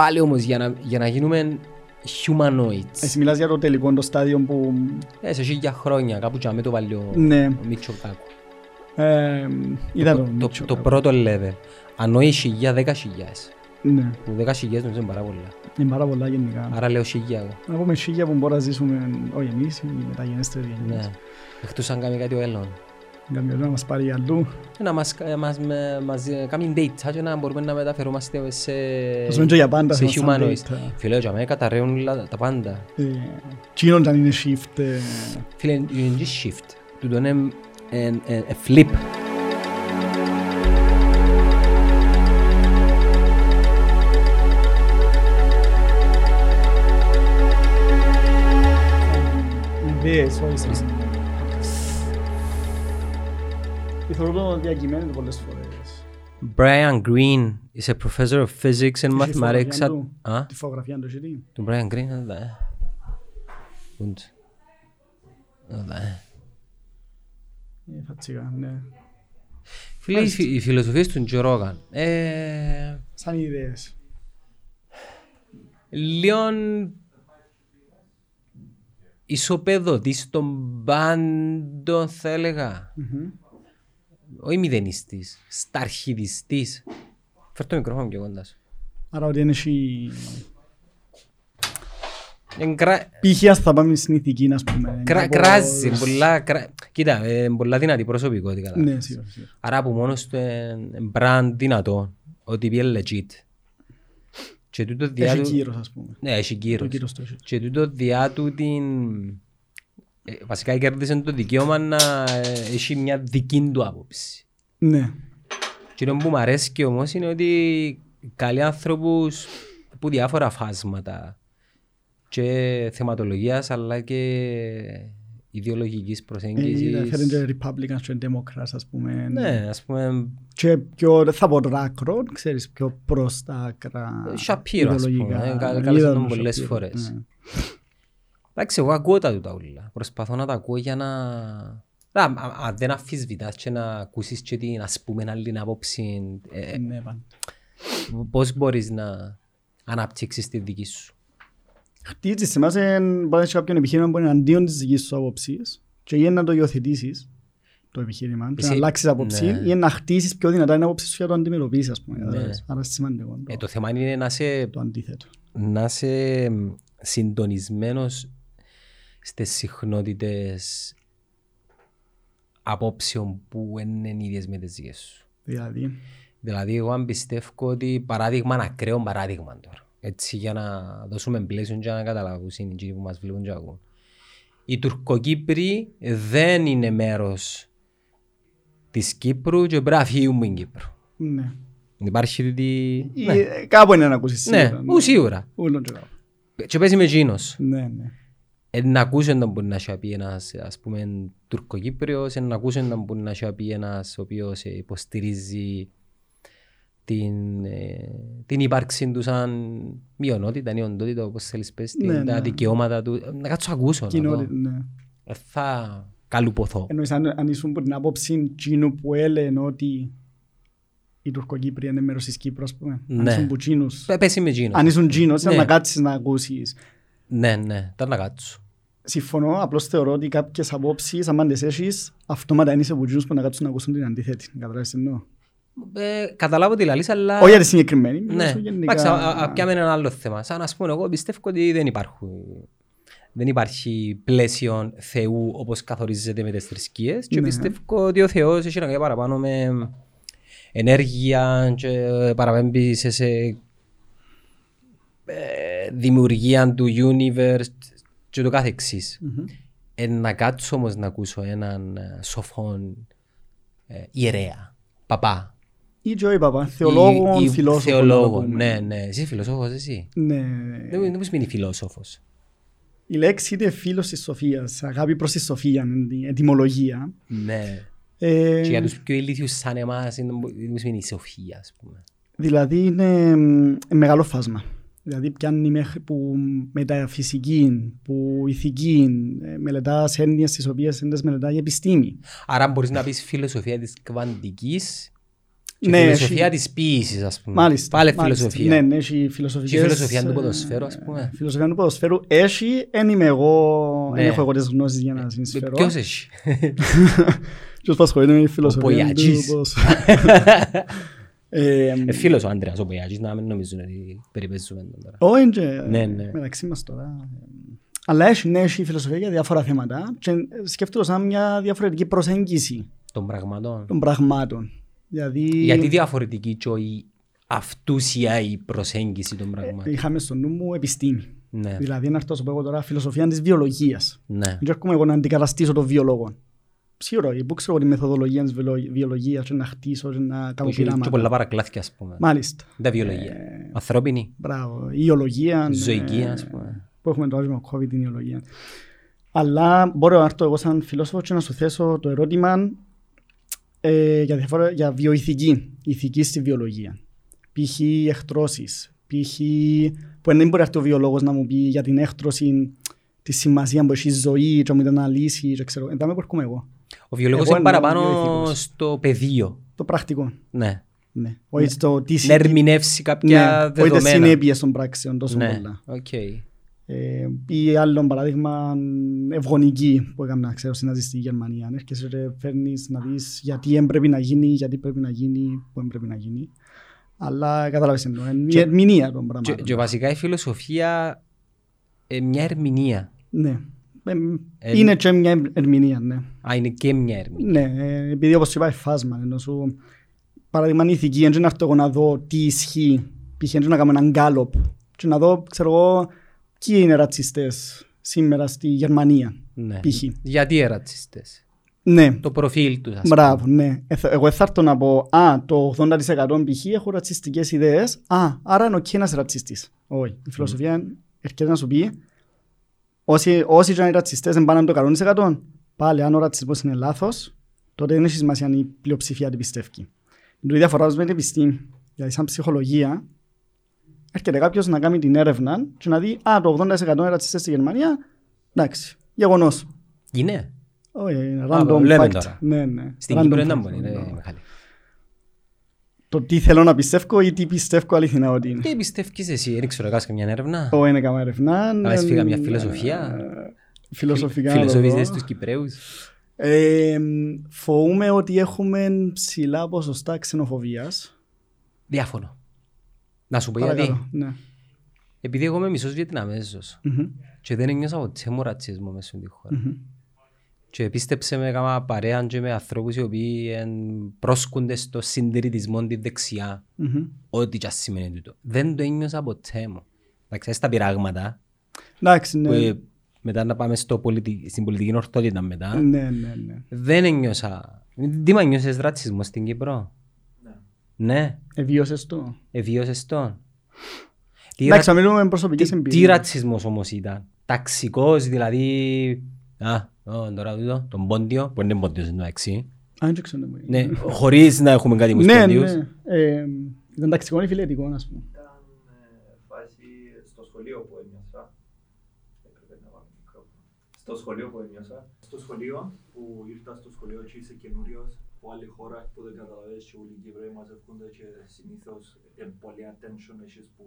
πάλι όμως για να, για να γίνουμε humanoids. Εσύ μιλάς για το τελικό το στάδιο που... Ε, σε χίλια χρόνια, κάπου και με το βάλει ο, Ναι. ο Μίτσο Κάκου. Ε, είδα το, Το, Μίτσο το κάπου. πρώτο level. Αν όχι χιλιά, δέκα χιλιάς. Ναι, Που δέκα χιλιάς νομίζω είναι πάρα πολλά. είναι πάρα πολλά γενικά. Άρα λέω χιλιά εγώ. Να πούμε σίγια που μπορούμε να ζήσουμε, όχι εμείς, οι μεταγενέστεροι γενιές. Ναι. Εκτός αν κάνει κάτι ο Έλλον. Κάποιος να μας πάρει αλλού. Να μας, ε, μας, με- μας ε, κάνει date και να μπορούμε να μεταφερόμαστε σε, Θα σου και για πάντα σε σε humanoids. date. Φίλε, για μένα καταραίουν όλα τα πάντα. Ε, Τσίνον αν είναι shift. ε, Φίλε, είναι και shift. Τούτο είναι ε, ε, ε, flip. Ιδέες, όχι σας. Θεωρώ το διακειμένεται πολλές φορές. Brian Greene is a professor of physics and Έχει mathematics φωτογραφία at... του. Α, Τη φωτογραφία του έχει δει. του Brian Greene, δεν τα, ε. Und. Δεν τα, ε. Ε, Φατσικά, ναι. Φίλε, οι φι- οι φιλοσοφίες του Τζο Ρόγαν. Ε, Σαν ιδέες. λίγο ισοπεδωτής των πάντων θα έλεγα. Όχι μηδενιστής, σταρχιδιστής. Φέρ το μικρόφωνο πιο κοντά σου. Άρα ότι είναι εσύ... Εγκρα... Π.χ. ας θα πάμε στην ηθική, ας πούμε. Κρα... κάπως- Κράζει, πολλά... Κρα... Κοίτα, ε, πολλά δυνατή προσωπικότητα. Ναι, σίγουρα. σίγουρα. Άρα από μόνος του είναι brand δυνατό, ότι πιέ legit. Και τούτο διά Έχει του... κύρος, ας πούμε. Ναι, έχει Το κύρος. κύρος το έχει. Και τούτο διά του την... ε, Βασικά κέρδισε το δικαίωμα να ε, έχει μια δική του άποψη. Ναι. Και το που μου αρέσει όμως είναι ότι καλοί άνθρωπους που διάφορα φάσματα και θεματολογίας αλλά και ιδεολογικής Ε, προσέγγισης. Φέρνει και Republicans και Democrats, ας πούμε. Ναι, ας πούμε, Και πιο, δεν θα πω ράκρο, ξέρεις, πιο προς τα άκρα Shapiro, ας πούμε, ιδεολογικά. ε, κα- εντάξει, εγώ ακούω τα τούτα ούλα. Προσπαθώ να τα ακούω για να... Να, α- α- Αν δεν αφισβητάς και να ακούσεις και την ας πούμε άλλη άποψη, ε, ε, Ναι, πάντα. πώς μπορείς να αναπτύξεις τη δική σου. Χτίζεις, θυμάσαι, μπορεί να έχει κάποιον επιχείρημα που είναι αντίον της δικής σου άποψης και ή να το υιοθετήσεις το επιχείρημα και να Εσύ- αλλάξεις άποψη ναι. ή να χτίσεις πιο δυνατά την άποψη σου για να το αντιμετωπίσεις, ας πούμε. Ναι. κατάλαβες. Άρα είναι σημαντικό Ε, το, το θέμα είναι να είσαι, το αντίθετο. να είσαι μ, συντονισμένος στις συχνότητες απόψεων που δεν είναι ίδιες με τις δικές σου. Δηλαδή, Δηλαδή, εγώ αν πιστεύω ότι παράδειγμα, ένα ακραίο παράδειγμα τώρα. Έτσι, για να δώσουμε πλαίσιο και να καταλάβουν είναι εκείνοι που μας βλέπουν και ακούν. Οι Τουρκοκύπροι δεν είναι μέρος της Κύπρου και πρέπει να φύγουν την Κύπρο. ναι. Υπάρχει τούτη... Ή, Ναι, ε, Κάπου είναι να ακούσεις ναι, σίγουρα. ου, σίγουρα. Ούλον και κάπου. Και παίζει με εκείνος. Ναι, ναι. Ε, να ακούσει να μπορεί να σου πει ένας, ας πούμε, Τουρκοκύπριος, ε, να ακούσει να μπορεί να σου πει ένας ο οποίος ε, υποστηρίζει την, ε, την ύπαρξη τους σαν μειονότητα, η οντότητα, όπως θέλεις πες, την- Ναι, τα ναι. δικαιώματα του. Ε, Να κάτσω ακούσω, να δω. Κοινότητα, ναι. Ε, θα καλουποθώ. Εννοείς αν, αν ήσουν από την άποψη εκείνου που έλεγε ότι οι Τουρκοκύπροι είναι μέρος της Κύπρου, ας πούμε. Αν Ναι. ήσουν που εκείνους. Πε- Πες είμαι εκείνος. Αν ήσουν εκείνος, ήταν Ναι. να κάτσεις να ακούσεις. Ναι, ναι, ήταν να κάτσω. Συμφωνώ, απλώς θεωρώ ότι κάποιες απόψεις, αν τις έχεις, αυτόματα είναι είσαι από εκείνους που να κάτσουν να ακούσουν την αντίθετη. Καταλάβεις τι εννοώ; Ε, καταλάβω τι λαλείς, αλλά... Όχι για τη συγκεκριμένη. μιλάω Ναι, σου γενικά. εντάξει, α- α- πιάμε ένα άλλο θέμα. Σαν να πούμε, εγώ πιστεύω ότι δεν υπάρχουν. Δεν υπάρχει πλαίσιο Θεού όπως καθορίζεται με τις θρησκείες και Ναι. πιστεύω ότι ο Θεός έχει να κάνει παραπάνω με ενέργεια και παραπέμπει σε, σε ε, δημιουργία του universe και το κάθε εξής. Μμμ. Ε, να κάτσω όμως να ακούσω έναν ε, σοφόν ε, ιερέα, παπά. Ή και όχι παπά, θεολόγο, Ή- ή φιλόσοφο. να το Θεολόγο, πούμε. ναι, ναι. Εσύ φιλόσοφος, εσύ. Ναι. Δεν δεν μου σημαίνει φιλόσοφος. Η λέξη είναι φίλος της σοφίας, αγάπη προς τη σοφία, είναι η ετυμολογία. Ναι. Ε, Και για τους πιο ηλίθιους σαν εμάς, είναι- δεν μου σημαίνει η σοφία, ας πούμε. Δηλαδή είναι μ, μεγάλο φάσμα. Δηλαδή πιάνει μέχρι που μεταφυσική, που ηθική, ε, μελετάς έννοιες τις οποίες δεν τις μελετάει η επιστήμη. Άρα μπορείς να πεις φιλοσοφία της κβαντικής Και Ναι, φιλοσοφία έχει- της ποίησης, ας πούμε. Μάλιστα. Πάλι μάλιστα. φιλοσοφία. Ναι, ναι, έχει Και η φιλοσοφικές... φιλοσοφία του ε, ποδοσφαίρου, ας πούμε. Φιλοσοφία του ποδοσφαίρου έχει, δεν είμαι εγώ, δεν Ναι. έχω εγώ τις γνώσεις για να συνεισφέρω. Ποιος έχει; Ποιος που ασχολείται με τη φιλοσοφία του Πογιατζής. ποδοσφαίρου. Ε, Ε, φίλος ο Άντρεας ο Πογιάτζης, να μην νομίζουν ότι περιπέζουμε τον τώρα. Όχι, και Ναι, ναι. μεταξύ μας τώρα. Αλλά έχει, ναι, έχει φιλοσοφία για διάφορα θέματα και σκέφτομαι σαν μια διαφορετική προσέγγιση Των πραγμάτων. των πραγμάτων. Δηλαδή, Γιατί διαφορετική και όχι αυτούσια η προσέγγιση των πραγμάτων. είχαμε στο νου μου επιστήμη. Ναι, Δηλαδή, να έρθω να σου πω εγώ τώρα φιλοσοφία της βιολογίας. ναι. Δεν έρχομαι εγώ να αντικαταστήσω τον βιολόγο. Σίγουρα, που ξέρω εγώ τη μεθοδολογία της βιολο- βιολογίας και να χτίσω και να κάνω Έχει και πολλά πειράματα. παρακλάθια, ας πούμε. Μάλιστα. Τα βιολογία. Ε, Ανθρώπινη, Μπράβο. Η ιολογία. ναι, ζωική, ας πούμε. που έχουμε τώρα με το COVID την ιολογία. Αλλά μπορώ να έρθω εγώ σαν φιλόσοφος και να σου θέσω το ερώτημα ε, για, διαφορά, για βιοηθική, ηθική στη βιολογία. Π.χ. εχθρώσεις, π.χ. που δεν μπορεί να έρθει ο βιολόγος να μου πει για την έχθρωση τη σημασία που έχει η ζωή και να μου την αναλύσει και ξέρω. Εντάμε που έρχομαι εγώ. Ο βιολόγος Εγώ είναι εννοώ παραπάνω βιοηθικούς. στο πεδίο. Το πρακτικό. Ναι. Ναι. Όχι στο τι, Να ερμηνεύσει κάποια ναι, όχι τις δεδομένα. συνέπειες των πράξεων τόσο Ναι, πολλά. οκ. Ε, ή άλλο παράδειγμα ευγονική που έκανα ξέρω στην ναζιστική Γερμανία. Έρχεσαι και φέρνεις να δεις γιατί έμπρεπε να γίνει, γιατί πρέπει να γίνει, που έμπρεπε να γίνει. Αλλά κατάλαβες εννοώ. Είναι η ερμηνεία των Και, πραγμάτων. και βασικά η φιλοσοφία ε, μια ερμηνεία. Ναι. Ε, Ε, είναι και μια ερμηνεία, ναι. Α, είναι και μια ερμηνεία. Ναι, ε, επειδή όπως σου είπα φάσμα, ενώ σου παράδειγμα είναι ηθική, δεν να έρθω εγώ να δω τι ισχύει, π.χ. δεν να κάνω έναν γκάλοπ και να δω, ξέρω εγώ, ποιοι είναι ρατσιστές σήμερα στη Γερμανία, Ναι. π.χ. Γιατί οι ρατσιστές; Ναι, Το προφίλ τους, ας πούμε. Μπράβο, ναι. Ε, θα- Εγώ θα έρθω να πω, α, το 80% π.χ. έχουν ρατσιστικές ιδέες, α, άρα είναι οκ ένας ρατσιστής. Όχι. Η φιλοσοφία έρχεται να σου πει, όσοι, όσοι και αν είναι ρατσιστές δεν πάνε το 100%, πάλι αν ο ρατσισμός είναι λάθος, τότε δεν έχει σημασία αν η πλειοψηφία την πιστεύει. Είναι η διαφορά μας με την επιστήμη. Δηλαδή, σαν ψυχολογία, έρχεται κάποιος να κάνει την έρευνα και να δει, α, το 80% είναι ρατσιστές στη Γερμανία, εντάξει, γεγονός. Είναι. Όχι, είναι Α, random λέμε fact. τώρα. Ναι, ναι. Στην Random Κύπρο δεν fact. μπορεί, ρε Μιχάλη. Το τι θέλω να πιστεύω ή τι πιστεύω αληθινά ότι είναι. Τι πιστεύεις εσύ, δεν ξέρω, κάνεις καμιά έρευνα; Όχι, είναι καμία ερευνά. Κάνεις ε, φύγα μια φιλοσοφία; ε, Φιλοσοφικά. Φιλοσοφίζεις λόγω. στους Κυπρέους; Ε, Φοβούμαι ότι έχουμε ψηλά ποσοστά ξενοφοβίας. Διάφωνο. Να σου πω γιατί. Παρακαλώ. Ναι. Επειδή εγώ είμαι μισός Βιετναμέζος Μμμ, και δεν ένιωσα ποτέ μου ρατσισμό μέσα στην χώρα. μμμ. Και πίστεψε με κάμα παρέα και με ανθρώπους οι οποίοι εν, πρόσκονται στο συντηρητισμό τη δεξιά. Μμμ. Ό,τι και ας σημαίνει τούτο. Δεν το ένιωσα ποτέ μου. Εντάξει, στα πειράγματα, Εντάξει, που ναι. ε, μετά να πάμε στο πολιτι... στην πολιτική ορθότητα μετά, Ναι, ναι, ναι. δεν ένιωσα. Τι μα νιώσες ρατσισμός στην Κύπρο; Ναι. Εβίωσες το. Εβίωσες τον. Τι, Εντάξει, ρα... θα μιλούμε με προσωπικές τι, τι εμπειρίες. ρατσισμός όμως ήταν; Ταξικός, δηλαδή... Α, ω, τώρα τούτο, τον πόντιο, που είναι πόντιος εντάξει. Α, δεν ξέρω. Ναι, χωρίς να έχουμε κάτι με τους Ναι, πόντιους. ναι. Ε, Ήταν ταξικό ή φιλετικό, ας πούμε. Ήταν ε, φάση στο σχολείο που ένιωσα. Έπρεπε να βάλω μικρόφωνο. Στο σχολείο που ένιωσα. Στο σχολείο που ήρθα στο σχολείο και είσαι καινούριος από άλλη χώρα που δεν καταλαβαίνεις και όλοι οι Κύπροι μαζεύκονται και συνήθως ε, πολύ attention έχεις που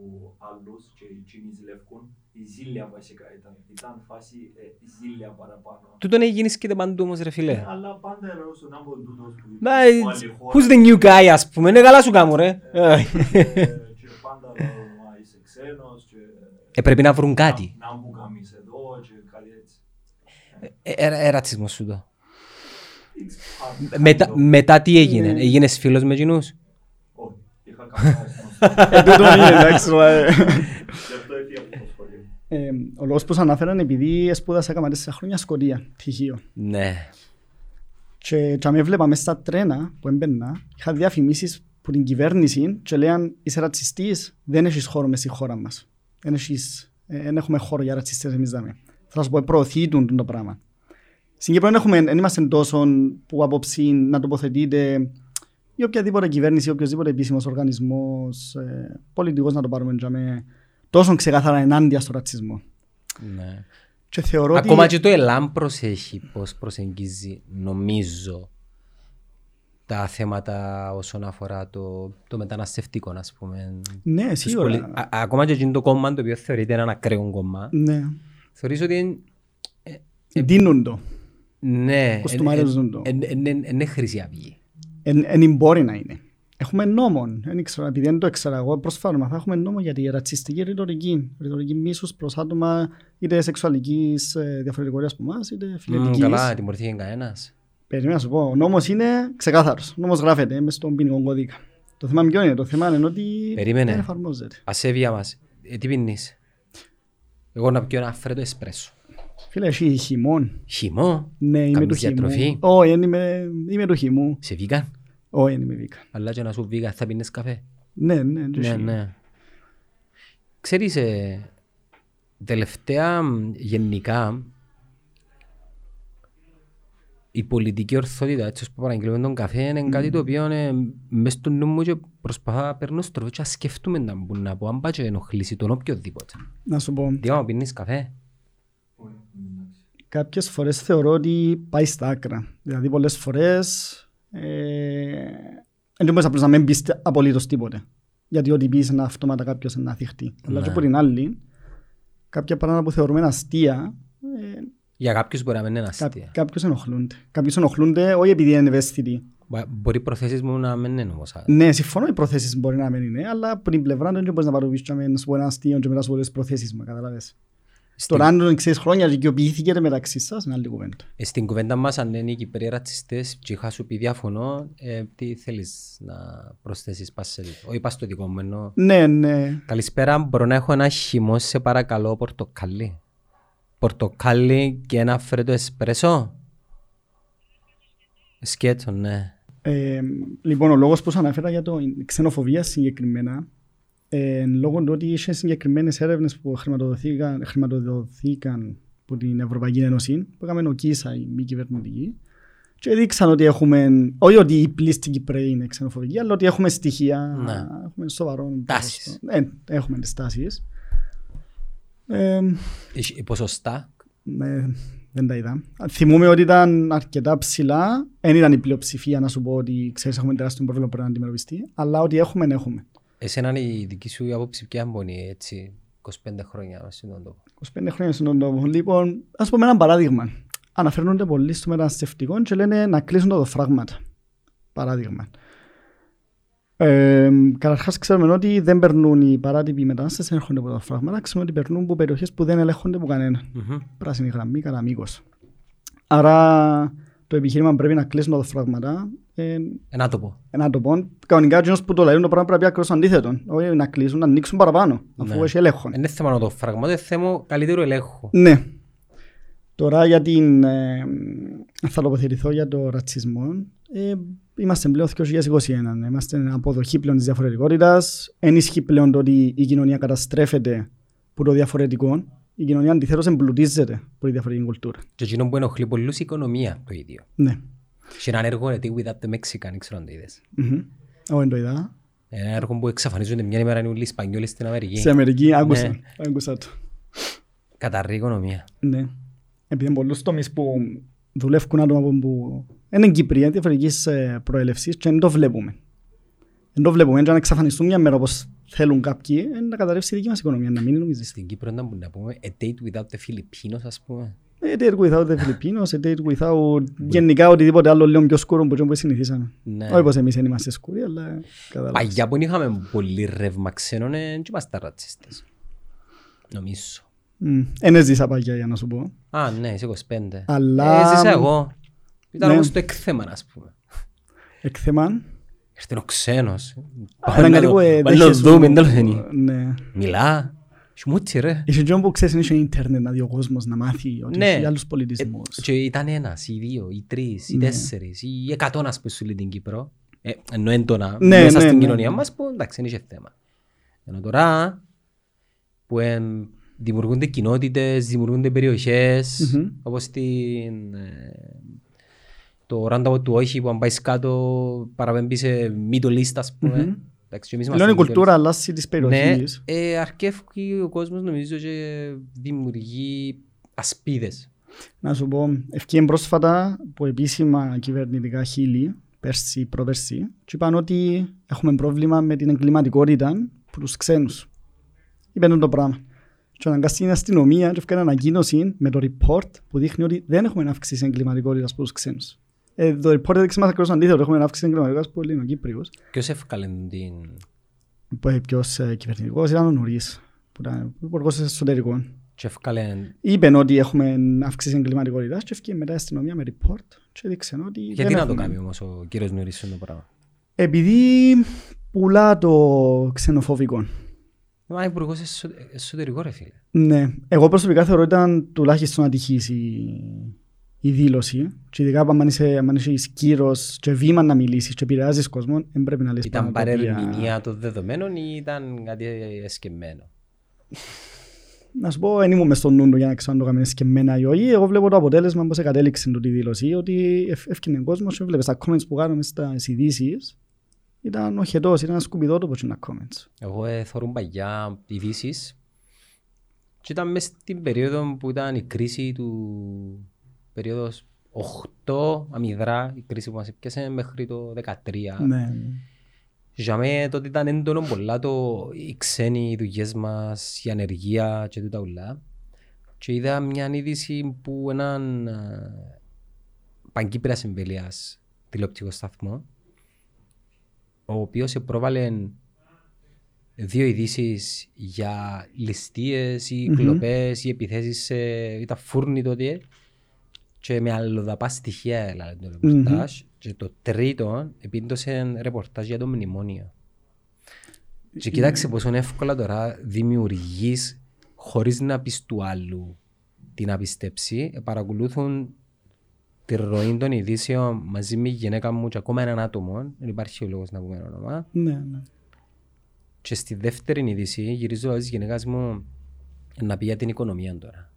άλλους και εκείνοι ζηλεύκουν. Η ζήλια βασικά ήταν. Ήταν φάση ε, ζήλια παραπάνω. Τούτον έγινες και παντού όμως ρε φίλε. Ε, Αλλά πάντα ερώτησαν να μπω τούτος που Μα, από άλλη χώρα. Who's the new guy ας πούμε, είναι καλά σου κάμω ρε. Ε, Ε, Και πάντα λέω, μα είσαι ξένος και Ε, πρέπει να βρουν κάτι. να μου κάνεις εδώ και κάτι έτσι. Ε, ε, ε, ρατσισμός σου το. It's hard. Μετά, Kind of. μετά τι έγινε, Ναι. έγινες φίλος με εκείνους. Όχι, είχα καμιά αίσθηση. Ε, τούτο είναι, εντάξει. ρε. Γι' αυτό έφυγα από το σχολείο. Ε, Ο λόγος που σας αναφέρω είναι επειδή σπούδασα έκανα τέσσερα χρόνια Σκοτία, πτυχίο. Ναι. Και και με βλέπα μες στα τρένα που έμπαινα, είχα διαφημίσεις που την κυβέρνηση και λέγαν είσαι ρατσιστής, δεν έχεις χώρο μες στη χώρα μας. Δεν, έχεις, ε, δεν έχουμε χώρο για ρατσιστές εμείς δάμε. Θα σου πω, προωθήτουν το πράγμα. Στην Κύπρο δεν, έχουμε, δεν είμαστε τόσο που απόψη να τοποθετείτε ή οποιαδήποτε κυβέρνηση ή οποιοδήποτε επίσημος οργανισμός, ε, πολιτικός να το πάρουμε για με, τόσο ξεκάθαρα ενάντια στο ρατσισμό. ναι. Και θεωρώ Ακόμα ότι... και το ΕΛΑΜ προσέχει πώς προσεγγίζει, νομίζω, τα θέματα όσον αφορά το, το μεταναστευτικό, ας πούμε. Ναι, Τους σίγουρα. πολι- Α- ακόμα και εκείνο το κόμμα το οποίο θεωρείται ένα ακραίο κόμμα, Ναι. θεωρείς ότι είναι- Δίνουν το. Ναι, Κοστομαρίζουν το. είναι χρυσή αυγή. Δεν μπορεί να είναι. Έχουμε νόμο. Δεν ξέρω, επειδή δεν το έξερα εγώ, προσφάτω μαθα, έχουμε νόμο για τη ρατσιστική ρητορική. Ρητορική μίσους προς άτομα είτε σεξουαλικής ε, διαφορετικότητας από εμάς, είτε Μμ, φιλετικής. Καλά, τιμωρήθηκε κανένας. Περίμενα να σου πω, ο νόμος είναι ξεκάθαρος. Ο νόμος γράφεται μες στον ποινικό κώδικα. Το θέμα ποιο είναι, το θέμα είναι ότι Περίμενε. δεν εφαρμόζεται. Ασέβεια μας. Ε, τι πίνεις; Εγώ να πιω ένα φρέτο εσπρέσο. Φίλε, εσύ χειμών. Χυμό. Ναι, είμαι Κάνεις του χειμού. διατροφή; Όχι, δεν είμαι, είμαι του χειμού. Σε βίγαν. Όχι, δεν είμαι βίκα. Αλλά και να σου βίγαν θα πίνεις καφέ. Ναι, ναι, και Ναι, εσύ. ναι. Ξέρεις, ε, τελευταία μ, γενικά η πολιτική ορθότητα, έτσι ώστε που παραγγελούμε τον καφέ, είναι κάτι το οποίο είναι μες στο νου μου και προσπαθώ να παίρνω στροφή και να σκεφτούμε να μπουν να πω αν πάει και ενοχλήσει τον οποιοδήποτε. Να σου πω, Τι άμα πίνεις καφέ. Όχι, εντάξει. κάποιες φορές θεωρώ ότι πάει στα άκρα. Δηλαδή πολλές φορές ε, δεν μπορείς απλώς να μην πεις απολύτως τίποτε. Γιατί ό,τι πεις είναι αυτόματα κάποιος να θυχτεί. Αλλά Ναι. και από την άλλη, κάποια πράγματα που θεωρούμε αστεία, ε, Για κάποιους μπορεί να μην είναι κά, αστεία. κάποιους ενοχλούνται. Κάποιους ενοχλούνται όχι επειδή είναι ευαίσθητοι. Μπο- Μπορεί οι προθέσεις μου να μην είναι όμως. α. Ναι, συμφωνώ οι προθέσεις μπορεί να μην είναι, αλλά από την πλευρά του δεν μπορείς να πάρεις και να σου πω ένα αστείο και μετά σου πω τις προθέσεις μου, καταλάβες. Στην- Τώρα αν τον ξέρεις χρόνια και οικειοποιήθηκε μεταξύ σας, είναι άλλη κουβέντα. Ε, Στην κουβέντα μας αν είναι οι Κυπρέοι ρατσιστές και είχα σου πει διαφωνώ, ε, τι θέλεις να προσθέσεις πας σε δικό. Όχι πας στο δικό μου εννοώ. Ναι, ναι. Καλησπέρα, μπορώ να έχω ένα χυμό σε παρακαλώ πορτοκάλι. Πορτοκάλι και ένα φρέτο εσπρέσο. Σκέτο, ναι. Ε, λοιπόν, ο λόγος που σου αναφέρα για το ξενοφοβία συγκεκριμένα, ε, λόγω του ότι είχε συγκεκριμένες έρευνες που χρηματοδοθήκαν, χρηματοδοθήκαν από την Ευρωπαϊκή Ένωση, που έκαμε ο ΚΙΣΑ, η μη κυβερνητική, και δείξαν ότι έχουμε, όχι ότι οι πλήστοι Κυπρέοι είναι ξενοφοβικοί, αλλά ότι έχουμε στοιχεία, Ναι. έχουμε σοβαρό Τάσεις. ποσοστό. Ε, έχουμε τις τάσεις. Ε, Έχει Ποσοστά; ναι, δεν τα είδα. Θυμούμαι ότι ήταν αρκετά ψηλά. Δεν ήταν η πλειοψηφία να σου πω ότι ξέρεις έχουμε τεράστιο πρόβλημα που πρέπει να αντιμετωπιστεί. Αλλά ότι έχουμε, έχουμε. Εσένα είναι η δική σου άποψη ποια μπονεί έτσι 25 χρόνια στον τόπο. 25 χρόνια στον τόπο. Λοιπόν, ας πούμε ένα παράδειγμα. Αναφέρονται πολλοί στο μεταναστευτικό και λένε να κλείσουν τα φράγματα. Παράδειγμα. Ε, Καταρχάς, ξέρουμε ότι δεν περνούν οι παράτυποι μετανάστες, δεν έρχονται από τα φράγματα. Ξέρουμε ότι περνούν από περιοχές που δεν ελέγχονται από κανέναν. Μμμ. πράσινη γραμμή κατά μήκος. Άρα το επιχείρημα πρέπει να κλείσουν τα φράγματα. Ε, Ένα τοπό. να το πω, κανονικά εκείνος που το λέει το πράγμα πρέπει να πει ακριβώς αντίθετο. Όχι να κλείσουν, να ανοίξουν παραπάνω, αφού Ναι. έχει έλεγχο. Είναι θέμα να το φραγμό, είναι θέμα καλύτερου ελέγχου. Ναι. Τώρα για την... Ε, θα τοποθετηθώ για το ρατσισμό. Ε, είμαστε πλέον 2021. Είμαστε αποδοχή πλέον της διαφορετικότητας. Ενίσχυει πλέον το ότι η κοινωνία καταστρέφεται από το διαφορετικό. Η κοινωνία αντιθέτως εμπλουτίζεται από τη διαφορετική κουλτούρα. Και εκείνο που ενοχλεί πολλούς η οικονομία το ίδιο. Ναι. Και ένα έργο είναι Without the Mexican, δεν ξέρω αν το είδες. Μμμ. Όχι, δεν το είδα. Ένα έργο που εξαφανίζονται μια ημέρα είναι όλοι οι Ισπανιόλοι στην Αμερική. Σε Αμερική άκουσα. Ναι. Άκουσα το. Καταρρή οικονομία. Ναι. Επειδή είναι πολλούς τομείς που δουλεύουν άτομα που- που είναι Κυπρία, διαφορετικής ε, προέλευσης και δεν το βλέπουμε. Δεν το βλέπουμε. Και αν εξαφανιστούν μια μέρα όπως θέλουν κάποιοι, ε, να καταρρεύσει η δική μας οικονομία, να μην νομίζεις. Στην Κύπρο να μπορούμε να πούμε a date without the Filipinos ας πούμε. A date without the Filipinos, a date without γενικά οτιδήποτε άλλο λίγο πιο σκούρο που που συνηθίσαμε. Ναι. Όχι πως εμείς δεν είμαστε σκούροι, αλλά κατάλαβες. Παγιά που είχαμε πολύ ρεύμα ξένων ε, και είμαστε ρατσίστες. Νομίζω. Μμ. Εν έζησα παγιά για να σου πω. Α, ναι, είσαι 25. Αλλά- Ε, Έζησα εγώ. Ήταν Ναι. όμως το εκθέμα, ας πούμε. Εκθεμάν. Ήρθε ο ξένος. Ήταν κάτι που ε, Βάλε δέχεσαι- δούμε, τέλος είναι. Ναι. Μιλά. Σμούτσι ρε. Είχε και που ξέρεις είναι ίντερνετ να δει ο κόσμος να μάθει ότι Ναι. έχει άλλους Ε, πολιτισμούς. Και ήταν ένας, ή δύο, ή τρεις, ή Ναι. τέσσερις, ή εκατό ας πούμε σου λέει την Κύπρο. Ε, Ενώ έντονα Ναι, μέσα ναι, στην ναι, κοινωνία ναι. μας που εντάξει δεν είχε θέμα. Ενώ τώρα που εν, δημιουργούνται κοινότητες, δημιουργούνται περιοχές Μμμ. όπως την, ε, το roundabout του όχι που αν πάεις κάτω παραπέμπει σε Middle East ας πούμε. Μμμ. Εντάξει, και εμείς Λέω η είμαστε Middle κουλτούρα East. αλλάζει της Ναι, περιοχής. ε, αρκεύει ο κόσμος νομίζω και δημιουργεί ασπίδες. Να σου πω, ευκαιρία πρόσφατα που επίσημα κυβερνητικά χείλη πέρσι, προπέρσι, και είπαν ότι έχουμε πρόβλημα με την εγκληματικότητα από τους ξένους. Είπαν το πράγμα. Και αναγκαστεί η αστυνομία και έφυγε ανακοίνωση με το report που δείχνει ότι δεν έχουμε αύξηση εγκληματικότητας από τους ξένους. Ε, το report έδειξε μας ακριβώς αντίθετο, έχουμε αύξηση εγκληματικότητας από Ελληνοκύπριους. Ποιος έφκαλε την... Που ε, ποιος ε, κυβερνητικός ήταν ο Νουρίς, που ήταν υπουργός εσωτερικών. Και έφκαλε... Είπαν ότι έχουμε αύξηση εγκληματικότητας και έφυγε μετά η αστυνομία με report και έδειξε ότι Γιατί δεν να το έχουμε. κάνει όμως ο κύριος Νουρής το πράγμα; Επειδή πουλά το ξενοφοβικό. Μα είναι υπουργός εσω- εσωτερικό ρε φίλε. Ναι, εγώ προσωπικά θεωρώ ότι ήταν τουλάχιστον ατυχής η, η δήλωση. Και ειδικά αν είσαι, αν είσαι κύρος και βήμα να μιλήσεις και επηρεάζεις κόσμο, δεν πρέπει να λες Ήταν πράγματα τα οποία- παρερμηνία των δεδομένων ή ήταν κάτι εσκεμμένο; Να σου πω, δεν ήμουν μες στο νου του για να ξέρω αν το έκαμε σκεμμένα ή όχι. Εγώ βλέπω το αποτέλεσμα πώς κατέληξε τούτη η δήλωση, ότι ευ- έφυγε ο κόσμος και βλέπεις τα comments που κάνουμε στις ειδήσεις. Ήταν οχετός, ήταν σκουπιδότοπος είναι τα comments. Εγώ ε, θωρούν παγιά ειδήσεις και ήταν μέσα στην περίοδο που ήταν η κρίση του περίοδος 8 αμυδρά, η κρίση που μας έπιασε μέχρι το 13. Ναι. Για μέ τότε ήταν έντονο πολλά το οι ξένοι οι δουλειές μας, η ανεργία και τούτα ουλά. Και είδα μια είδηση που έναν α, παγκύπριας εμβέλειας τηλεοπτικό σταθμό ο οποίος πρόβαλε δύο ειδήσεις για ληστείες ή Μμμ. κλοπές ή επιθέσεις σε ήταν φούρνη τότε και με αλλοδαπά στοιχεία έλαβε το ρεπορτάζ και το τρίτο επίντωσε ρεπορτάζ για το μνημόνιο. Και κοίταξε πόσο εύκολα τώρα δημιουργείς χωρίς να πεις του άλλου τι να πιστέψει. Ε, Παρακολούθουν τη ροή των ειδήσεων μαζί με η γυναίκα μου και ακόμα έναν άτομο. Δεν υπάρχει ο λόγος να πούμε όνομα. Ναι, ναι. Και στη δεύτερη είδηση γυρίζω της γυναίκας μου να πει για την οικονομία τώρα.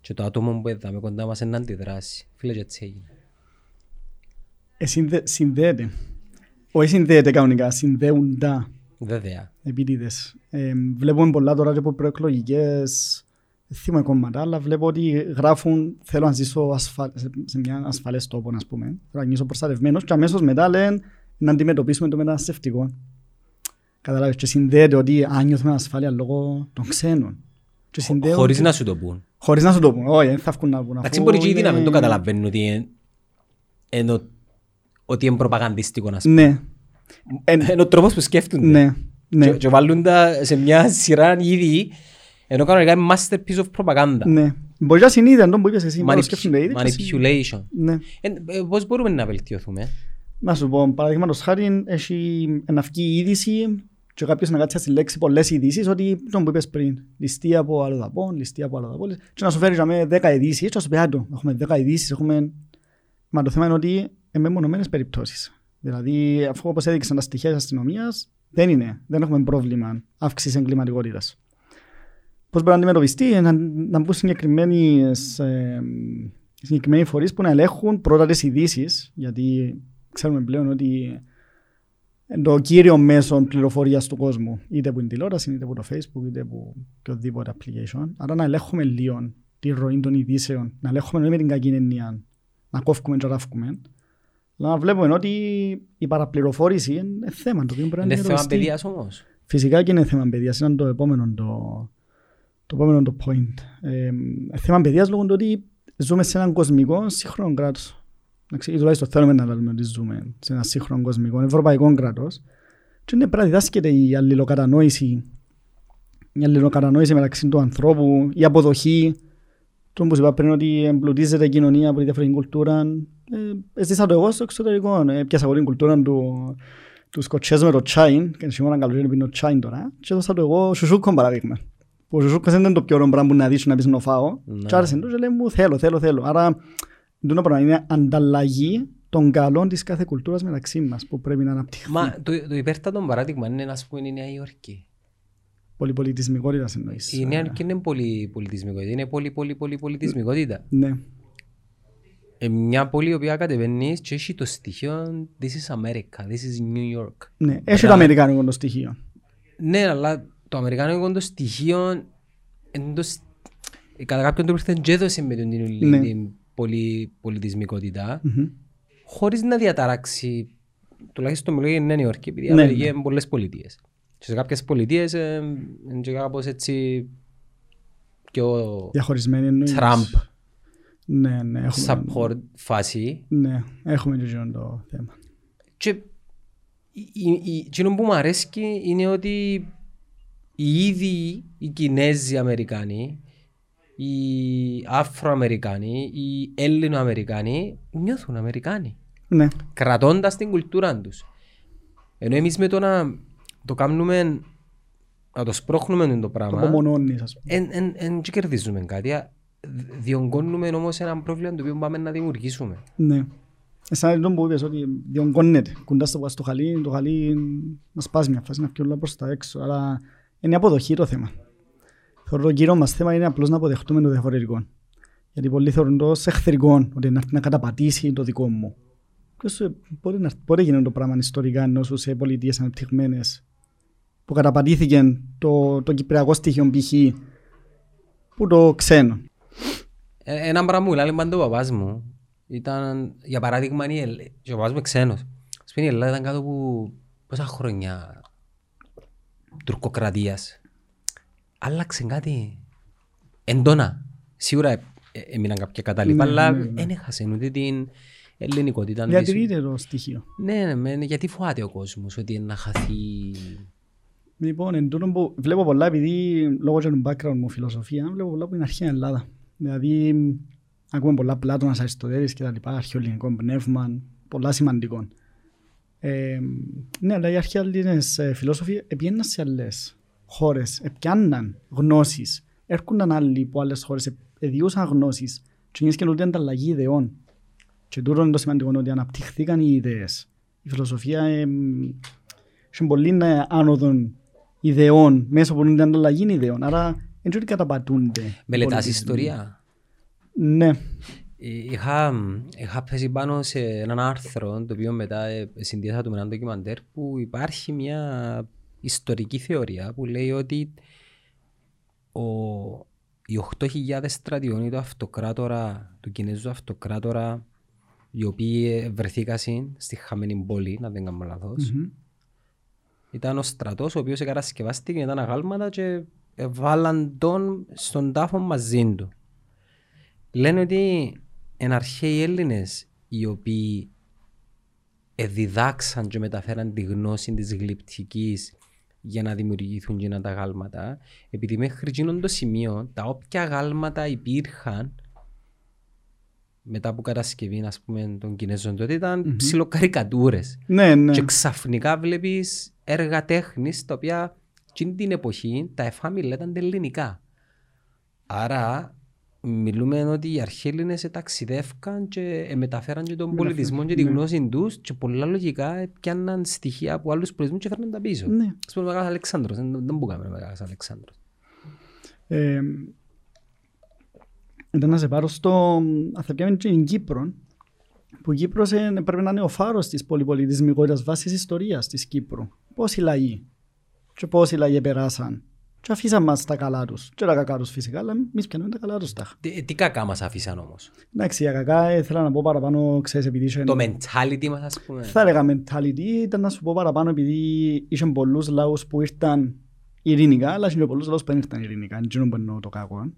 Και το άτομο που έδαμε κοντά μας είναι να αντιδράσει. Φίλε και έτσι έγινε. Ε, συνδε, συνδέεται. Όχι συνδέεται κανονικά, συνδέουντα Βέβαια. επίτηδες. Ε, βλέπουμε πολλά τώρα και από προεκλογικές θυμάμαι κόμματα, αλλά βλέπω ότι γράφουν θέλω να ζήσω ασφα... σε, σε μια ασφαλές τόπο, ας πούμε. Θέλω να νιώσω προστατευμένος και αμέσως μετά λένε να αντιμετωπίσουμε το μεταναστευτικό. Καταλάβεις, και συνδέεται ότι αν νιώθουμε ασφάλεια λόγω των ξένων. Και συνδέονται- Χωρίς να σου το πούν. Χωρίς να σου το πούν. Όχι, δεν θα βγουν να πούν. Εντάξει, αφού μπορεί και ήδη να είναι- μην το καταλαβαίνουν ότι είναι, ενώ, ότι είναι προπαγανδιστικό να σου Ναι. Ε, Είναι ο τρόπος που σκέφτονται. ναι. Ναι. Και, και βάλουν τα σε μια σειρά ήδη, ενώ κανονικά είναι masterpiece of propaganda. Ναι. Μπορεί να συνείδη, αν το που είπες εσύ, μπορεί να Manip- σκέφτονται ήδη. και εσύ- Manipulation. Ναι. Ε, ε, πώς μπορούμε να βελτιωθούμε; Να σου πω, παραδείγματος χάρη, έχει να βγει η είδηση και κάποιος να κάτσει να συλλέξει πολλές ειδήσεις ότι τον που είπες πριν, ληστεία από αλλοδαπών, ληστεία από αλλοδαπών και να σου φέρει για μέ 10 ειδήσεις και να σου πει άντω, έχουμε 10 ειδήσεις, έχουμε... Μα το θέμα είναι ότι είναι μεμονωμένες περιπτώσεις. Δηλαδή, αφού όπως έδειξαν τα στοιχεία της αστυνομίας, δεν είναι, δεν έχουμε πρόβλημα αύξησης εγκληματικότητας. Πώς μπορεί να αντιμετωπιστεί, να, να μπουν συγκεκριμένες, ε, συγκεκριμένοι φορείς που να ελέγχουν πρώτα τις ειδήσεις, γιατί ξέρουμε πλέον ότι είναι το κύριο μέσο πληροφορίας του κόσμου, είτε από την τηλεόραση, είτε από το facebook, είτε από οποιοδήποτε application. Άρα να ελέγχουμε λίγο τη ροή των ειδήσεων, να ελέγχουμε όχι με την κακή έννοια, να κόφουμε και ράφουμε. Αλλά να βλέπουμε ότι η παραπληροφόρηση είναι θέμα το οποίο πρέπει να Είναι θέμα αντιμετωπιστεί. παιδείας όμως. Φυσικά και είναι θέμα παιδείας, είναι το επόμενο το, το, επόμενο το point. Ε, θέμα παιδείας λόγω του ότι ζούμε σε έναν κοσμικό σύγχρονο κράτος. Εντάξει, ή τουλάχιστον θέλουμε να λέμε ότι ζούμε σε ένα σύγχρονο κοσμικό, ευρωπαϊκό κράτος. Και είναι πρέπει να διδάσκεται η αλληλοκατανόηση, η αλληλοκατανόηση μεταξύ του ανθρώπου, η αποδοχή, το που σου είπα πριν ότι εμπλουτίζεται η κοινωνία από τη διαφορετική κουλτούρα. Ε, έζησα το εγώ στο εξωτερικό. Ε, πιάσα από την κουλτούρα του, του Σκοτσέζου με το τσάιν, και σήμερα καλοκαίρι πίνω τσάιν τώρα, και έδωσα το εγώ σουσούκο παράδειγμα. Που ο σουσούκος δεν είναι το πιο ωραίο πράγμα που να δεις να πεις να φάω. Ναι. Και άρεσε του και λέει μου θέλω, θέλω, θέλω. Άρα το πράγμα είναι ανταλλαγή των καλών της κάθε κουλτούρας μεταξύ μας που πρέπει να αναπτυχθεί. Μα το, το υπέρτατο παράδειγμα είναι ας πούμε η Νέα Υόρκη. Πολυπολιτισμικότητας εννοείς. Η Νέα Υόρκη είναι πολύ πολιτισμικότητα. Είναι πολύ πολύ πολύ πολιτισμικότητα. Ναι. Ε, μια πόλη η οποία κατεβαίνεις και έχει το στοιχείο This is America, this is New York. Ναι, έχει το Μπράβο. αμερικάνικο το στοιχείο. Ναι, αλλά το αμερικάνικο το στοιχείο εν το σ- ε, κατά κάποιον τρόπο ήρθε και έδωσε με την, Ναι. την πολυ, πολιτισμικότητα Μμμ. χωρίς να διαταράξει τουλάχιστον μιλώ για Νέα Υόρκη, επειδή η Ναι, Αμερική ναι. είναι πολλές πολιτείες. Και σε κάποιες πολιτείες ε, είναι και κάπως έτσι πιο Διαχωρισμένη εννοείς. Τραμπ Ναι, ναι, έχουμε, support φάση. ναι, έχουμε και εκείνο το θέμα. Και η- η- η- εκείνο που μου αρέσει είναι ότι οι ίδιοι οι Κινέζοι Αμερικάνοι, οι Αφροαμερικάνοι, οι Έλληνο-Αμερικάνοι νιώθουν Αμερικάνοι. Ναι, κρατώντας την κουλτούρα τους. Ενώ εμείς με το να το κάνουμε, να το σπρώχνουμε το το πράγμα, απομονώνεις ας πούμε. εν, εν, εν και κερδίζουμε κάτι. α, Διονγκώνουμε όμως ένα πρόβλημα το οποίο πάμε να δημιουργήσουμε. Ναι. Σαν το που είπες ότι διονγκώνεται. Κοντά στο, στο χαλί, το χαλί να σπάσει μια φάση, να φύγει όλα προς τα έξω. Αλλά είναι η αποδοχή το θέμα. Θεωρώ το κύριο μας θέμα είναι απλώς να αποδεχτούμε το διαφορετικό. Γιατί πολλοί θεωρούν το ως εχθρικό, ότι να έρθει να καταπατήσει το δικό μου. Και όσο μπορεί, να, μπορεί γίνει το πράγμα ιστορικά ενώ σου σε πολιτείες ανεπτυγμένες που καταπατήθηκε το, το κυπριακό στοιχείο π.χ. που το ξένο. Ε, Ένα πράγμα που λέει πάντα ο παπάς μου ήταν, για παράδειγμα, η Ελλ- και ο παπάς μου είναι ξένος. Ας πούμε η Ελλάδα ήταν κάτω από πόσα χρόνια τουρκοκρατίας; Άλλαξε κάτι εντόνα. Σίγουρα ε, ε, έμειναν κάποια κατάλοιπα, Ναι, αλλά ναι, ναι. δεν έχασε ούτε την ελληνικότητα. της. Διατηρείται το στοιχείο. Ναι, ναι, μεν, γιατί φοβάται ο κόσμος ότι να χαθεί... Λοιπόν, εν τούτον που βλέπω πολλά, επειδή λόγω και του background μου φιλοσοφία, βλέπω πολλά που είναι αρχαία Ελλάδα. Δηλαδή, ακούμε πολλά Πλάτωνας, Αριστοτέλης και τα λοιπά, αρχαιοελληνικό πνεύμα, πολλά σημαντικό. Ε, ναι, αλλά οι αρχαίοι Έλληνες ε, φιλόσοφοι επιέναν σε άλλες χώρες, επιάνναν γνώσεις, έρχονταν άλλοι από άλλες χώρες, ε- εδιούσαν γνώσεις και γίνες και λούτε ανταλλαγή ιδεών. Και τούτο είναι το σημαντικό ότι αναπτυχθήκαν οι ιδέες. Η φιλοσοφία ε, έχει πολύ ε, άνοδον ιδεών μέσα από την ανταλλαγή ιδεών. Άρα δεν ότι καταπατούνται. οι Μελετάς πολιτισμοί. ιστορία; Ναι. Ε, Είχα, είχα πέσει πάνω σε έναν άρθρο το οποίο μετά ε, συνδύασα το με έναν ντοκιμαντέρ που υπάρχει μια ιστορική θεωρία που λέει ότι ο, οι 8.000 στρατιώνοι του αυτοκράτορα, του Κινέζου αυτοκράτορα οι οποίοι βρεθήκαν στη χαμένη πόλη, να δεν κάνω λάθος, Μμμ. ήταν ο στρατός ο οποίος κατασκευάστηκε, ήταν αγάλματα και βάλαν τον στον τάφο μαζί του. Λένε ότι είναι αρχαίοι Έλληνες οι οποίοι εδιδάξαν και μεταφέραν τη γνώση της γλυπτικής για να δημιουργηθούν και τα γάλματα, επειδή μέχρι εκείνον το σημείο τα όποια γάλματα υπήρχαν μετά από κατασκευή ας πούμε, των Κινέζων τότε ήταν mm-hmm. ψιλοκαρικατούρες. Ναι, ναι. Και ξαφνικά βλέπεις έργα τέχνης τα οποία εκείνη την εποχή τα εφάμιλα ήταν τα ελληνικά. Άρα μιλούμε ότι οι αρχαίοι Έλληνες ταξιδεύκαν και ε, μεταφέραν και τον πολιτισμό και τη ναι. γνώση τους και πολλά λογικά πιάνναν στοιχεία από άλλους πολιτισμούς και φέρναν τα πίσω. Ναι. Ας πούμε ο Μεγάλος Αλεξάνδρος, δεν, δεν μπορούμε ο Μεγάλος Αλεξάνδρος. Ε, ήταν να σε πάρω στο... Θα πιάμε και την Κύπρο, που η Κύπρος ε, πρέπει να είναι ο φάρος της πολυπολιτισμικότητας βάσης ιστορίας της Κύπρου. Πώς οι λαοί και πώς οι λαοί περάσαν και αφήσαν μας τα καλά τους. Και τα κακά τους φυσικά, αλλά εμείς πιάνουμε τα καλά τους τάχα. Τι, τι κακά μας αφήσαν όμως; Εντάξει, για κακά ε, ήθελα να πω παραπάνω, ξέρεις, επειδή είχε... Το mentality μας ας πούμε. Θα έλεγα mentality, ήταν να σου πω παραπάνω επειδή είχε πολλούς λαούς που ήρθαν ειρηνικά, αλλά είχε πολλούς λαούς που δεν ήρθαν ειρηνικά, είναι εκείνο που εννοώ το κακό.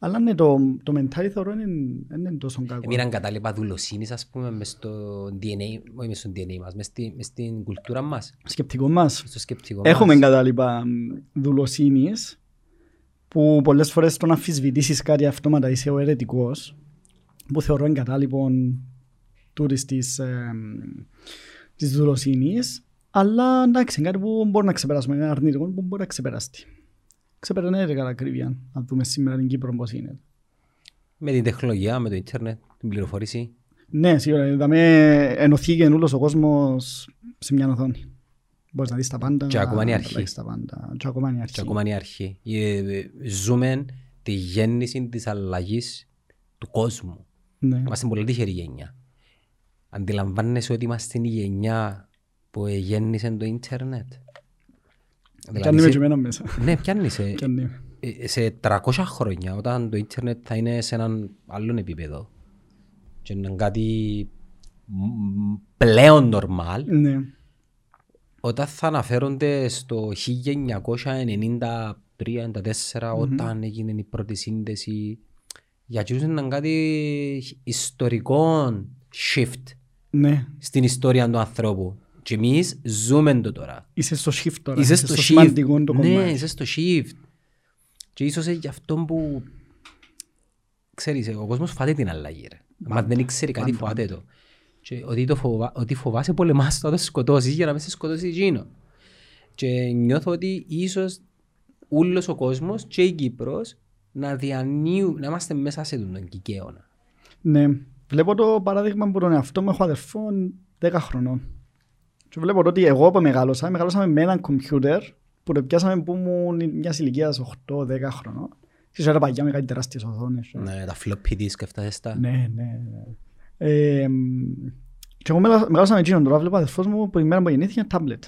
Αλλά ναι, το, το mentality θεωρώ είναι, δεν είναι τόσο κακό. Έμειναν κατάλοιπα δουλοσύνης ας πούμε μες στο DNA, όχι μες στο DNA μας, μες, στη, μες στην κουλτούρα μας, Σκεπτικό μας. στο σκεπτικό Έχουμε μας. κατάλοιπα δουλοσύνης που πολλές φορές το να αμφισβητήσεις κάτι αυτόματα είσαι ο αιρετικός που θεωρώ εγκατάλειπον τούτης της, ε, της δουλοσύνης αλλά εντάξει είναι κάτι που μπορεί να ξεπεράσουμε είναι αρνητικό που μπορεί να ξεπεράσει ξεπερνέται κατά ακρίβεια να δούμε σήμερα την Κύπρο πώς είναι Με την τεχνολογία, με το ίντερνετ, την πληροφόρηση. ναι σίγουρα είδαμε ενωθήκε όλος ο κόσμος σε μια οθόνη Μπορείς να δεις τα πάντα, Και ακόμα είναι η να αρχή. αλλάξεις τα πάντα. Και ακόμα είναι η αρχή. Και ακόμα είναι η αρχή. Ε, ε, Ζούμε τη γέννηση της αλλαγής του κόσμου. Ναι. Είμαστε πολύ τυχερή γενιά. Αντιλαμβάνεσαι ότι είμαστε η γενιά που γέννησε το ίντερνετ; Κι αν είμαι και εμένα μέσα. Ναι, πιάνει σε, Κι αν είμαι. ε, σε 300 χρόνια όταν το ίντερνετ θα είναι σε έναν άλλον επίπεδο και είναι κάτι μ, πλέον normal, Ναι. όταν θα αναφέρονται στο 1993-1994 όταν έγινε η πρώτη σύνδεση για εκείνους ήταν κάτι ιστορικό shift Ναι. στην ιστορία του ανθρώπου και εμείς ζούμε το τώρα. Είσαι στο shift τώρα. Είσαι στο shift. σημαντικό το ναι, κομμάτι. είσαι στο shift. Και ίσως είναι γι' αυτό που ξέρεις, ο κόσμος φάται την αλλαγή. Ρε. Μα δεν ξέρει κάτι Πάντα. φάται το. Και ότι, το φοβά, ότι φοβάσαι πολεμάς το να το σκοτώσεις για να μην σε σκοτώσει εκείνο. Και νιώθω ότι ίσως όλος ο κόσμος και η Κύπρος να διανύουν, να είμαστε μέσα σε τον κικαίωνα. Ναι. Βλέπω το παράδειγμα που τον εαυτό μου έχω αδερφό 10 χρονών. Και βλέπω ότι εγώ που μεγάλωσα, μεγάλωσα με έναν κομπιούτερ που το πιάσαμε που ήμουν μιας ηλικίας 8-10 χρονών. Και σε παγιά με κάτι τεράστιες οθόνες. Ναι, τα floppy disk έφτασες τα. Ναι, ναι, ναι. Ε, μ, και εγώ μεγάλα- μεγάλωσα με εκείνον τώρα, βλέπω αδερφός μου που η μέρα που γεννήθηκε τάμπλετ.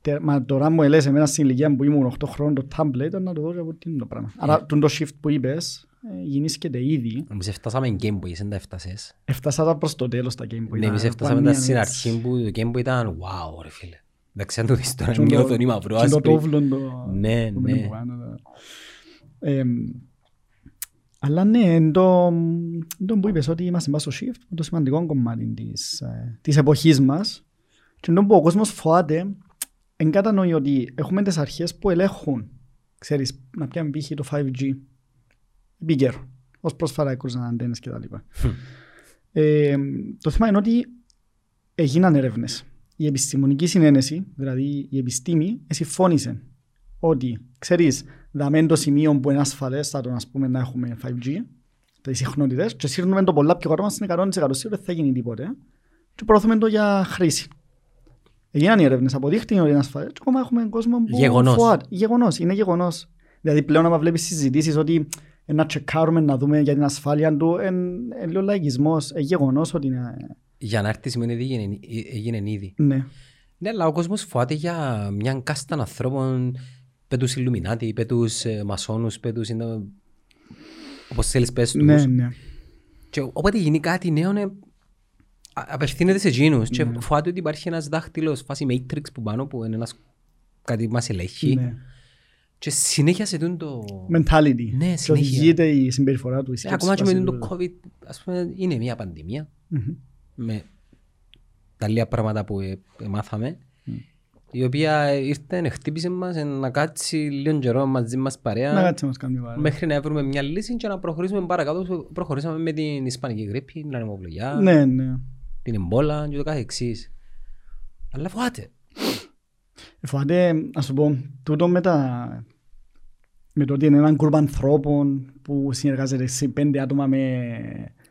Τε- Μα τώρα μου ελέγχε εμένα στην ηλικία που ήμουν 8 χρόνων το τάμπλετ, ήταν να το δω και από τι είναι το πράγμα. Άρα τον το shift που είπες, ε, γεννήσκεται ήδη. Εμείς έφτασαμε Game Boy, εσύ δεν τα έφτασες. Έφτασα τα προς το τέλος τα Game Boy. Ναι, εμείς Τα έφτασαμε πάνε τα στην έτσι. αρχή που το Game Boy ήταν wow ρε φίλε. Εντάξει, αν το δεις τώρα Και το- νιώθω είμαι και το αυρό τόβλον το... Ναι, το ναι. μένει πάνω, το- Ε, αλλά ναι, εν το, εν το που είπες ότι είμαστε πάνω στο shift, είναι το σημαντικό κομμάτι της, ε, της εποχής μας και εν το που ο κόσμος φοβάται, εν κατανοεί ότι έχουμε τις αρχές που ελέγχουν, ξέρεις, να πιάμε π.χ. το 5G, επί καιρό, ως πρόσφατα έκρουσαν αντένες και τα λοιπά. Ε, το θέμα είναι ότι έγιναν έρευνες. Η επιστημονική συνένεση, δηλαδή η επιστήμη, συμφώνησε ότι, ξέρεις, δαμέν το σημείο που είναι ασφαλέστατο ας πούμε, να έχουμε 5G, τις συχνότητες, και σύρνουμε το πολλά πιο γρήγορα στην 100% σίγουρα δεν θα γίνει τίποτε και προωθούμε το για χρήση. Έγιναν οι έρευνες, αποδείχτηκε ότι είναι ασφαλές και ακόμα έχουμε κόσμο που Γεγονός. φοβάται. Γεγονός, είναι γεγονός. Δηλαδή πλέον άμα βλέπεις συζητήσεις ότι ε, να τσεκάρουμε να δούμε για την ασφάλεια του, είναι λίγο λαϊκισμός, ε, γεγονός ότι είναι... Για να έρθεις σημαίνει ότι έγινε, ε, έγινε ήδη. Ναι. Ναι, αλλά ο κόσμος φοβάται για μια κάστα ανθρώπων πέ τους Ιλουμινάτι, πέ τους ε, μασόνους, πέ τους... είναι- Όπως θέλεις πες τους. Ναι, ναι. Και όποτε γίνει κάτι νέο, ναι, α- απευθύνεται σε εκείνους. Και Ναι. φοβάται ότι υπάρχει ένας δάχτυλος, φάση Matrix που πάνω που είναι ένας κάτι που μας ελέγχει. ναι. Και συνέχεια σε τούν το... mentality. Ναι, Και συνέχεια. οδηγείται η συμπεριφορά του. η Ε, σκέψη ακόμα και με βασικά. το COVID, ας πούμε, είναι μια πανδημία. Μμμ. με τα λίγα πράγματα που ε, ε, μάθαμε, η οποία ήρθε, χτύπησε μας ε, να κάτσει λίγο καιρό μαζί μας παρέα, Να κάτσε μας κάνει πάρα. μέχρι να βρούμε μια λύση και να προχωρήσουμε παρακάτω. Προχωρήσαμε με την Ισπανική γρήπη, την ανεμοβλογιά, Ναι, ναι. την εμπόλα και το κάθε εξής. Αλλά φοβάται. Φοβάται, ας σου πω, τούτο με τα... Με το ότι είναι έναν γκρουπ ανθρώπων που συνεργάζεται σε πέντε άτομα με,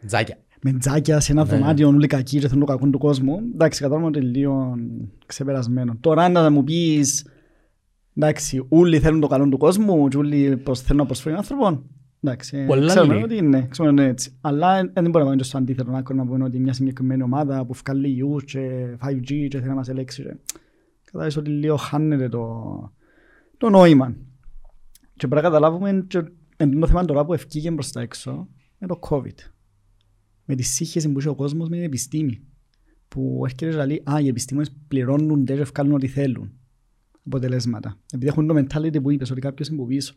Τζάκια. με τζάκια σε ένα Ναι. δωμάτιο όλοι κακοί και θέλουν το κακό του κόσμου. Εντάξει, κατάλαβα ότι είναι λίγο ξεπερασμένο. Τώρα να μου πεις, εντάξει, όλοι θέλουν το καλό του κόσμου και όλοι πως θέλουν να προσφέρουν άνθρωπον. Εντάξει, ε, Πολλά ξέρουμε λέει. ότι είναι, ξέρουμε ότι είναι έτσι. Αλλά ε, δεν μπορούμε να πάμε στο αντίθετο άκρο να πούμε ότι μια συγκεκριμένη ομάδα που βγάλει γιους και 5G και θέλει να μας ελέγξει. και- Κατάλαβες ότι λίγο χάνεται το, το νόημα. Και πρέπει να καταλάβουμε και εν το θέμα τώρα που ευκήγε προς τα έξω με το COVID. Με τη σύγχυση που είχε ο κόσμος με την επιστήμη. Που έρχεται και λέει, α, οι επιστήμονες πληρώνουν και βγάλουν ό,τι θέλουν. Αποτελέσματα. Επειδή έχουν το mentality που είπες, ότι κάποιος είναι από πίσω.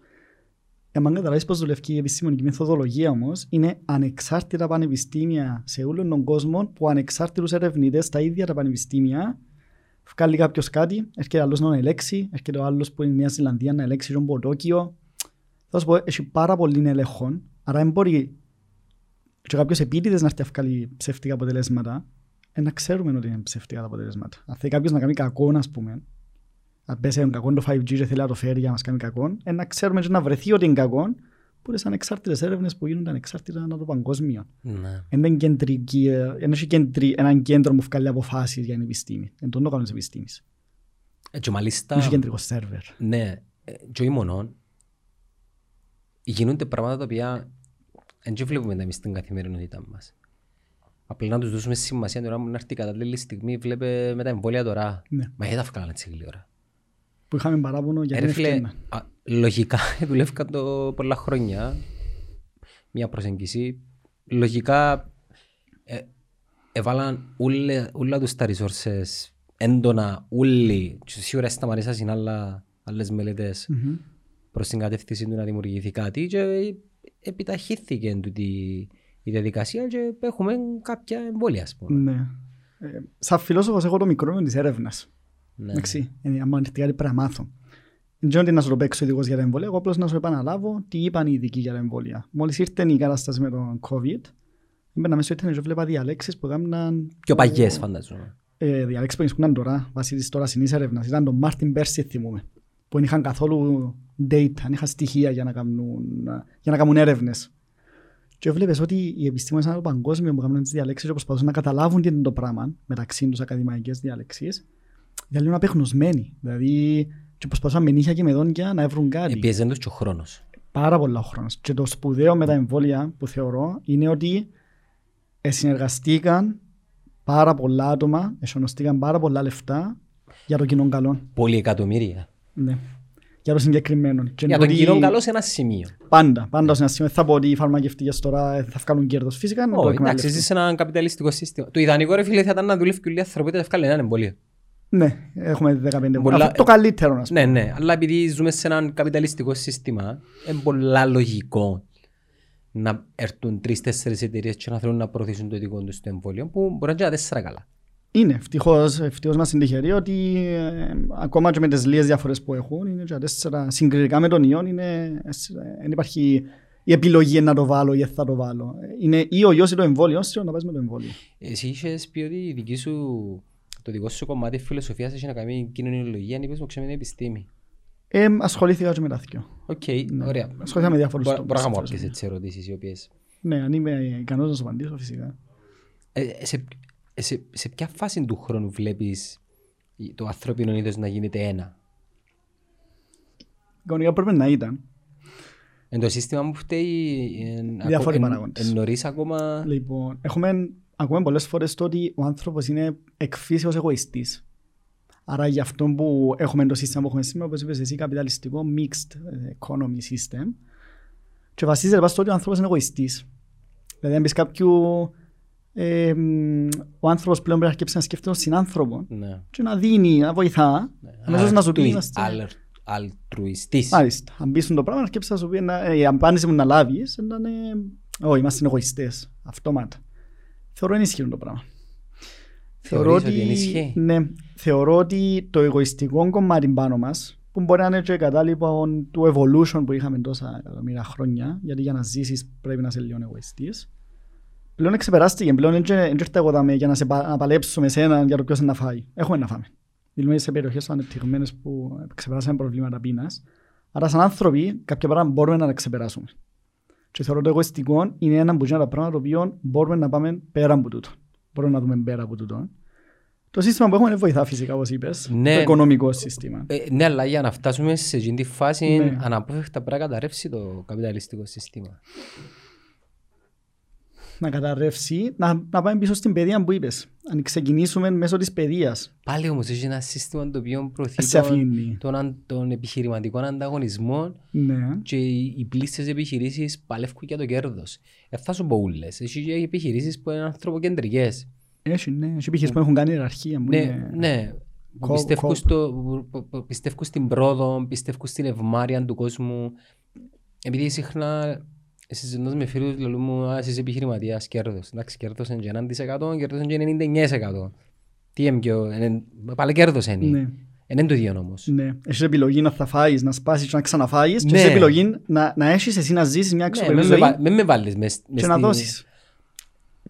Εάν καταλάβεις πώς δουλεύει η επιστημονική μεθοδολογία όμως, είναι ανεξάρτητα πανεπιστήμια σε όλον τον κόσμο που ανεξάρτητους ερευνητές στα ίδια τα πανεπιστήμια βγάλει κάποιος κάτι, έρχεται άλλος να ελέξει, έρχεται ο άλλος που είναι η Νέα Ζηλανδία να ελέξει τον από Τόκιο. Θα σου πω, έχει πάρα πολύ ελεγχόν, άρα δεν μπορεί και κάποιος επίτηδες να έρθει να βγάλει ψεύτικα αποτελέσματα, ε, να ξέρουμε ότι είναι ψεύτικα τα αποτελέσματα. Αν θέλει κάποιος να κάνει κακό, ας πούμε, να πέσει έναν κακό το 5G και θέλει να το φέρει για να μας κάνει κακό, ε, να ξέρουμε και να βρεθεί ότι είναι κακό, που είναι σαν ανεξάρτητες έρευνες που γίνονται ανεξάρτητα ανά το παγκόσμιο. Ναι. Δεν είναι κεντρική, ε, δεν έχει κεντρι, έναν κέντρο που βγάλει αποφάσεις για την επιστήμη. Εν τον όκανο της επιστήμης. Ε, Και μάλιστα, Δεν έχει κεντρικό σερβερ. ναι, ε, και όχι μόνο, γίνονται πράγματα τα οποία δεν βλέπουμε τα εμείς στην καθημερινότητα μας. Απλά να τους δώσουμε σημασία τώρα που να έρθει η κατάλληλη στιγμή, βλέπε με τα εμβόλια τώρα. Ναι. Μα γιατί τα βγάλανε έτσι γλύωρα. Που είχαμε παράπονο για Ε, την ρε φίλε, ευκαιρία. α, λογικά δουλεύκα το πολλά χρόνια μια προσέγγιση. Λογικά ε, έβαλαν ούλε- ούλα τους τα resources έντονα όλοι και σίγουρα σταματήσαν άλλα, άλλες μελέτες Μμμ. προς την κατεύθυνση του να δημιουργηθεί κάτι και επιταχύθηκε τούτη η διαδικασία και έχουμε κάποια εμβόλια ας πούμε. Ναι. Ε, Σαν φιλόσοφος έχω το μικρό της έρευνας. Ναι. Εντάξει, είναι άμα έρθει κάτι πρέπει να μάθω. Δεν ξέρω τι να σου το παίξω ειδικός για τα εμβόλια, εγώ απλώς να σου επαναλάβω τι είπαν οι ειδικοί για τα εμβόλια. Μόλις ήρθε η κατάσταση με τον COVID, έμπαινα μέσα στο ίντερνετ και βλέπα διαλέξεις που έκαναν Πιο παγιές φανταζόμαι. ε, διαλέξεις που ισχύουν τώρα, βάσει της τώρα συνής έρευνας. Ήταν τον Μάρτιν Πέρσι, θυμούμε, που δεν είχαν καθόλου data, δεν είχαν στοιχεία για να κάνουν, για να κάνουν έρευνες. Και βλέπεις ότι οι επιστήμονες ανά το παγκόσμιο που κάνουν τις διαλέξεις και προσπαθούν να καταλάβουν τι είναι το πράγμα μεταξύ τους ακαδημαϊκές διαλέξεις, ήταν λίγο απεγνωσμένοι. Δηλαδή, και προσπαθούν με νύχια και με δόντια να βρουν κάτι. Επίεζαν τους και ο χρόνος. Πάρα πολλά χρόνος. Και το σπουδαίο με τα εμβόλια που θεωρώ είναι ότι ε, συνεργαστήκαν πάρα πολλά άτομα, εσωνοστήκαν πάρα πολλά λεφτά για το κοινό καλό. Πολλοί εκατομμύρια. Ναι. Για το συγκεκριμένο. Και Για τον ότι κοινό καλό σε ένα σημείο. Πάντα, πάντα ως ένα σημείο. Θα πω ότι οι φαρμακευτικές τώρα ε, θα βγάλουν κέρδος. Φυσικά να το Όχι, εντάξει, εκμεταλλευτούν. ζεις σε ένα καπιταλιστικό σύστημα. Το ιδανικό ρε φίλε θα ήταν να δουλεύει και όλοι οι άνθρωποι και να βγάλουν έναν εμβολίο. Ναι, έχουμε 15 Πολλά- Αυτό το καλύτερο να σου Ναι, ναι, αλλά επειδή ζούμε σε έναν καπιταλιστικό σύστημα, είναι πολλά λογικό να έρθουν τρει-τέσσερι εταιρείες και να θέλουν να προωθήσουν το δικό τους το εμβόλιο, που μπορεί να είναι και τα τέσσερα καλά. Είναι ευτυχώς, ευτυχώς μας είναι τυχεροί ότι ε, ακόμα και με τις λίγες διαφορές που έχουν είναι και τα τέσσερα συγκριτικά με τον ιόν είναι, δεν υπάρχει η επιλογή να το βάλω ή δεν θα το βάλω. Είναι ή ο ιός ή το εμβόλιο, όσο να πας με το εμβόλιο. Εσύ είχες πει ότι η δική σου, το δικό σου κομμάτι φιλοσοφίας έχει να κάνει με κοινωνιολογία, αν είπες μου ξέμεινε επιστήμη. Ε, ασχολήθηκα και με τα δυο. Οκ, ωραία. Ασχολήθηκα με διάφορους Μπορώ τομείς, μπορώ να κάνω φιλοσοφία. κάποιες έτσι ερωτήσεις οι οποίες... Ναι, αν είμαι ικανός να σου απαντήσω φυσικά. Ε, σε, σε, σε ποια φάση του χρόνου βλέπεις το ανθρώπινο είδος να γίνεται ένα; Κανονικά πρέπει να ήταν. Εν το σύστημα μου φταίει εν- Διάφοροι εν- παράγοντες. εν νωρίς ακόμα... Λοιπόν, έχουμε, ακούμε πολλές φορές το ότι ο άνθρωπος είναι εκ φύσεως εγωιστής. Άρα γι' αυτό που έχουμε το σύστημα που έχουμε σήμερα, όπως είπες εσύ, καπιταλιστικό mixed ε, economy system και βασίζεται πάνω στο ότι ο άνθρωπος είναι εγωιστής. Δηλαδή αν πεις κάποιου ε, μ, ο άνθρωπος πλέον πρέπει να αρκέψει να σκέφτεται ως συνάνθρωπο Ναι. και να δίνει, να βοηθά, αμέσως να σου πει Αλτρουι- είμαστε... αλ- Αλτρουιστής. Μάλιστα. Αν πεις το πράγμα, να αρκέψει να σου πει, να- ε, η απάντηση μου να λάβεις, να είναι, όχι, είμαστε εγωιστές, αυτόματα. Θεωρώ ενισχύουν το πράγμα. Θεωρείς ότι ενισχύει; ναι, θεωρώ ότι το εγωιστικό κομμάτι πάνω μας, που μπορεί να είναι και κατάλοιπο του evolution που είχαμε τόσα εκατομμύρια χρόνια, γιατί για να ζήσεις πρέπει να είσαι λίγο εγωιστής, πλέον ξεπεράστηκε. Πλέον δεν ήρθα εγώ δάμε για να, σε, πα- να παλέψω με σένα για το ποιος είναι να φάει. Έχουμε να φάμε. Μιλούμε σε περιοχές ανεπτυγμένες που ξεπεράσαμε προβλήματα πείνας. Άρα σαν άνθρωποι κάποια πράγματα μπορούμε να τα ξεπεράσουμε. Και θεωρώ το εγωιστικό είναι ένα από τα πράγματα το οποίο μπορούμε να πάμε πέρα από τούτο. Μπορούμε να δούμε πέρα από τούτο. Το σύστημα που έχουμε είναι βοηθά φυσικά, όπως είπες. Ναι. Το οικονομικό σύστημα. Ε, ναι, αλλά για να φτάσουμε σε εκείνη τη φάση, Ναι. αναπόφευκτα πρέπει να καταρρεύσει το καπιταλιστικό σύστημα. Να καταρρεύσει, να, να πάμε πίσω στην παιδεία που είπες. Αν ξεκινήσουμε μέσω της παιδείας. Πάλι όμως έχει ένα σύστημα το οποίο προωθεί Σε τον, αφήνει. τον, αν- τον επιχειρηματικό ανταγωνισμό Ναι. και οι, οι πλήστες επιχειρήσεις παλεύουν για το κέρδος. Ε, θα σου πω ούλες. Έχει και επιχειρήσεις που είναι ανθρωποκεντρικές. Έχει, ναι. Έχει επιχειρήσεις που έχουν κάνει ιεραρχία. που Ναι, είναι- ναι. Που Κο- πιστεύουν, κο- στο, που- που- που πιστεύουν στην πρόοδο, πιστεύουν στην ευμάρεια του κόσμου. Επειδή συχνά συζητώντας με φίλους λέω μου «Α, εσύ είσαι επιχειρηματίας, κέρδος». Εντάξει, κέρδος είναι και 1%, κέρδος είναι και 99%. Τι είναι πιο... είναι- Πάλι κέρδος είναι. Ναι. Ε, Είναι το ίδιο όμως. Ναι. Έχεις επιλογή να θα φάεις, να σπάσεις και να ξαναφάεις και Ναι. έχεις επιλογή να, να έχεις εσύ να ζήσεις μια Ναι, αξιοπρεπή μην με ζωή βα- μην με βάλεις μες, μες και να στη- δώσεις.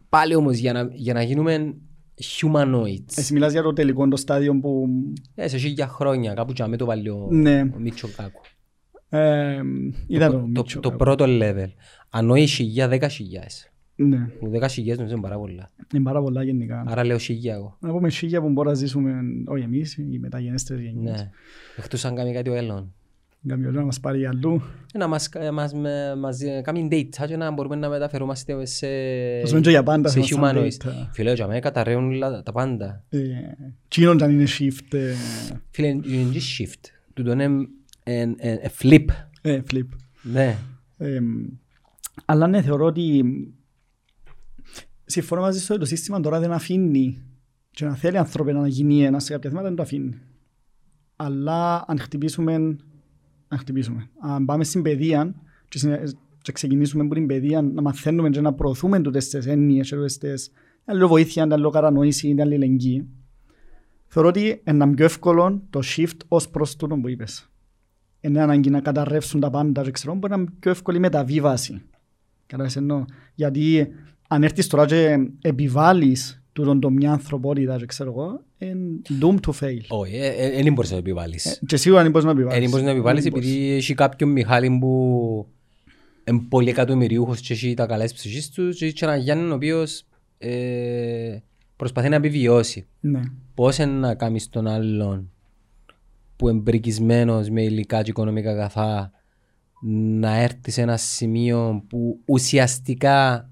Πάλι όμως για να, για να γίνουμε humanoids. Εσύ μιλάς για το τελικό το στάδιο που... Ε, σε χίλια χρόνια, κάπου και με το βάλει ο, Ναι. ο Μίτσο Κάκου. Ε, ήταν το, το, Μίτσο το κάπου. πρώτο level. Αν όχι χιλιά, δέκα χιλιάδες. Ναι. Που δέκα χιλιάδες νομίζω είναι πάρα πολλά. Είναι πάρα πολλά γενικά. Άρα λέω χιλιά εγώ. Να πούμε σίγια που μπορούμε να ζήσουμε, όχι εμείς, οι μεταγενέστερες γενιές. Ναι. Εκτός αν κάνει κάτι ο Έλλον. Κάποιος να μας πάρει αλλού. Ε, Να μας, ε, μας, με- μας ε, κάνει data και να μπορούμε να μεταφερόμαστε σε, Θα σου και για πάντα σε θα μας humanoids. data. Φίλε, για μένα καταραίουν όλα τα πάντα. Ε, Τσίνον αν είναι shift, ε, Φίλε, είναι και shift. Τούτο είναι εν- εν- ε, flip. ε, flip. Ναι. Ε, αλλά ναι, θεωρώ ότι συμφωνώ μαζί σου ότι το σύστημα τώρα δεν αφήνει και να θέλει άνθρωποι να γίνει ένας σε κάποια θέματα δεν το αφήνει. Αλλά αν χτυπήσουμε, αν χτυπήσουμε, αν πάμε στην παιδεία και, συνε- και ξεκινήσουμε από την παιδεία να μαθαίνουμε και να προωθούμε τούτες τις έννοιες και τούτες τις άλλο βοήθεια, άλλο κατανόηση, άλλο αλληλεγγύη, θεωρώ ότι είναι πιο εύκολο το shift ως προς τούτο που είπες. Είναι ανάγκη να καταρρεύσουν τα πάντα και ξέρω, μπορεί να είναι πιο εύκολη μεταβίβαση. Κατάλαβες εννοώ; Γιατί αν έρθεις τώρα και επιβάλλεις τούτον το μια ανθρωπότητα και ξέρω εγώ, είναι doomed to fail. Όχι, δεν μπορείς να το επιβάλλεις. Ε, Και σίγουρα δεν μπορείς να επιβάλλεις. Δεν μπορείς να επιβάλλεις Δεν μπορείς. επειδή έχει κάποιον Μιχάλη που είναι πολύ εκατομμυριούχος και έχει τα καλά της ψυχής τους και έχει έναν Γιάννη ο οποίος ε, προσπαθεί να επιβιώσει. Ναι. Πώς είναι να κάνεις τον άλλον που είναι πρικισμένος με υλικά και οικονομικά αγαθά να έρθει σε ένα σημείο που ουσιαστικά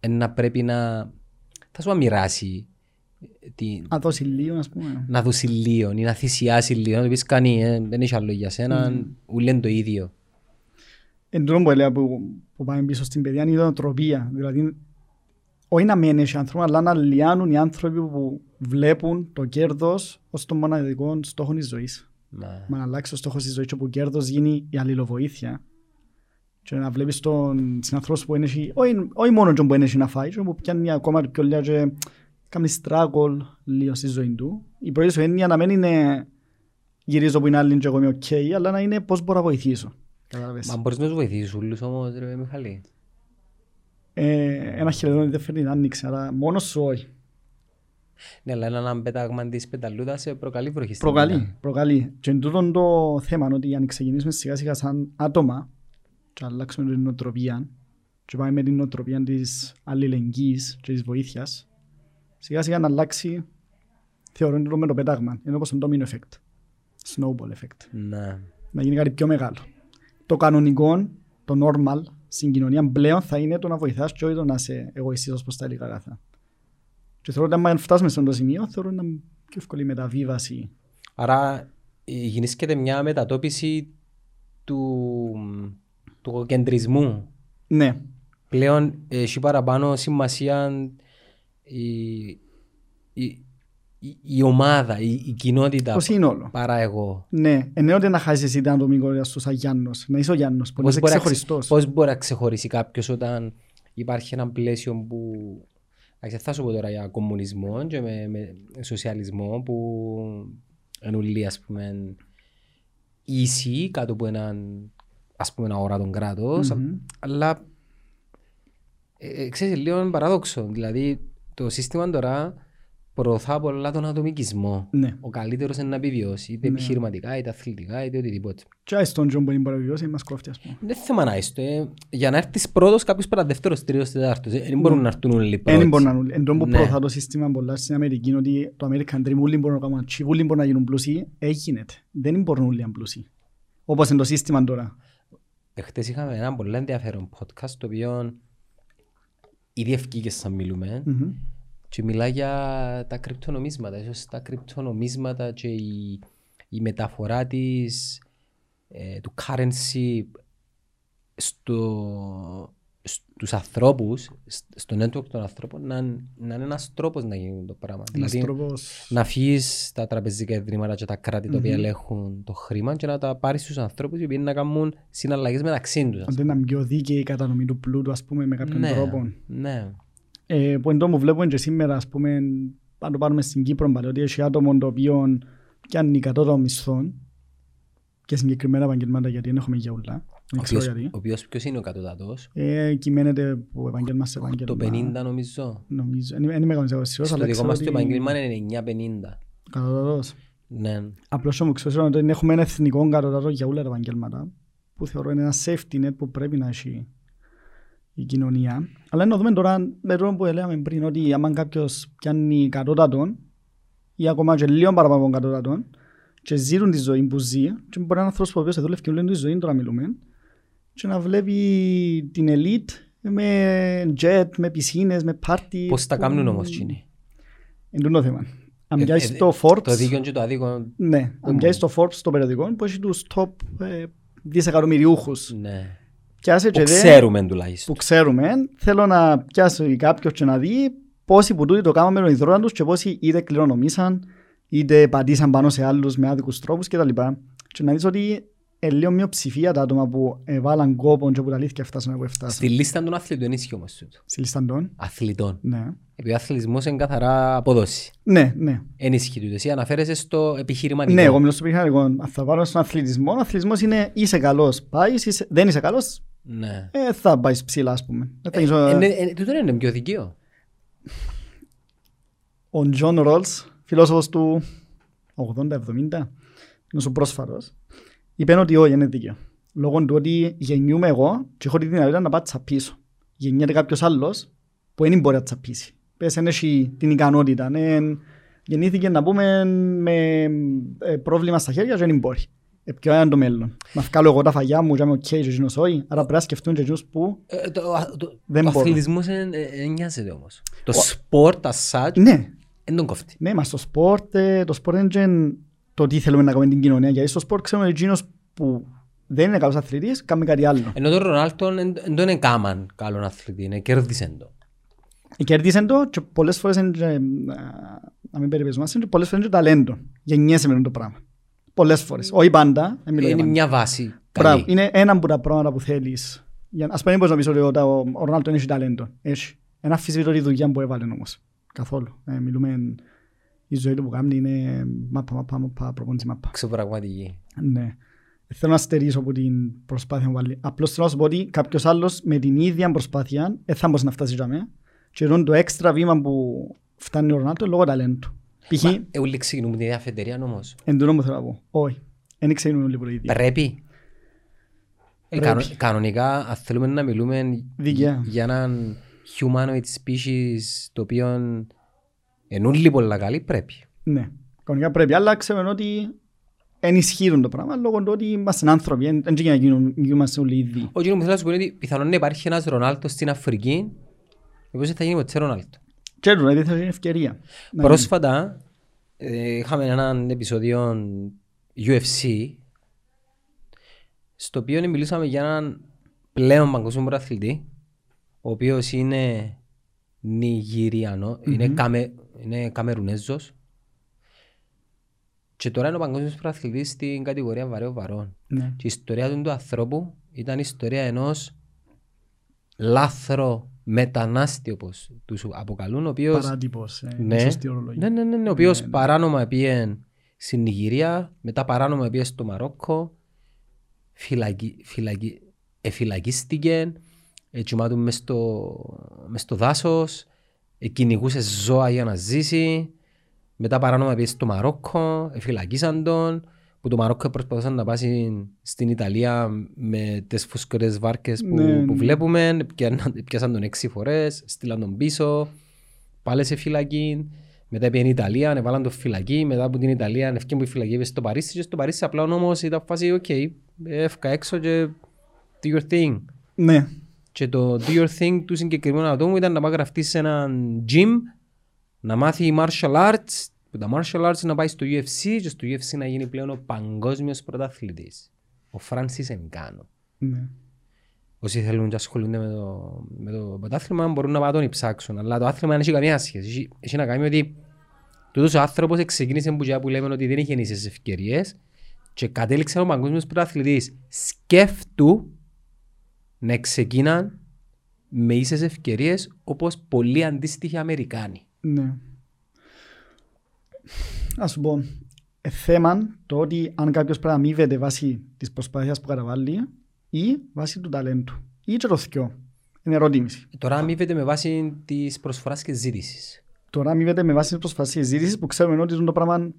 ε, να πρέπει να θα σου μοιράσει την, Να δώσει λίγο, ας πούμε. να δώσει λίγο ή να θυσιάσει λίγο, να του πεις κάνει, ε, δεν έχει άλλο για σένα, Mm. ούλοι είναι το ίδιο. Εν τούτο που έλεγα που, που πάμε πίσω στην παιδεία είναι η νοοτροπία. Δηλαδή, όχι να μένει οι άνθρωποι, αλλά ν' αλλάξουν οι άνθρωποι που βλέπουν το κέρδος ως το μοναδικό στόχο της ζωής. Μα, Μα να αλλάξει το στόχο της ζωής και 'που κέρδος γίνει η αλληλοβοήθεια και να βλέπεις τον συνανθρώπους που είναι, όχι, όχι μόνο τον που είναι να φάει, και που πιάνει ακόμα πιο λίγα και κάνει struggle λίγο στη ζωή του. Η πρώτη σου έννοια να μην είναι γυρίζω που είναι άλλη και εγώ είμαι οκ, αλλά να είναι πώς μπορώ να βοηθήσω. Κατάλαβες. μα μπορείς να τους βοηθήσεις ούλους όμως ρε Μιχαλή. Ε, ένα χειρετό δεν φέρνει την άνοιξη, αλλά μόνος σου όχι. Ναι, αλλά ένα πέταγμα της πεταλούδας ε, προκαλεί βροχή στην Προκαλεί, πέτα. προκαλεί. Και εν τούτον το θέμα είναι ότι αν ξεκινήσουμε σιγά σιγά σαν άτομα και αλλάξουμε την νοοτροπία και πάμε με την νοοτροπία της αλληλεγγύης και της βοήθειας σιγά σιγά να αλλάξει θεωρώ είναι το με το πετάγμα. Είναι όπως το domino effect. Snowball effect. Ναι. Να γίνει κάτι πιο μεγάλο. Το κανονικό, το normal στην κοινωνία πλέον θα είναι το να βοηθάς και όχι το να είσαι εγωιστής ως προς τα υλικά αγαθά. Και θεωρώ ότι αν φτάσουμε σε αυτό το σημείο θεωρώ να είναι πιο εύκολη η μεταβίβαση Άρα ε, γεννήσκεται μια μετατόπιση του, του κεντρισμού. Ναι, Πλέον έχει παραπάνω σημασία η, η, η, η ομάδα, η, η κοινότητα το σύνολο. παρά εγώ. Ναι, ενώ ότι να χάσεις εσύ την ατομικότητα σου σαν Γιάννος, να είσαι ο Γιάννος, που να είσαι μπορεί να ξε- ξεχωριστός. πώς μπορεί να ξεχωρίσει κάποιος όταν υπάρχει ένα πλαίσιο που Εντάξει, θα σου πω τώρα για κομμουνισμό και με, με σοσιαλισμό που είναι όλοι ας πούμε ίσοι κάτω από έναν ας πούμε ένα ορατόν κράτος Μμμ. αλλά ε, ε, ξέρεις λίγο είναι παράδοξο δηλαδή το σύστημα τώρα προωθά πολλά τον ατομικισμό Ναι. ο καλύτερος είναι να επιβιώσει είτε Ναι. επιχειρηματικά είτε αθλητικά είτε οτιδήποτε Και άι στον Τζον που είναι παραβιώσει, μας κόφτει ας πούμε. δεν θέμα να είσαι. ε. Για να έρθεις πρώτος, κάποιος πρέπει να δεύτερος, τρίτος, τέταρτος. Ε, Δεν μπορούν να έρθουν όλοι πρώτοι. Δεν μπορεί να είναι. Εν τόν που Ναι. προωθά το σύστημα πολλά στην Αμερική είναι ότι το American Dream όλοι μπορούν να κάνουν achieve, όλοι μπορούν να γίνουν πλούσιοι. Έγινε. Δεν μπορούν όλοι να είναι πλούσιοι. Όπως είναι το σύστημα τώρα. Εχθές είχαμε ένα πολύ ενδιαφέρον podcast το οποίο ήδη ευκήκες σαν μιλούμε Μμμ. Και μιλά για τα κρυπτονομίσματα. Ίσως τα κρυπτονομίσματα και η, η μεταφορά της ε, του currency στο, στους ανθρώπους, σ- στο network των ανθρώπων να, να είναι ένας τρόπος να γίνει το πράγμα. Ένας Δηλαδή, τρόπος... να φύγεις τα τραπεζικά ιδρύματα και τα κράτη τα οποία Μμμ. ελέγχουν το χρήμα και να τα πάρεις στους ανθρώπους οι οποίοι να κάνουν συναλλαγές μεταξύ τους. ας Αν δεν είναι πιο δίκαιη η κατανομή του πλούτου, ας πούμε, με κάποιον ναι, τρόπο. ναι. Ε, που εντός μου βλέπουμε και σήμερα, ας πούμε, αν το πάρουμε στην Κύπρο, πάλι, ότι έχει άτομο το οποίο πιάνει κατώτατο μισθό και συγκεκριμένα επαγγελμάτα, γιατί δεν έχουμε για ούλα. Ο Δεν ξέρω οποίος, γιατί. ο οποίος ποιος είναι ο κατώτατος, Ε, κυμαίνεται από επάγγελμα σε επάγγελμα. το 50 νομίζω. Νομίζω. Δεν είμαι μεγάλος σίγουρος, Στο αλλά δικό ξέρω μας το ότι επαγγέλμα είναι 950. κατώτατος. Ναι. Απλώς όμως ξέρω ότι έχουμε ένα εθνικό κατώτατο για όλα τα επαγγέλματα που θεωρώ είναι ένα safety net που πρέπει να έχει η κοινωνία. Αλλά να δούμε τώρα με το που λέμε πριν ότι άμα κάποιος πιάνει κατώτατον ή ακόμα και λίγο παραπάνω από κατώτατον και ζήρουν τη ζωή που ζει και μπορεί να είναι άνθρωπος που οποίος δούλευε και όλη τη ζωή τώρα μιλούμε και να βλέπει την ελίτ με jet, με πισίνες, με πάρτι. Πώς τα που- κάνουν όμως εκείνοι; Είναι τούτο θέμα. Αν Ε, πιάσεις ε, το Forbes, Το δίκαιο και το άδικο, ναι, αν Ούμ. πιάσεις το Forbes στο περιοδικό που έχει τους top ε, δισεκατομμυριούχους ναι. Πιάσε Που και δε, ξέρουμε τουλάχιστον. που ξέρουμε, θέλω να πιάσει κάποιος και να δει πόσοι που τούτοι το κάναμε με τον υδρόνα τους και πόσοι είτε κληρονομήσαν, είτε πατήσαν πάνω σε άλλους με άδικους τρόπους κτλ. Και να δεις ότι ε, λίγο μειοψηφία τα άτομα που έβαλαν κόπο και που τα αλήθεια φτάσαν που φτάσαν. Στη λίστα των αθλητών ισχύει όμως τούτο. Στη λίστα των; Αθλητών. Ναι. Επειδή ο αθλητισμός είναι καθαρά απόδοση. Ναι, ναι. Εν ισχύει τούτο. Εσύ αναφέρεσαι στο επιχειρηματικό. Ναι, εγώ μιλώ στο επιχειρηματικό. Αν θα πάρω στον αθλητισμό, ο αθλητισμός είναι είσαι καλός, πάεις, είσαι, δεν είσαι καλός, Ναι. ε, θα πάει ψηλά ας πούμε. Δεν θα γίνεις ο- Ε, είναι- ε, Τούτο είναι πιο δικαίο. ο Τζον Ρολς, φιλόσοφος του 80-70, είναι ο πρόσφατος, είπε ότι όχι, είναι δίκαιο. Λόγω του ότι γεννιούμαι εγώ και έχω τη δυνατότητα να πάω τσαππίσω. Γεννιέται κάποιος άλλος που δεν μπορεί να τσαππίσει. Πες δεν έχει την ικανότητα. ναι, γεννήθηκε να πούμε με ε, πρόβλημα στα χέρια και δεν μπορεί. Ε, ποιο είναι το μέλλον. Να βγάλω εγώ τα φαγιά μου και είμαι οκ και εκείνος όχι. Άρα πρέπει να σκεφτούν και εκείνους που... Ε, το- α- το- Δεν Ο μπορώ. αθλητισμός δεν ε, νοιάζεται όμως. Το sport as such Ναι, δεν τον κόφτει. Ναι, μα στο sport, ε, το sport είναι και το τι θέλουμε να κάνουμε την κοινωνία. Γιατί στο sport ξέρουμε ότι εκείνος που δεν είναι καλός αθλητής, κάνει κάτι άλλο. Ενώ τον Ρονάλτον δεν δεν τον έκαμαν καλόν αθλητή, είναι κέρδισεν το. Κέρδισε το και πολλές φορές είναι, και, ε, να μην περιπέζουμε, και πολλές φορές είναι και ταλέντο. Γεννιέσαι με το πράγμα. Πολλές φορές. Όχι πάντα. δεν μιλώ για Είναι πάντα. μια βάση Μπράβο, καλή. Είναι ένα από τα πράγματα που θέλεις. Για- Ας πούμε, μπορείς να πεις ότι ο, ο, ο Ρονάλτο έχει ταλέντο. Έχει. Ένα αφισβητώ τη δουλειά που έβαλε όμως. Καθόλου. Ε, μιλούμε, η ζωή του που κάνει είναι μάπα, μάπα, μάπα, προπονητής μάπα. Ξεπραγματική. Ναι. Θέλω να στερήσω από την προσπάθεια που βάλει. Απλώς θέλω να σου πω ότι κάποιος άλλος με την ίδια προσπάθεια δεν θα μπορούσε να φτάσεις για μένα. Και είναι το έξτρα βήμα που φτάνει ο Ρονάλτο λόγω ταλέντου. Π.χ. Μα, ε, όλοι ξεκινούμε την ίδια αφεντηρία όμως. εν τούτο που θέλω να πω. Όχι. Δεν ξέρουμε όλοι που το ίδιο. Πρέπει. Ε, Πρέπει. κανο- Κανονικά, αν θέλουμε να μιλούμε Δικαία. για έναν humanoid species το οποίο είναι όλοι πολλά καλοί, πρέπει. Ναι. Κανονικά πρέπει. Αλλά ξέρουμε ότι ενισχύουν το πράγμα λόγω του ότι είμαστε άνθρωποι. Δεν δεν γίνεται να γίνουν- είμαστε όλοι ίδιοι. Ο κύριος μου θέλω να σου πω είναι ότι πιθανόν να υπάρχει ένας Ρονάλτος στην Αφρική, ο οποίος δεν θα γίνει ποτέ Ρονάλτο. Και έτσι, δηλαδή θα είναι ευκαιρία. Να Πρόσφατα ε, είχαμε έναν επεισόδιο UFC στο οποίο μιλήσαμε για έναν πλέον παγκόσμιο πρωταθλητή ο οποίος είναι Νιγηριανό, είναι, καμε, είναι Καμερουνέζος και τώρα είναι ο παγκόσμιος πρωταθλητής στην κατηγορία βαρέων βαρών. Ναι. Και η ιστορία του, του ανθρώπου ήταν η ιστορία ενός λάθρο μετανάστη όπως τους αποκαλούν, ο οποίος Παράτυπος. ε, ναι, σωστή ορολογία. ναι, ναι, ναι, ναι, ο οποίος παράνομα πήγε στην Νιγηρία, μετά παράνομα πήγε στο Μαρόκο, φυλακι, φυλακι, εφυλακίστηκε, ετσιμάτου μες στο, μες στο δάσος, ε, κυνηγούσε ζώα για να ζήσει, μετά παράνομα πήγε στο Μαρόκο, εφυλακίσαν τον, που το Μαρόκο προσπαθούσαν να πάσει στην Ιταλία με τις φουσκωτές βάρκες που, Ναι, ναι. που βλέπουμε, πιάναν- πιάσαν τον έξι φορές, στείλαν τον πίσω, πάλι σε φυλακή, μετά πήγαινε η Ιταλία, έβαλαν τον φυλακή, μετά από την Ιταλία ευκαιρία που η φυλακή πήγε στο Παρίσι και στο Παρίσι απλά όμως ήταν φάση «ΟΚ, έφκα έξω και do your thing». Ναι. Και το do your thing του συγκεκριμένου ατόμου ήταν να πάει γραφτεί σε ένα gym, να μάθει martial arts, που τα martial arts να πάει στο UFC και στο UFC να γίνει πλέον ο παγκόσμιος πρωταθλητής. Ο Φράνσις Εγκάνο. Ναι. Όσοι θέλουν και ασχολούνται με το, με το πρωτάθλημα μπορούν να πάνε τον ψάξουν. Αλλά το άθλημα δεν έχει καμία σχέση. Έχει, έχει να κάνει ότι τούτος ο άνθρωπος ξεκίνησε που, και που λέμε ότι δεν είχε ίσες ευκαιρίες και κατέληξε ο παγκόσμιος πρωταθλητής. Σκέφτου να ξεκίναν με ίσες ευκαιρίες όπως πολλοί αντίστοιχοι Αμερικάνοι. Ναι. Ας σου πω, ε, θέμα το ότι αν κάποιος πρέπει να αμείβεται βάσει της προσπάθειας που καταβάλει ή βάσει του ταλέντου. Ή και το θκυο. Είναι ερώτηση. Τώρα αμείβεται με βάση της προσφοράς και ζήτησης. Τώρα αμείβεται με βάση της προσπάθειας ζήτησης που ξέρουμε ότι το πράγμα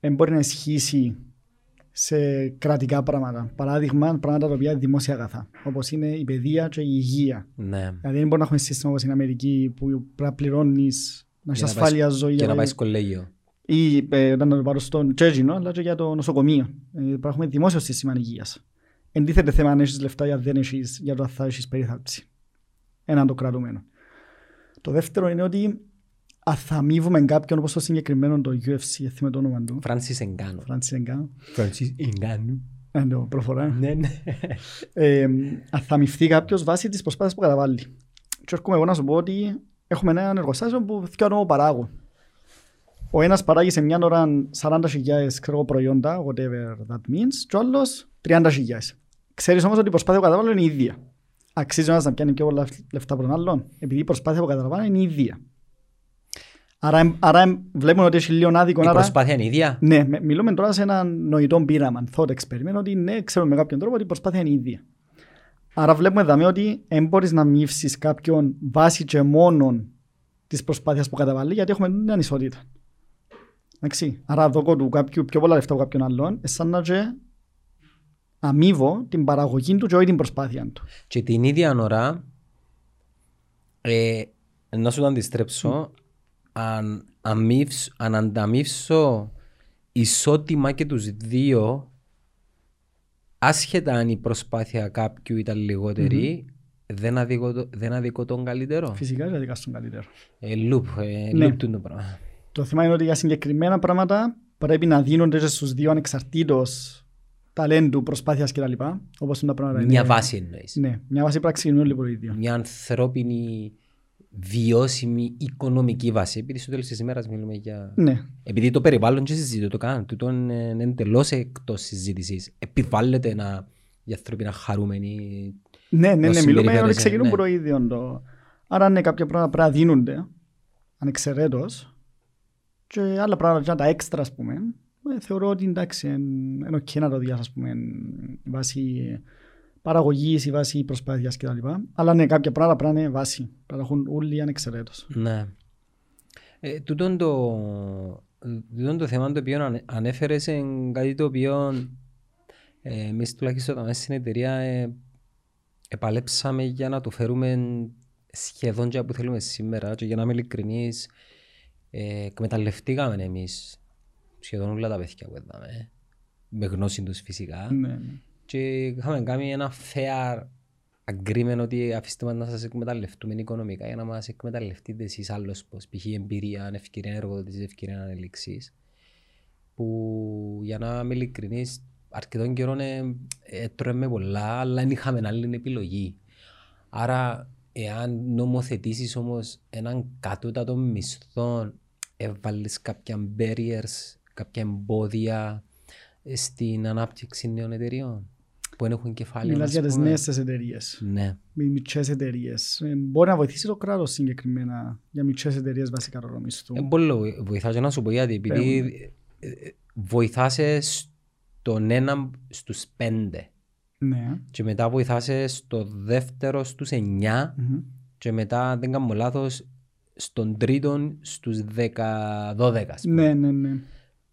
δεν μπορεί να ισχύσει σε κρατικά πράγματα. Παράδειγμα, πράγματα τα οποία είναι δημόσια αγαθά. Όπως είναι η παιδεία και η υγεία. Ναι. Δηλαδή δεν μπορεί να έχουμε σύστημα όπως στην Αμερική που πρέπει να πληρώνεις, να έχεις Για να ασφάλεια πάεις- ζωή. Και να για- πάει κολέγιο. Ή ε, όταν το πάρω στον Τσέζινο, αλλά και για το νοσοκομείο. Ε, πρέπει να έχουμε δημόσιο σύστημα υγείας. Εντίθεται θέμα αν έχεις λεφτά ή αν δεν έχεις, για το αν θα έχεις περίθαλψη. Έναν το κρατούμενο. Το δεύτερο είναι ότι αν θα αμείβουμε κάποιον όπως το συγκεκριμένο το UFC, θυμάμαι το όνομα του, Φράνσις Εγκάνο. Φράνσις Εγκάνο, Φράνσις Εγκάνο. Ε, ναι, προφορά. Ναι, ναι. ε, αν θα μειφθεί κάποιος βάσει της προσπάθειας που καταβάλει. Και έρχομαι εγώ να σου πω ότι έχουμε ένα εργοστάσιο που δύο άτομα παράγουν. Ο ένας παράγει σε μια ώρα 40.000 ξέρω εγώ, προϊόντα, whatever that means, και ο άλλος 30.000. Ξέρεις όμως ότι η προσπάθεια που καταβάλω είναι η ίδια. Αξίζει ο ένας να πιάνει πιο πολλά λεφτά από τον άλλον, επειδή η προσπάθεια που καταβάλω είναι η ίδια. Άρα, εμ- άρα εμ- βλέπουμε ότι έχει λίγο άδικο. Η άρα- προσπάθεια είναι ίδια; ναι, με- μιλούμε τώρα σε ένα νοητό πείραμα, thought experiment, ότι ναι, ξέρουμε με κάποιον τρόπο ότι η προσπάθεια είναι η ίδια. Άρα βλέπουμε εδώ ότι δεν μπορείς να μειύσεις κάποιον βάσει και μόνον της προσπάθειας που καταβάλει, γιατί έχουμε την ανισότητα. Εντάξει. Άρα δώκω του κάποιου πιο πολλά λεφτά από κάποιον άλλον, σαν να και αμείβω την παραγωγή του και όχι την προσπάθεια του. Και την ίδια ώρα, ε, να σου το αντιστρέψω, αν, αμείβσ- αν ανταμείψω ισότιμα και τους δύο, άσχετα αν η προσπάθεια κάποιου ήταν λιγότερη, δεν, αδικώ, το- δεν αδικώ τον καλύτερο. Φυσικά είναι δικά στον καλύτερο. Ε, loop, ε, Ναι. loop του το πράγμα. Το θέμα είναι ότι για συγκεκριμένα πράγματα πρέπει να δίνονται και στους δύο ανεξαρτήτως ταλέντου, προσπάθειας κτλ. Όπως είναι τα πράγματα. Μια είναι- βάση εννοείς. Ναι, μια βάση πρέπει να ξεκινούν όλοι από το ίδιο. Μια ανθρώπινη, βιώσιμη, οικονομική βάση. Επειδή στο τέλος της ημέρας μιλούμε για... Ναι, Επειδή το περιβάλλον και συζητώ το καν, τούτο είναι εντελώς εκτός συζήτησης. Επιβάλλεται να οι άνθρωποι να χαρούμενοι. ναι, ναι, ναι, Όσοι μιλούμε ότι συμπεριφέρεσαι, ξεκινούν ναι. από το ίδιο. Το... Άρα ναι, κάποια πράγματα πρέπει να δίνονται ανεξαιρέτως και άλλα πράγματα, και τα έξτρα, ας πούμε, ε, θεωρώ ότι εντάξει, είναι οκ να το διας, ας πούμε, βάση παραγωγής ή βάση προσπάθειας κτλ. Αλλά ναι, κάποια πράγματα πρέπει να είναι βάση. Πρέπει να έχουν όλοι ανεξαιρέτως. Ναι. Ε, τούτον το, τούτον το θέμα το οποίο ανε- ανέφερες είναι κάτι το οποίο ε, εμείς τουλάχιστον όταν είμαστε στην εταιρεία ε, επαλέψαμε για να το φέρουμε σχεδόν και που θέλουμε σήμερα και για να είμαι ειλικρινής ε, εκμεταλλευτήκαμε εμείς σχεδόν όλα τα παιδιά που είδαμε με γνώση τους φυσικά Ναι, ναι. και είχαμε κάνει ένα fair agreement ότι αφήστε μας να σας εκμεταλλευτούμε οικονομικά για να μας εκμεταλλευτείτε εσείς άλλος πως π.χ. εμπειρία, ευκαιρία εργοδότησης, ευκαιρία ανελήξης που για να είμαι ειλικρινής αρκετών καιρών ε, έτρωμε πολλά αλλά δεν είχαμε άλλη επιλογή. Άρα εάν νομοθετήσεις όμως έναν κατώτατο μισθό έβαλες κάποια barriers, κάποια εμπόδια ε, στην ανάπτυξη νέων εταιριών που δεν έχουν κεφάλαιο. Μιλάς ας για τις πούμε; νέες τις εταιρείες. Ναι. με μικρές εταιρείες. Ε, Μπορεί να βοηθήσει το κράτος συγκεκριμένα για μικρές εταιρείες βασικά το μισθού. Ε, πολύ βοη- βοηθά και να σου πω γιατί, επειδή ε, ε, βοηθάσαι στον έναν στους πέντε Ναι. και μετά βοηθάσαι στο δεύτερο στους εννιά Μμμ. και μετά, αν δεν κάνω λάθος, στον τρίτον στους δέκα, δώδεκα. ας πούμε. Ναι, ναι, ναι.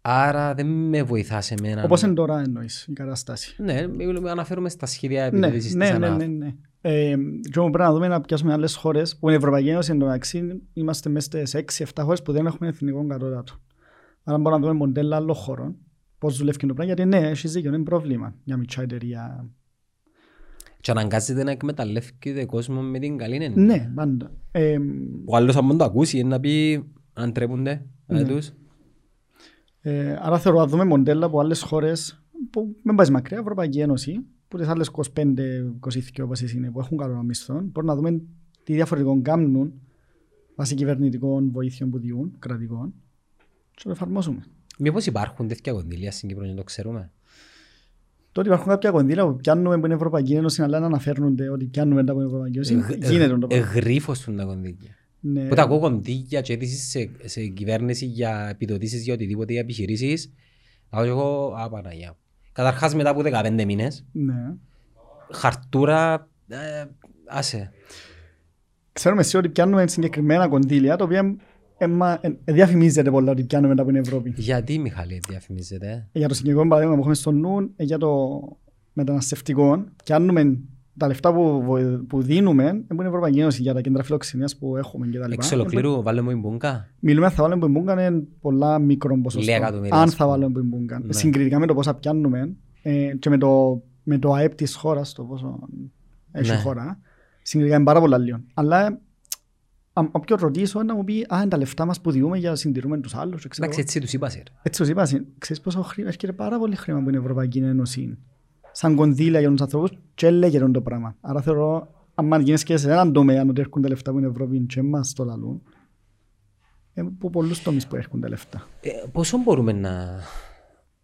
Άρα δεν με βοηθάς εμένα. Όπως είναι τώρα εννοείς η κατάσταση. Ναι, μιλούμε- αναφέρουμε στα σχέδια Ναι, επιδοτήσεις ναι, της ναι, ΑΝΑΦ. ναι, ναι. Ε, και όμως πρέπει να δούμε να πιάσουμε άλλες χώρες που είναι η Ευρωπαϊκή Ένωση εν τω μεταξύ είμαστε μέσα στις 6-7 χώρες που δεν έχουμε εθνικό κατώτατο. Άρα μπορούμε να δούμε μοντέλα άλλων χωρών πώς δουλεύει και το πράγμα γιατί ναι, έχεις δίκιο, είναι πρόβλημα για μικρά εταιρεία. Και αναγκάζεται να εκμεταλλεύεται κόσμο με την καλή έννοια. Ναι, πάντα. Ε, Ο άλλος αν το ακούσει είναι να πει αν τρέπονται Ναι. ναι. τους. Ε, άρα θεωρώ να δούμε μοντέλα από άλλες χώρες που δεν πάει μακριά, Ευρωπαϊκή Ένωση, που τις άλλες 25-22 όπως είναι που έχουν καλό μισθό, μπορούμε να δούμε τι διαφορετικό κάνουν βάσει κυβερνητικών βοήθειων που διούν, κρατικών, και το εφαρμόσουμε. Μήπως υπάρχουν τέτοια κονδύλια στην Κύπρο και το ξέρουμε; Τότε υπάρχουν κάποια κονδύλια που πιάνουμε που είναι Ευρωπαϊκή Ένωση, αλλά να αναφέρονται ότι πιάνουμε τα από την Ευρωπαϊκή Ένωση. Ε, Γίνεται το ε, πράγμα. Εγρήφωσουν τα κονδύλια. Ναι. Που τα ακούω κονδύλια και αίτησης σε, σε κυβέρνηση για επιδοτήσεις για οτιδήποτε για επιχειρήσεις. Θα πω και εγώ, α, Παναγιά. μου». Καταρχάς μετά από 15 μήνες, Ναι. χαρτούρα, ε, άσε. Ξέρουμε εσύ ότι πιάνουμε συγκεκριμένα κονδύλια, τα οποία εμα- ε, ε, διαφημίζεται πολλά ότι πιάνουμε τα από την Ευρώπη. Γιατί, Μιχάλη, διαφημίζεται; Ε, Για το συγκεκριμένο παράδειγμα που έχουμε στο νου, ε, για το μεταναστευτικό, πιάνουμε τα λεφτά που, βοη- που δίνουμε, ε, που είναι η Ευρωπαϊκή Ένωση για τα κέντρα φιλοξενίας που έχουμε και τα λοιπά. Εξ Ε, ολοκλήρου, βάλε μου μπούγκα. Μιλούμε αν θα βάλουμε που μπούγκαν είναι πολλά μικρό ποσοστό. Λίγα εκατομμύρια, Αν ας θα πούμε. βάλουμε που μπούγκαν. Ναι. Συγκριτικά με το πόσα πιάνουμε ε, και με το, με το ΑΕΠ της χώρας, το πόσο έχει Ναι. η χώρα, συγκριτικά είναι πάρα πολλά λίγο. Αλλά ε, αν όποιον ρωτήσω να μου πει «Α, είναι τα λεφτά μας που διούμε για να συντηρούμε τους άλλους». και ξέρω Εντάξει, εγώ. έτσι τους είπα, σερ. Έτσι τους είπα, συ- ξέρεις πόσο χρήμα, έρχεται πάρα πολύ χρήμα από την Ευρωπαϊκή Ένωση σαν κονδύλια για τους ανθρώπους και έλεγε το πράγμα. Άρα θεωρώ, αν γίνεις και σε έναν τομέα ότι έρχονται λεφτά που είναι Ευρώπη και μας το λαλούν, ε, από πολλούς τομείς που έρχονται λεφτά. Ε, πόσο μπορούμε να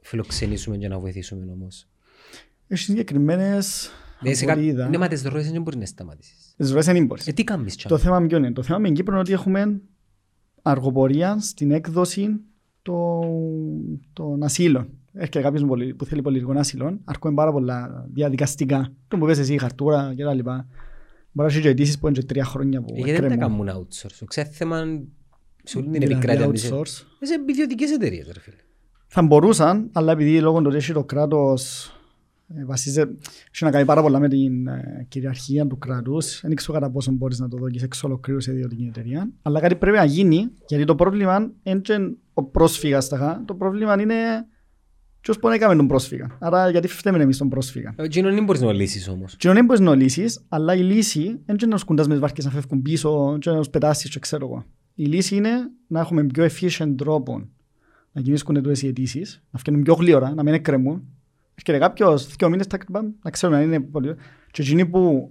φιλοξενήσουμε και να βοηθήσουμε όμως; Έχει συγκεκριμένες Ναι, σε κα- απορρίδα. Ναι, μα τις ροές δεν μπορεί να σταματήσεις. Τις ροές δεν μπορείς. Ε, τι κάνεις Το τσάμε. θέμα ποιο είναι; Το θέμα με την Κύπρο είναι ότι έχουμε αργοπορία στην έκδοση των, των ασύλων. Έρχεται κάποιος πολι- που θέλει πολιτικό άσυλο, αρκούμε πάρα πολλά διαδικαστικά. Το που πες εσύ, η χαρτούρα και τα λοιπά. Μπορεί να έχει και αιτήσεις που είναι και τρία χρόνια που Ε, Γιατί δεν τα εκκρεμούν. κάνουν outsource. Ξέθεμα σε όλη την Δηλαδή, επικράτεια της. outsource. Σε ιδιωτικές εταιρείες ρε φίλε. Θα μπορούσαν, αλλά επειδή λόγω του ότι έχει το κράτος ε, βασίζεται, έχει να κάνει πάρα πολλά με την ε, κυριαρχία του κράτους. Δεν ξέρω κατά πόσο μπορείς να το δώσεις εξ ολοκλήρους σε ιδιωτική εταιρεία. Αλλά κάτι πρέπει να γίνει, γιατί το πρόβλημα είναι και ο πρόσφυγας ταχά. Το πρόβλημα είναι ποιος μπορεί να κάνει τον πρόσφυγα. Άρα γιατί φταίμε εμείς τον πρόσφυγα; Ε, Εκείνο δεν μπορείς να το λύσεις όμως. Και δεν μπορείς να το λύσεις, αλλά η λύση δεν είναι να τους κουντάς με τις βάρκες να φεύγουν πίσω και να τους πετάσεις και ξέρω εγώ. Η λύση είναι να έχουμε πιο efficient τρόπο να κινήσκονται τούτες οι αιτήσεις, να φτιάχνουν πιο γλύωρα, να μην εκκρεμούν. Έρχεται κάποιος, δύο μήνες, τάκ, μπαμ, να ξέρουν αν είναι πολύ... Και εκείνοι που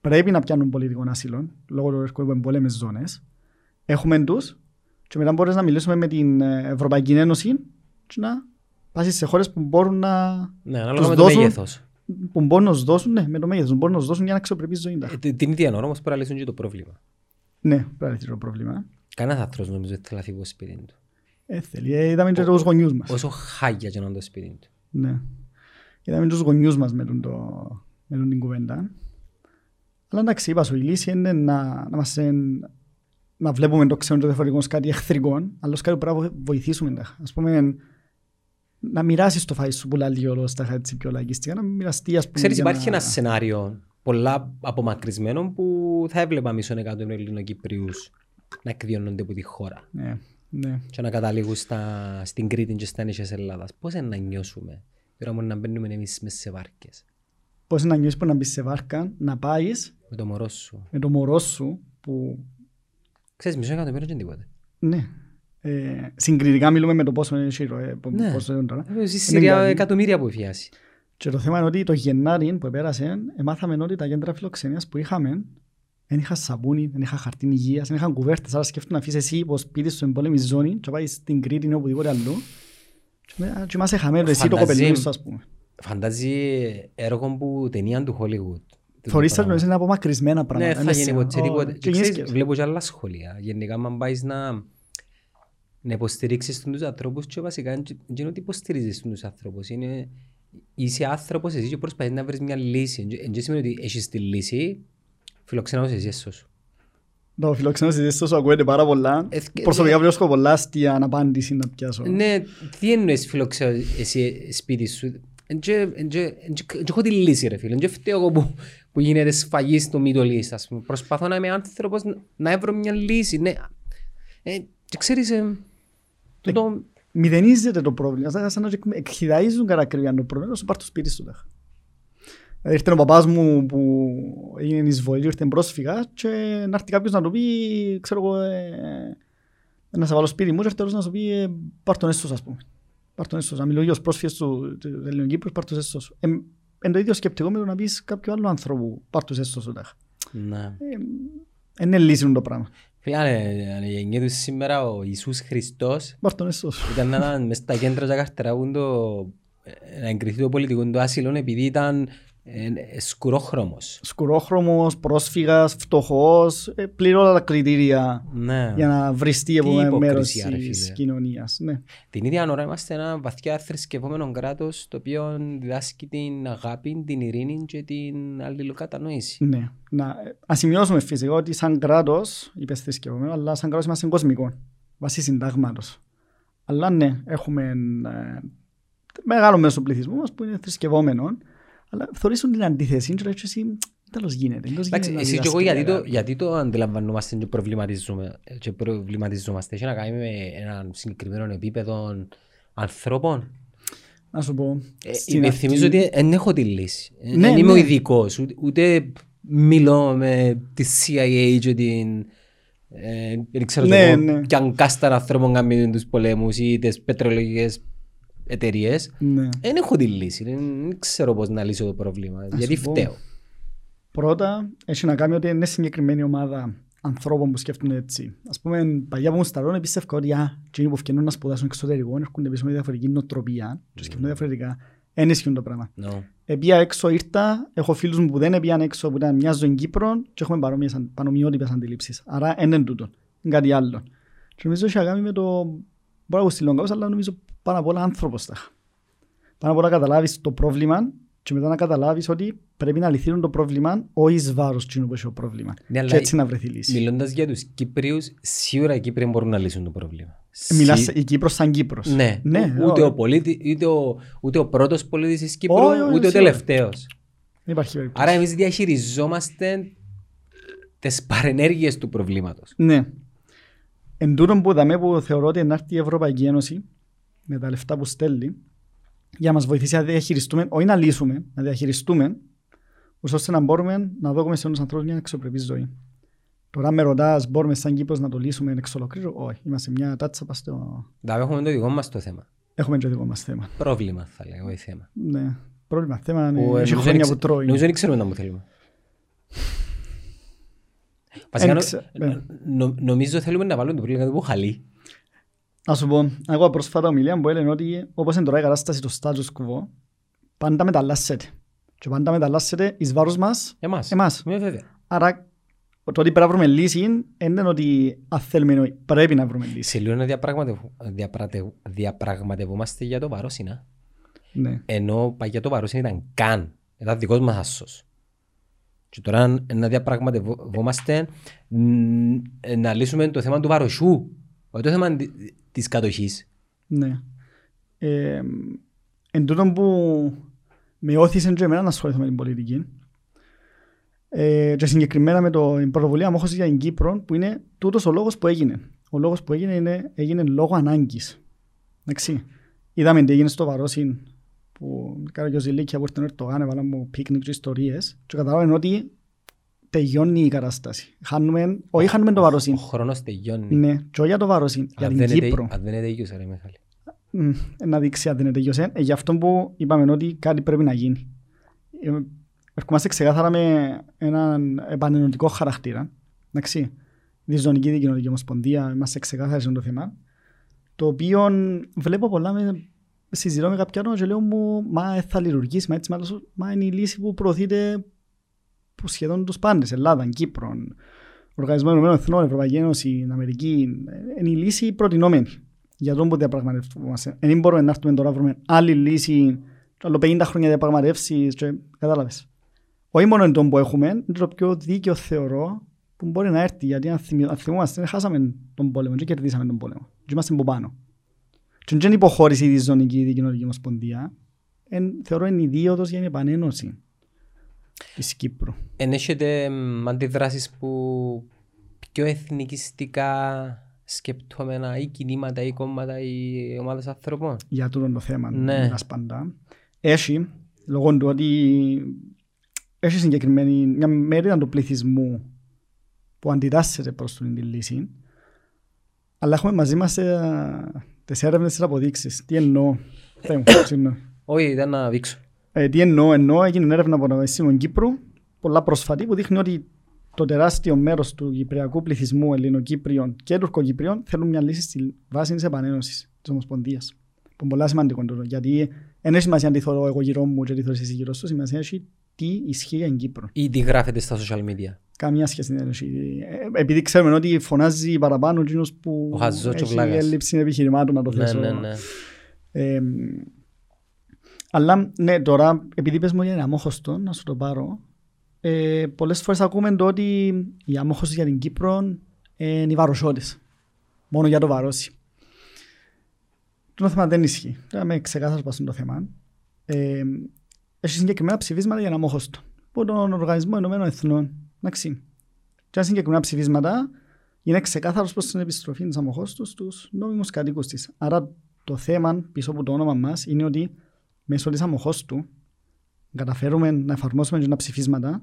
πρέπει να πιάνουν πολιτικό άσυλο, λόγω του έρχονται από εμπόλεμες ζώνες, έχουμε τους και μετά μπορείς να μιλήσουμε με την ε, Ευρωπαϊκή Ένωση και να πάσεις σε χώρες που μπορούν να Ναι, Τους ανάλογα με το δώσουν- μέγεθος. που μπορούν να σου δώσουν, ναι, με το μέγεθος, μπορούν να σου δώσουν μια αξιοπρεπή ζωή. Ε, τε- Την ίδια ώρα όμως πρέπει να λύσουν και το πρόβλημα. Ναι, πρέπει να λυθεί το πρόβλημα. Κανένας άνθρωπος νομίζω δεν θέλει να φύγει από το σπίτι του. Ε, θέλει, ε, είδαμε και τους γονιούς μας. Όσο χάγια και να είναι το σπίτι του. Ναι. Είδαμε τους γονιούς μας με, τον το, με τον την κουβέντα. Αλλά εντάξει, είπα σου, η λύση είναι να, να, μας, εν- να βλέπουμε το ξένο το διαφορετικό ως κάτι εχθρικό, αλλά ως κάτι που πρέπει να βοηθήσουμε. τα. Ας πούμε, να μοιράσεις το φάι σου που λέει όλο στα έτσι πιο λαϊκιστικά, να μοιραστεί ας πούμε. Ξέρεις για υπάρχει να... ένα σενάριο πολλά απομακρυσμένο που θα έβλεπα μισό εκατομμύριο Ελληνοκυπρίους να εκδιώνονται από τη χώρα Ναι, ναι. και να καταλήγουν στα, στην Κρήτη και στα νησιά της Ελλάδας. Πώς είναι να νιώσουμε; Τώρα μόνο να μπαίνουμε εμείς μέσα σε βάρκες Πώς είναι να νιώσεις που να μπεις σε βάρκα, να πάεις με το μωρό σου. με το μωρό σου που Ξέρεις μισό εκατομμύριο και τίποτε. Ναι. Ε, συγκριτικά μιλούμε με το πόσο είναι σύρο, ε, πο- Ναι. πόσο είναι τώρα. Στη Είναι Συρία κάτι. εκατομμύρια που εφιάσει. Και το θέμα είναι ότι το Γενάρη που πέρασε, μάθαμε ότι τα κέντρα φιλοξενίας που είχαμε δεν είχαν σαπούνι, δεν είχαν χαρτί υγείας, δεν είχαν κουβέρτες. Άρα σκέφτομαι να αφήσεις εσύ από σπίτι σου εμπόλεμη ζώνη και να πάει στην Κρήτη ή οπουδήποτε αλλού. Και με- Και είμαστε χαμένοι, εσύ το Φανταζεί- κοπελούν σου ας πούμε. Φαντάζει έργο που ταινία του Hollywood. Θωρείς τα είναι απομακρυσμένα Ναι, πράγματα. θα είναι γίνει σε- ποτέ ο- τίποτε. και Και ξέρεις, γίνεις και- Βλέπω και άλλα σχολεία. Γενικά, αν πάεις να, να υποστηρίξεις τους ανθρώπους και βασικά είναι και ότι υποστηρίζεις τους ανθρώπους. Είναι, είσαι άνθρωπος εσύ και προσπαθείς να βρεις μια λύση. Εν και σημαίνει ότι έχεις τη λύση, φιλοξενάως εσύ έσω σου. Το φιλοξενώ συζήτηση σου ακούγεται πάρα πολλά. Ε, Προσωπικά βρίσκω πολλά αστεία αναπάντηση να πιάσω. Ναι, τι εννοείς φιλοξενάως εσύ σπίτι σου; Εν και- εν και- εν και- εν και έχω τη λύση ρε φίλε. Εν και φταίω εγώ που, που γίνεται σφαγή στο Middle East. Ας πούμε. Προσπαθώ να είμαι άνθρωπος να, να βρω μια λύση. Ναι. Ε, και ξέρεις, ε, τούτο, μηδενίζεται το πρόβλημα. Σαν σαν να εκχυδαίζουν κατά ακρίβεια το πρόβλημα, σου πάρει το σπίτι σου. τάχα. Δηλαδή, Ήρθε ο παπάς μου που έγινε εισβολή, ήρθε πρόσφυγα και να έρθει κάποιος να του πει, ξέρω εγώ, ε, να σε βάλω σπίτι μου και έρθει άλλος να σου πει, ε, πάρ' τον έσω ας πούμε. Πάρ' τον έσω. Να μιλώ για τους πρόσφυγες του του Ελληνοκύπρου, πάρ' τους έσω. Ε, Εν το ίδιο σκεπτικό με το να πεις κάποιο άλλο άνθρωπο, πάρ' τους έσω σου. τάχα. ναι. Ε, Είναι λύση το πράγμα. Φίλε, αν αν γεννιέται σήμερα ο Ιησούς Χριστός Πάρ' τον έσω σου. ήταν να ήταν μες στα κέντρα και καρτεράγουν το, ε, να εγκριθεί το πολιτικό του άσυλο επειδή ήταν ε, σκουρόχρωμος. Σκουρόχρωμος, πρόσφυγας, φτωχός, ε, πλήρω όλα τα κριτήρια Ναι. για να βριστεί από Τι μέρος υποκρισία, ρε της φίλε. κοινωνίας. Ναι. Την ίδια ώρα είμαστε ένα βαθιά θρησκευόμενο κράτος το οποίο διδάσκει την αγάπη, την ειρήνη και την αλληλοκατανόηση. ναι. Να, ε, ας σημειώσουμε φυσικά ότι σαν κράτος, είπες θρησκευόμενο, αλλά σαν κράτος είμαστε κοσμικό, βάσει συντάγματος. Αλλά ναι, έχουμε ε, μεγάλο μέσο πληθυσμό μας που είναι θρησκευόμενο, αλλά θεωρήσουν την αντίθεση και λες εσύ, τέλος γίνεται. τέλος Εντάξει, γίνεται να εσύ και εγώ διδάσκει γιατί το, αγάπη. γιατί το αντιλαμβανόμαστε και προβληματίζουμε, και προβληματιζόμαστε. Έχει να κάνει με ένα συγκεκριμένο επίπεδο ανθρώπων. Να σου πω, Ε, στην Υπενθυμίζω αρχή- ότι δεν έχω τη λύση. Ε, Ναι, Δεν είμαι ο ναι. ειδικός, ούτε, ούτε μιλώ με τη CIA και την. Ε, δεν ξέρω Ναι, εγώ, ναι. ποιαν κάστα ανθρώπων κάνουν τους πολέμους ή τις πετρολογικές εταιρείες, Ναι. δεν έχω τη λύση. Δεν ξέρω πώς να λύσω το πρόβλημα. Γιατί σου πω. φταίω. Πρώτα, έχει να κάνει ότι είναι συγκεκριμένη ομάδα ανθρώπων που σκέφτονται έτσι. Ας πούμε, παλιά που ήμουν στα Ρών, πίστευα ότι α, εκείνοι που φτιάχνουν να σπουδάσουν εξωτερικό έρχονται πίσω με διαφορετική νοοτροπία και σκέφτονται διαφορετικά. Δεν ισχύουν το πράγμα. No. Επία έξω ήρθα, έχω φίλους μου που δεν έπιαν έξω, που ήταν μια ζωή Κύπρο και έχουμε παρόμοιες, αν- πανομοιότυπες αντιλήψεις. Άρα δεν είναι τούτο, είναι κάτι άλλο. Και νομίζω έχει να κάνει με το, μπορεί να πω στείλω κάπως, αλλά νομίζω πάνω απ' όλα άνθρωπος τα. Πάνω απ' όλα καταλάβεις το πρόβλημα και μετά να καταλάβεις ότι πρέπει να λυθούν το πρόβλημα όχι εις βάρος εκείνου που έχει το πρόβλημα. Ναι, αλλά Και έτσι να βρεθεί λύση. Μιλώντας για τους Κύπριους, σίγουρα οι Κύπροι μπορούν να λύσουν το πρόβλημα. Μιλάς Σι- η Κύπρος σαν Κύπρος. Ναι, ναι ούτε, όχι. ο πολίτη, ούτε, ο, ούτε ο πρώτος πολίτης της Κύπρου, Όχι, όχι, ούτε ο σίγουρα. τελευταίος. Δεν υπάρχει περίπτωση. Άρα εμείς διαχειριζόμαστε τις παρενέργειες του προβλήματος. Ναι. Εν τούτον που δαμε που θεωρώ ότι να έρθει η Ευρωπαϊκή Ένωση με τα λεφτά που στέλνει για να μας βοηθήσει να διαχειριστούμε, όχι να λύσουμε, να διαχειριστούμε ούτως ώστε να μπορούμε να δώσουμε σε όλους τους ανθρώπους μια αξιοπρεπή ζωή. Τώρα με ρωτάς μπορούμε σαν Κύπρος να το λύσουμε εξ ολοκλήρου, όχι. Είμαστε μια τάτσα πας στο... Δηλαδή έχουμε το δικό μας το θέμα. Έχουμε και δικό μας θέμα. Πρόβλημα θα λέγω, όχι θέμα. Ναι. Πρόβλημα, θέμα, Που, ναι. ε, έχει νομίζω χρόνια δεν που τρώει. Νομίζω δεν ξέρουμε να μου θέλουμε. Βασικά, νο- ξε- ναι. νο- νομίζω θέλουμε να βάλουμε το πρόβλημα του χαλί. Να σου πω, εγώ πρόσφατα ομιλία που έλεγε ότι όπως είναι τώρα η κατάσταση το status quo, πάντα μεταλλάσσεται. Και πάντα μεταλλάσσεται εις βάρος μας, Εμάς. εμάς. Είμαι βέβαια. Άρα το ότι πρέπει να βρούμε λύση δεν είναι ότι αν θέλουμε εννοεί, πρέπει να βρούμε λύση. Σε λίγο να διαπραγματευ- διαπρατε- διαπραγματευόμαστε για το Βαρόσινα. Ναι. Ενώ παγιά το Βαρόσινα ήταν καν. Ήταν δικός μας άσος. Και τώρα να διαπραγματευόμαστε μ, να λύσουμε το θέμα του Βαροσιού. Όχι το θέμα τη- της κατοχής. ναι. Ε, εν τούτον που με όθησε και εμένα να ασχοληθώ με την πολιτική ε, και συγκεκριμένα με το η πρωτοβουλία μόχωση για την Κύπρο που είναι τούτος ο λόγος που έγινε. Ο λόγος που έγινε είναι, έγινε λόγω ανάγκης. Εντάξει. Είδαμε τι έγινε στο Βαρόσιν που κάνω και ο Ζηλίκια που ήρθε ο Ερτογάν έβαλαν μου πίκνικ και ιστορίες και καταλάβαινε ότι τελειώνει η κατάσταση. Χάνουμε, όχι χάνουμε το Ο Βαρόσιν. χρόνος τελειώνει. Ναι, και όχι για το Βαρόσιν, για Αν την δεν είναι Κύπρο. τε- αν δεν είναι τέλειος, ρε Μιχάλη. Μμ, να δείξει αν δεν είναι τελειωσέ. Ε, γι' αυτό που είπαμε ότι κάτι πρέπει να γίνει. Ε, Ερχόμαστε ξεκάθαρα με έναν επανενωτικό χαρακτήρα. Εντάξει. Διζωνική δικοινωνική ομοσπονδία, είμαστε ξεκάθαροι σε αυτό το θέμα. Το οποίο βλέπω πολλά με, συζητώ με κάποιον και λέω μου μα ε, θα λειτουργήσει, μα έτσι, μα, άλλο, μα είναι η λύση που προωθείται από σχεδόν τους πάντες, Ελλάδα, Κύπρο, Οργανισμός Ηνωμένων Εθνών, Ευρωπαϊκή Ένωση, Αμερική, ε, είναι η λύση προτινόμενη για τον που διαπραγματευόμαστε. Δεν μπορούμε να έρθουμε τώρα να βρούμε άλλη λύση, άλλο 50 χρόνια διαπραγματεύσεις και κατάλαβες. Όχι μόνο εν τον που έχουμε, είναι το πιο δίκαιο θεωρώ που μπορεί να έρθει, γιατί αν, θυμι, αν θυμόμαστε, χάσαμε τον πόλεμο και κερδίσαμε τον πόλεμο. Και είμαστε από πάνω. Και δεν είναι υποχώρηση η διζωνική δικοινωνική ομοσπονδία, εν, θεωρώ είναι η δίωδος για την επανένωση της Κύπρου. Εν έχετε μ, αντιδράσεις που πιο εθνικιστικά σκεπτόμενα ή κινήματα ή κόμματα ή ομάδες ανθρώπων; για τούτο το θέμα Ναι. ναι. πάντα. Έχει, λόγω του ότι έχει συγκεκριμένη μια μέρη του πληθυσμού που αντιτάσσεται προς την λύση, αλλά έχουμε μαζί μας ε, τις έρευνες τις αποδείξεις. Τι εννοώ; Θεέ μου, συγγνώμη. Όχι, ήταν να δείξω. Ε, τι εννοώ, εννοώ έγινε έρευνα από το Πανεπιστήμιο Κύπρου, πολλά πρόσφατη, που δείχνει ότι το τεράστιο μέρος του κυπριακού πληθυσμού Ελληνοκύπριων και Τουρκοκυπριών θέλουν μια λύση στη βάση της επανένωσης της Ομοσπονδίας. Που είναι πολλά σημαντικό τούτο. Γιατί δεν έχει σημασία αν τι θεωρώ εγώ γύρω μου και τι θεωρείς εσύ γύρω σου, σημασία έχει τι ισχύει για την Κύπρο. Ή τι γράφετε στα social media. Καμία σχέση δεν έχει. Ε, Επειδή ξέρουμε ότι φωνάζει παραπάνω εκείνος που Ο χαζός και ο έχει βλάκας. έλλειψη επιχειρημάτων να το Ναι, θέσω. ναι, ναι. Ε, αλλά ναι, τώρα, επειδή πες μου για είναι αμόχωστο, να σου το πάρω, ε, πολλές φορές ακούμε το ότι η αμόχωστος για την Κύπρο ε, είναι οι βαροσότες. Μόνο για το βαρόσι. Το θέμα δεν ισχύει. Τώρα με ξεκάθαρο πας το θέμα. Ε, έχει συγκεκριμένα ψηφίσματα για αμόχωστο. Από τον Οργανισμό Ενωμένων Εθνών. Εντάξει. Και αν συγκεκριμένα ψηφίσματα είναι ξεκάθαρος προς την επιστροφή της αμοχώστου στους νόμιμους κατοίκους της. Άρα το θέμα πίσω από το όνομα μας είναι ότι μέσω της αμοχώστου καταφέρουμε να εφαρμόσουμε και ένα ψηφίσματα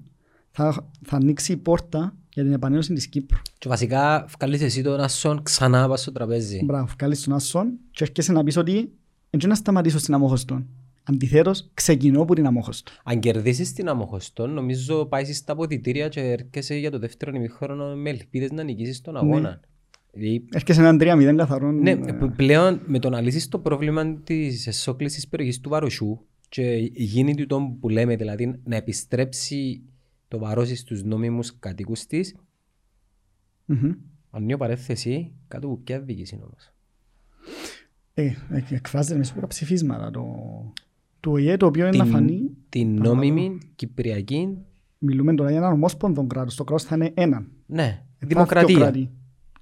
θα, θα ανοίξει η πόρτα για την επανένωση της Κύπρου. Και βασικά βγάλεις εσύ τον Άσον ξανά πας στο τραπέζι. Μπράβο, καλείς τον Άσον και έρχεσαι να πεις ότι έτσι να σταματήσω στην Αμόχωστον. Αντιθέτως, ξεκινώ από την Αμόχωστο. Αν κερδίσεις την Αμοχωστό, νομίζω πάεις στα αποδητήρια και έρχεσαι για το δεύτερο ημίχρονο με ελπίδες να νικήσεις τον αγώνα. Δηλαδή, Έρχεσαι έναν 3-0 καθαρό. Ναι, ε, π- πλέον με το να λύσεις το πρόβλημα της εσόκλησης περιοχής του βαροσιού και γίνει του τον που λέμε, δηλαδή να επιστρέψει το βαρόσι στους νόμιμους κατοίκους της, μμμ. ανοίγω παρέθεση, κάτω που ποια διοίκηση είναι όμως. Ε, εκ- εκφράζεται μέσα από τα ψηφίσματα το, του ΟΗΕ, το οποίο είναι να φανεί. την νόμιμη Κυπριακή, Μιλούμε τώρα για έναν ομόσπονδο κράτος. Το κράτος θα είναι ένα. ναι, Θα είναι δύο δημοκρατία.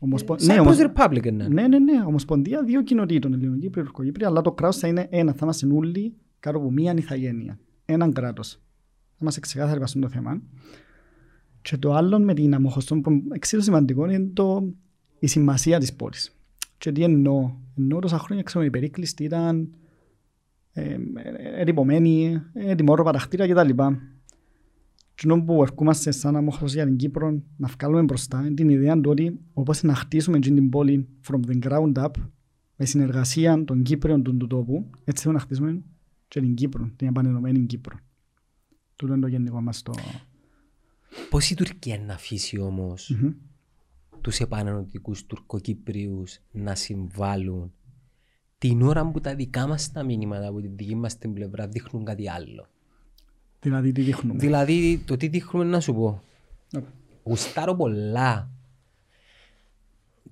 Κράτη. Ομοσπο... Ναι, Σαν ομοσ... Republic είναι. ναι, ναι, ναι, ομοσπονδία δύο κοινοτήτων, Ελληνοκύπρια, Τουρκοκύπρια, αλλά το κράτος θα είναι ένα. Θα είμαστε όλοι κάτω από μία ηθαγένεια. Έναν κράτος. Θα είμαστε ξεκάθαροι πάνω στο θέμα. Και το άλλο με την αμοχωστό που είναι εξίσου σημαντικό είναι το, η σημασία της πόλης. Και τι εννοώ. Εννοώ τόσα χρόνια ξέρουμε η περίκλειστη ήταν ε, ε, ερημωμένη, ετοιμόρο παραχτήρα κτλ. Και ενώ που ερχόμαστε σαν αμόχωστος για την Κύπρο να βγάλουμε μπροστά είναι την ιδέα του ότι όπως να χτίσουμε την την πόλη from the ground up με συνεργασία των Κύπριων του, του τόπου έτσι θέλουμε να χτίσουμε και την Κύπρο, την επανενωμένη Κύπρο. Τούτο είναι το γενικό μας το... Πώς η Τουρκία να αφήσει όμως Μμμ. τους επανενωτικούς Τουρκοκύπριους να συμβάλλουν; Την ώρα που τα δικά μας τα μήνυματα από τη δική μας την πλευρά δείχνουν κάτι άλλο. Δηλαδή τι δείχνουμε. Δηλαδή το τι δείχνουμε να σου πω. Ναι. Γουστάρω πολλά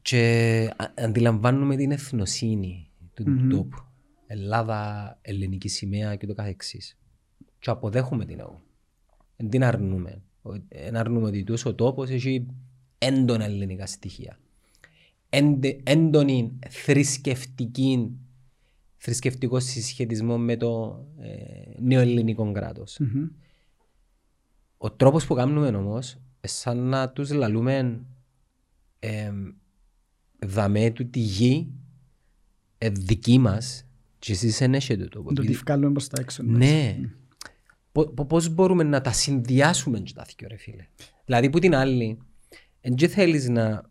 και α- αντιλαμβάνουμε την εθνοσύνη του Μμμ. τόπου. Ελλάδα, ελληνική σημαία και το καθεξής. Και αποδέχουμε την εγώ. Δεν την αρνούμε. Δεν αρνούμε ότι τόσο ο τόπος έχει έντονα ελληνικά στοιχεία. Έντε- Έντονη θρησκευτική θρησκευτικό συσχετισμό με το ε, νεοελληνικό κράτος. Μμμ. Ο τρόπος που κάνουμε όμως, ε, σαν να τους λαλούμε ε, δαμέ του τη γη ε, δική μας και εσείς δεν έχετε το Το τι βγάλουμε προς τα έξω. Ναι. Πο- πο- Πώς μπορούμε να τα συνδυάσουμε και τα δυο ρε φίλε; Δηλαδή που την άλλη, δεν θέλεις να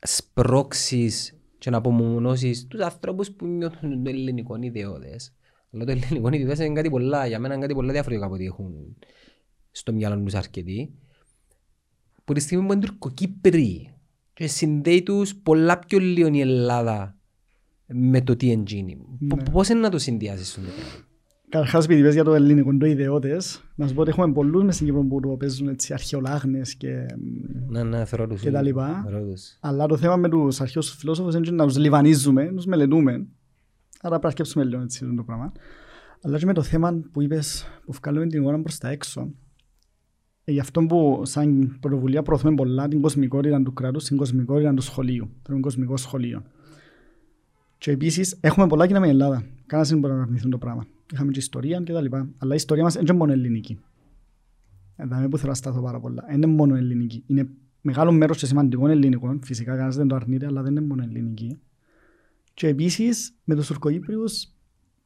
σπρώξεις και να απομονώσεις τους ανθρώπους που νιώθουν το ελληνικό ιδεώδες. Αλλά το ελληνικό ιδεώδες είναι κάτι πολλά, για μένα είναι κάτι πολλά διαφορετικό από ό,τι έχουν στο μυαλό τους αρκετοί. Που τη στιγμή που είναι Τουρκοκύπροι και συνδέει τους πολλά πιο λίγο η Ελλάδα με το τι εντζίνει. Ναι. Πώς είναι να το συνδυάσεις αυτό το πράγμα. Καταρχάς επειδή είπες για το ελληνικό, το ιδεώτες, να σου πω ότι έχουμε πολλούς μες στην Κύπρο που το παίζουν έτσι αρχαιολάγνες και... μ, Ναι, ναι, θεωρώ τους. Και τα λοιπά. Θεωρώ τους. Αλλά το θέμα με τους αρχαίους φιλόσοφους είναι να τους λιβανίζουμε, να τους μελετούμε. Άρα πρέπει να σκέψουμε λίγο έτσι το πράγμα. Αλλά και με το θέμα που είπες, που βγάλουμε την ώρα προς τα έξω, ε, γι' αυτό που σαν πρωτοβουλία προωθούμε πολλά την κοσμικότητα του κράτους, την κοσμικότητα του σχολείου, το κοσμικό σχολείο. Και επίσης έχουμε πολλά κοινά με την Ελλάδα. Κανένας δεν μπορεί να αρνηθούν το πράγμα. Είχαμε και ιστορία και τα λοιπά. Αλλά η ιστορία μας δεν είναι μόνο ελληνική. Εδώ που θέλω να σταθώ πάρα πολλά. Δεν είναι μόνο ελληνική. Είναι μεγάλο μέρος και σημαντικό ελληνικών. Φυσικά κανένας δεν το αρνείται, αλλά δεν είναι μόνο ελληνική. Και επίσης με τους Τουρκοκύπριους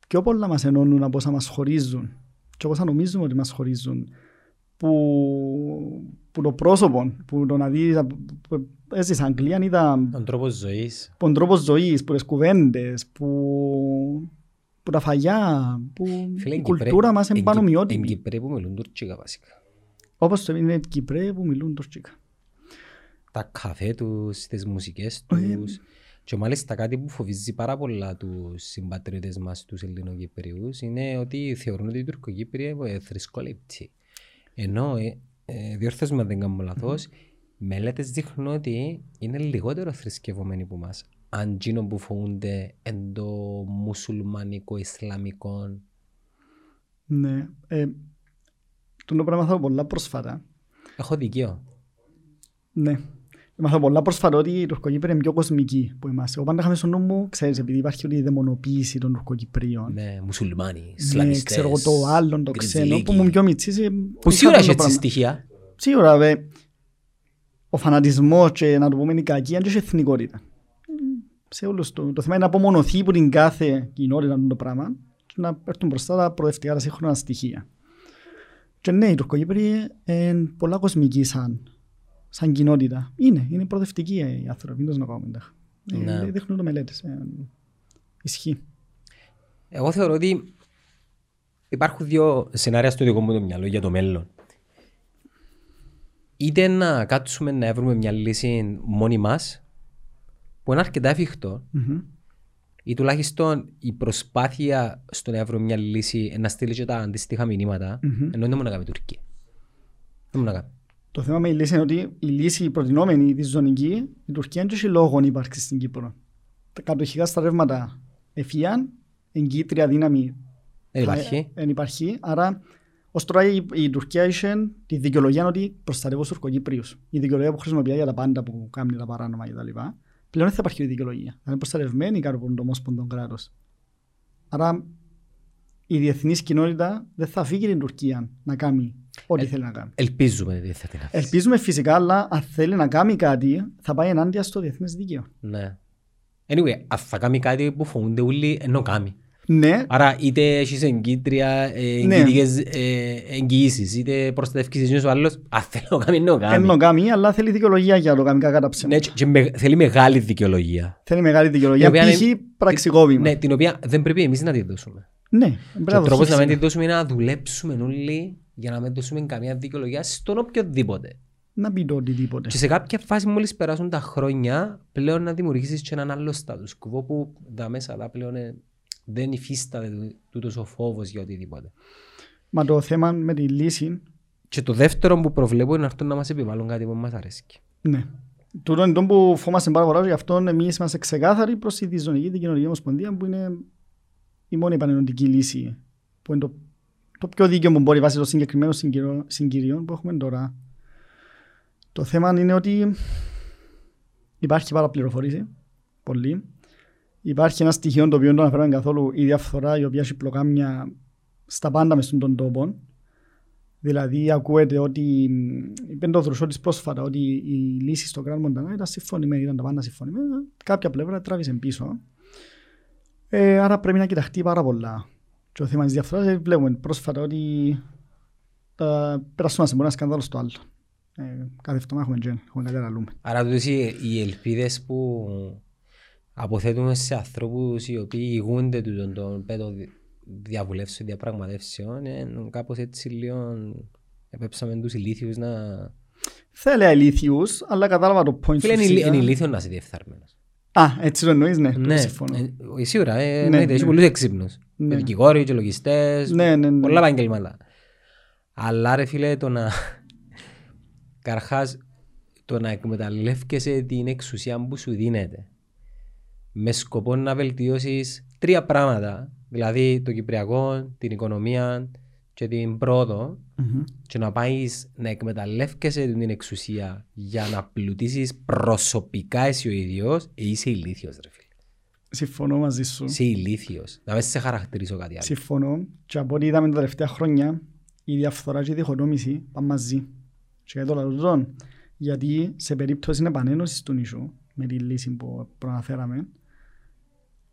πιο πολλά μας ενώνουν από όσα μας χωρίζουν. Και όσα νομίζουμε ότι μας χωρίζουν. Που, που το πρόσωπο, που το να δεις, που έζησα Αγγλία, είδα Τον τρόπο ζωής. που τον τρόπο ζωής, που τις κουβέντες, που, που τα φαγιά, που Φίλε, η εν κουλτούρα Κυπρέ- μας είναι εν πάνω Κυπ- Εν μειότιμη. Κυπρέ που μιλούν τουρκικά βασικά. Όπως το είναι οι Κυπρέοι που μιλούν τουρκικά. Τα καφέ τους, τις μουσικές Ε, τους. Και μάλιστα κάτι που φοβίζει πάρα πολλά τους συμπατριώτες μας, τους Ελληνοκυπριούς, είναι ότι θεωρούν ότι οι Τουρκοκύπριοι είναι θρησκόληπτοι. Ενώ, ε, ε, διόρθως με αν δεν κάνω λάθος, μελέτες δείχνουν ότι είναι λιγότερο θρησκευόμενοι που μας. Αν γίνον που φοβούνται εν το μουσουλμανικό, ισλαμικό. Ναι. Ε, το πράγμα θα πω πολλά πρόσφατα. Έχω δικαίω. Ναι. Μάθα πολλά πρόσφατα ότι οι Τουρκοκύπροι είναι πιο κοσμικοί που είμαστε. Εγώ πάντα είχαμε στο νου μου, ξέρεις, επειδή υπάρχει όλη η δαιμονοποίηση των Τουρκοκυπρίων. Ναι, μουσουλμάνοι, Ναι, Ισλαμιστές. ξέρω εγώ το άλλο, το ξένο, γκριτζιλίκοι. που ήμουν πιο μητσής. ε, Που είχα σίγουρα αυτό έχει το έτσι πράγμα. στοιχεία. Σίγουρα, βε, ο φανατισμός και να το πούμε η κακία και η εθνικότητα. Σε όλους το, το θέμα είναι να απομονωθεί από την κάθε κοινότητα το πράγμα και να έρθουν μπροστά τα προοδευτικά τα σύγχρονα στοιχεία. Και ναι, οι Τουρκοκύπροι είναι πολλά κοσμικοί σαν, σαν κοινότητα. Είναι, είναι προοδευτικοί οι άνθρωποι, δεν το να κάνουμε. Ναι. Ε, δείχνουν το μελέτες. Ε, ισχύει. Εγώ θεωρώ ότι υπάρχουν δύο σενάρια στο δικό μου το μυαλό για το μέλλον. Είτε να κάτσουμε να βρούμε μια λύση μόνοι μας, που είναι αρκετά εφικτό, Μμμ. ή τουλάχιστον η προσπάθεια στο να βρούμε μια λύση να στείλει και τα αντίστοιχα μηνύματα, Μμμ. ενώ δεν μου να κάνει η Τουρκία. Δεν μου να κάνει. Το θέμα με η λύση είναι ότι η λύση η προτινόμενη τη ζωνική, η Τουρκία δεν έχει λόγο να υπάρξει στην Κύπρο. Τα κατοχικά στρατεύματα εφίαν, εγκύτρια δύναμη Δεν υπάρχει. δεν υπάρχει. Άρα, ως τώρα η, η Τουρκία είχε τη δικαιολογία ότι προστατεύω στου Τουρκοκύπριους. Η δικαιολογία που χρησιμοποιεί για τα πάντα που κάνει τα παράνομα κτλ. Πλέον δεν θα υπάρχει η δικαιολογία. Θα είναι προστατευμένη κάτω από το Ομόσπονδο κράτος. Άρα, η διεθνής κοινότητα δεν θα αφήγει την Τουρκία να κάνει ό,τι Ε, θέλει να κάνει. Ελπίζουμε ότι θα την αφήσει. Ελπίζουμε φυσικά, αλλά αν θέλει να κάνει κάτι, θα πάει ενάντια στο διεθνές δίκαιο. Ναι. Anyway, αν θα κάνει κάτι που φοβούνται όλοι, ενώ κάνει. Ναι, Άρα είτε έχεις εγκύτρια, ε, Ναι. εγκύτικες ε, εγγυήσεις, είτε προστατεύκεις εσύ ο άλλος, αν θέλει να κάνει, ενώ κάνει. ενώ κάνει, αλλά θέλει δικαιολογία για το κάνει κατά ψέμα. Ναι, και- και με- θέλει μεγάλη δικαιολογία. Θέλει μεγάλη δικαιολογία. Η οποία Π.χ. είναι- πραξικόπημα. Ναι, την οποία δεν πρέπει εμείς να τη δώσουμε. Ναι, Και πρέπει να ο τρόπος δοθεί να μην τη φυσικά. δώσουμε είναι να δουλέψουμε όλοι για να μην δώσουμε καμία δικαιολογία στον οποιοδήποτε. Να πει το οτιδήποτε. Και σε κάποια φάση μόλις περάσουν τα χρόνια πλέον να δημιουργήσεις και έναν άλλο status quo που τα μέσα αλλά πλέον ε, δεν υφίσταται τού- τούτος ο φόβος για οτιδήποτε. Μα το θέμα με τη λύση, Και το δεύτερο που προβλέπω είναι να έρθουν να μας επιβάλλουν κάτι που μας αρέσει. ναι. Τούτο είναι το που φόμαστε πάρα πολλά, γι' αυτό εμείς είμαστε ξεκάθαροι προς τη διζωνική δικαιολογική ομοσπονδία που είναι η μόνη επανενωτική λύση που είναι το, το πιο δίκαιο που μπορεί βάσει των συγκεκριμένων συγκυρω- συγκυριών που έχουμε τώρα. Το θέμα είναι ότι υπάρχει παραπληροφορήση, πολύ. Υπάρχει ένα στοιχείο το οποίο δεν το αναφέραμε καθόλου, η διαφθορά η οποία έχει πλοκάμια στα πάντα μες στον τόπο. Δηλαδή ακούεται ότι είπε το Δρουσότης πρόσφατα ότι η λύση στο Grand Montana ήταν συμφωνημένη, ήταν τα πάντα συμφωνημένα. Κάποια πλευρά τράβησε πίσω. Ε, άρα πρέπει να κοιταχτεί πάρα πολλά. Και το θέμα της διαφθοράς ε, βλέπουμε πρόσφατα ότι τα περασούμε σε ένα σκανδάλο στο άλλο. Ε, κάθε εβδομάδα έχουμε τζεν, έχουμε κάτι να λούμε. Άρα τούτες οι, οι ελπίδες που αποθέτουμε σε ανθρώπους οι οποίοι ηγούνται του τον, τον πέτο δι- διαβουλεύσεων, διαπραγματεύσεων, ε, κάπως έτσι λίγο επέψαμε τους ηλίθιους να... Θα έλεγα ηλίθιους, αλλά κατάλαβα το point Φίλε, σου είναι ηλί- φυσικά. είναι ηλίθιο να είσαι διεφθαρμένος. Α, έτσι το εννοείς, ναι, Ναι, ναι. συμφωνώ. ε, ε, σίγουρα, ε, Ναι, εννοείται, έχει ναι. πολλούς έξυπνους. Ναι. Δικηγόροι και λογιστές, Ναι, ναι, ναι. πολλά επαγγελμάτα. Αλλά ρε φίλε, το να... Καρχάς, το να εκμεταλλεύκεσαι την εξουσία που σου δίνεται με σκοπό να βελτιώσεις τρία πράγματα, δηλαδή το Κυπριακό, την οικονομία και την πρόοδο Μμμ. και να πάεις να εκμεταλλεύκεσαι την εξουσία για να πλουτίσεις προσωπικά εσύ ο ίδιος, ε, είσαι ηλίθιος ρε φίλε. Συμφωνώ μαζί σου. Είσαι ηλίθιος. Να μην σε χαρακτηρίσω κάτι άλλο. Συμφωνώ. Και από ό,τι είδαμε τα τελευταία χρόνια, η διαφθορά και η διχοτόμηση πάνε μαζί. Και για το λαό τούτο, γιατί σε περίπτωση επανένωσης του νησού, με τη λύση που προαναφέραμε,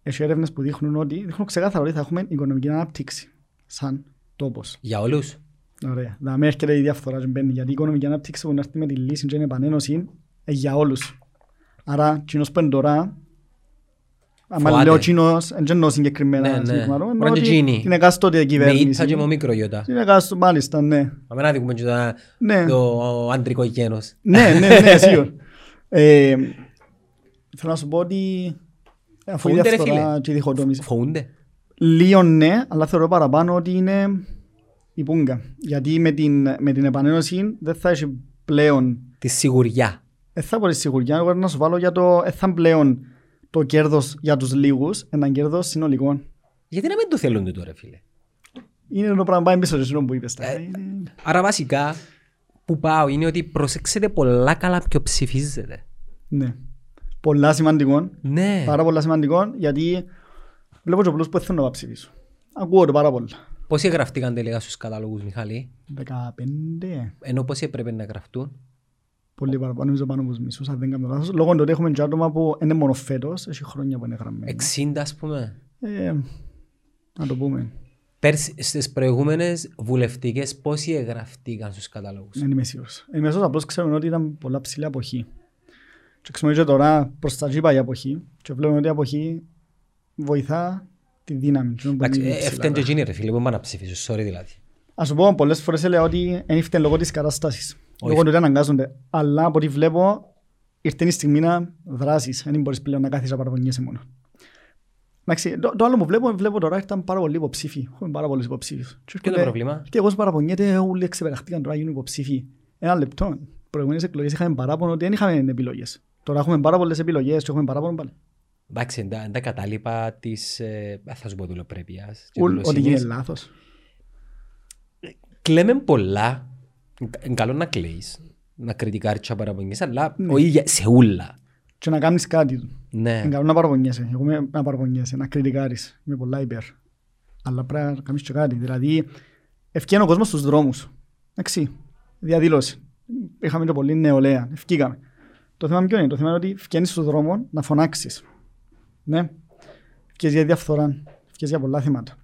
έχει έρευνες που δείχνουν ότι, δείχνουν ξεκάθαρα ότι θα έχουμε οικονομική ανάπτυξη σαν τόπος. Για όλους. Ωραία. Να μην έρχεται η διαφθορά και μπαίνει, γιατί η οικονομική ανάπτυξη που να έρθει με τη λύση και την επανένωση είναι για όλους. Άρα, κοινός που είναι τώρα, άμα Φοβάται. λέω κοινός, δεν εννοώ συγκεκριμένα Ναι, ναι. συγκεκριμένο, Μπορεί εννοώ να ότι είναι εκείνη. την εκάστοτε Με κυβέρνηση. ήττα και με μικρό γιώτα. Την εκάστοτε, μάλιστα, ναι. Πάμε να δούμε και το- Ναι, το αντρικό γένος. ναι, ναι, ναι, σίγουρα. Ε, Θέλω να σου πω ότι αφού η Φοβούνται, ρε διαφθορά φίλε. και η διχοτόμηση. Φοβούνται. Λίγο ναι, αλλά θεωρώ παραπάνω ότι είναι η πούγκα. Γιατί με την, με την επανένωση δεν θα έχει πλέον Τη σιγουριά. Δεν θα μπορείς σιγουριά, εγώ να σου βάλω για το δεν θα πλέον το κέρδος για τους λίγους, ένα κέρδος συνολικό. Γιατί να μην το θέλουν τώρα φίλε; Είναι το πράγμα πάει πίσω σε που είπες. Ε, τώρα. Είναι- Άρα βασικά που πάω είναι ότι προσέξτε πολλά καλά ποιο ψηφίζετε. Ναι. Πολλά σημαντικό, Ναι. πάρα πολλά σημαντικό, γιατί βλέπω και πολλούς που θέλουν να πάω ψηφίσω. Ακούω το πάρα πολλά. Πόσοι γραφτήκαν τελικά στους καταλόγους Μιχάλη, 15, ενώ πόσοι έπρεπε να γραφτούν; πολύ παραπάνω, νομίζω πάνω από τους μισούς, αν δεν κάνω λάθος. Λόγω του ότι έχουμε και άτομα που είναι μόνο φέτος, έχει χρόνια που είναι γραμμένα. 60 ας πούμε. Ε, να το πούμε, Πέρσι, στις προηγούμενες βουλευτικές πόσοι εγγραφτήκαν στους καταλόγους; δεν είμαι σίγουρος. Είμαι σίγουρος, απλώς ξέρουμε ότι ήταν πολλά ψηλή αποχή. Και ξέρουμε και τώρα προς τα τζίπα η αποχή και βλέπουμε ότι η αποχή βοηθά τη δύναμη. εκείνο που Εντάξει, είναι ε, ψηλά. Έφτανε και εκείνοι ρε φίλε που πάνε να ψηφίσουν, sorry δηλαδή. Ας σου πω, πολλές φορές έλεγα ότι δεν ήρθε λόγω της κατάστασης. Όχι. Λόγω του ότι αναγκάζονται. Αλλά από ό,τι βλέπω, ήρθε η στιγμή να δράσεις. Δεν μπορείς πλέον να κάθεις να παραπονιέσαι μόνο. Εντάξει, το, το άλλο που βλέπω, βλέπω τώρα ήταν πάρα πολλοί υποψήφοι. Έχουμε πάρα πολλούς υποψήφιους. Και Ποιο είναι το πρόβλημα; Και εγώ παραπονιέται, όλοι ξεπεραχτήκαν τώρα γίνουν υποψήφοι. Ένα λεπτό. Προηγούμενες εκλογές είχαμε παράπονο ότι δεν είχαμε επιλογές. Τώρα έχουμε πάρα πολλές επιλογές και έχουμε παράπονο πάλι. Εντάξει, είναι τα- είναι τα κατάλοιπα της, ε, δεν θα σου πω δουλοπρέπειας. και Ουλ- Ότι δουλοσύνης. γίνεται λάθος. Κλαίμε πολλά. Είναι καλό να κλαίεις, να κριτικάρεις και να παραπονιέσαι, αλλά Ναι. όχι για- σε ούλα. Και να κάνεις κάτι. Ναι. Είναι καλό να παραπονιέσαι. Εγώ είμαι να παραπονιέσαι, να κριτικάρεις. Είμαι πολλά υπέρ. Αλλά πρέπει να κάνεις και κάτι. Δηλαδή, ευκαιρία ο κόσμος στους δρόμους. Εντάξει, διαδήλωση. Είχαμε και πολύ νεολαία. Ευκήκαμε. Το θέμα ποιο είναι; Το θέμα είναι ότι ευκαιρίες στον δρόμο να φωνάξεις. Ναι. Ευκαιρίες για διαφθορά. Ευκαιρίες για πολλά θέματα.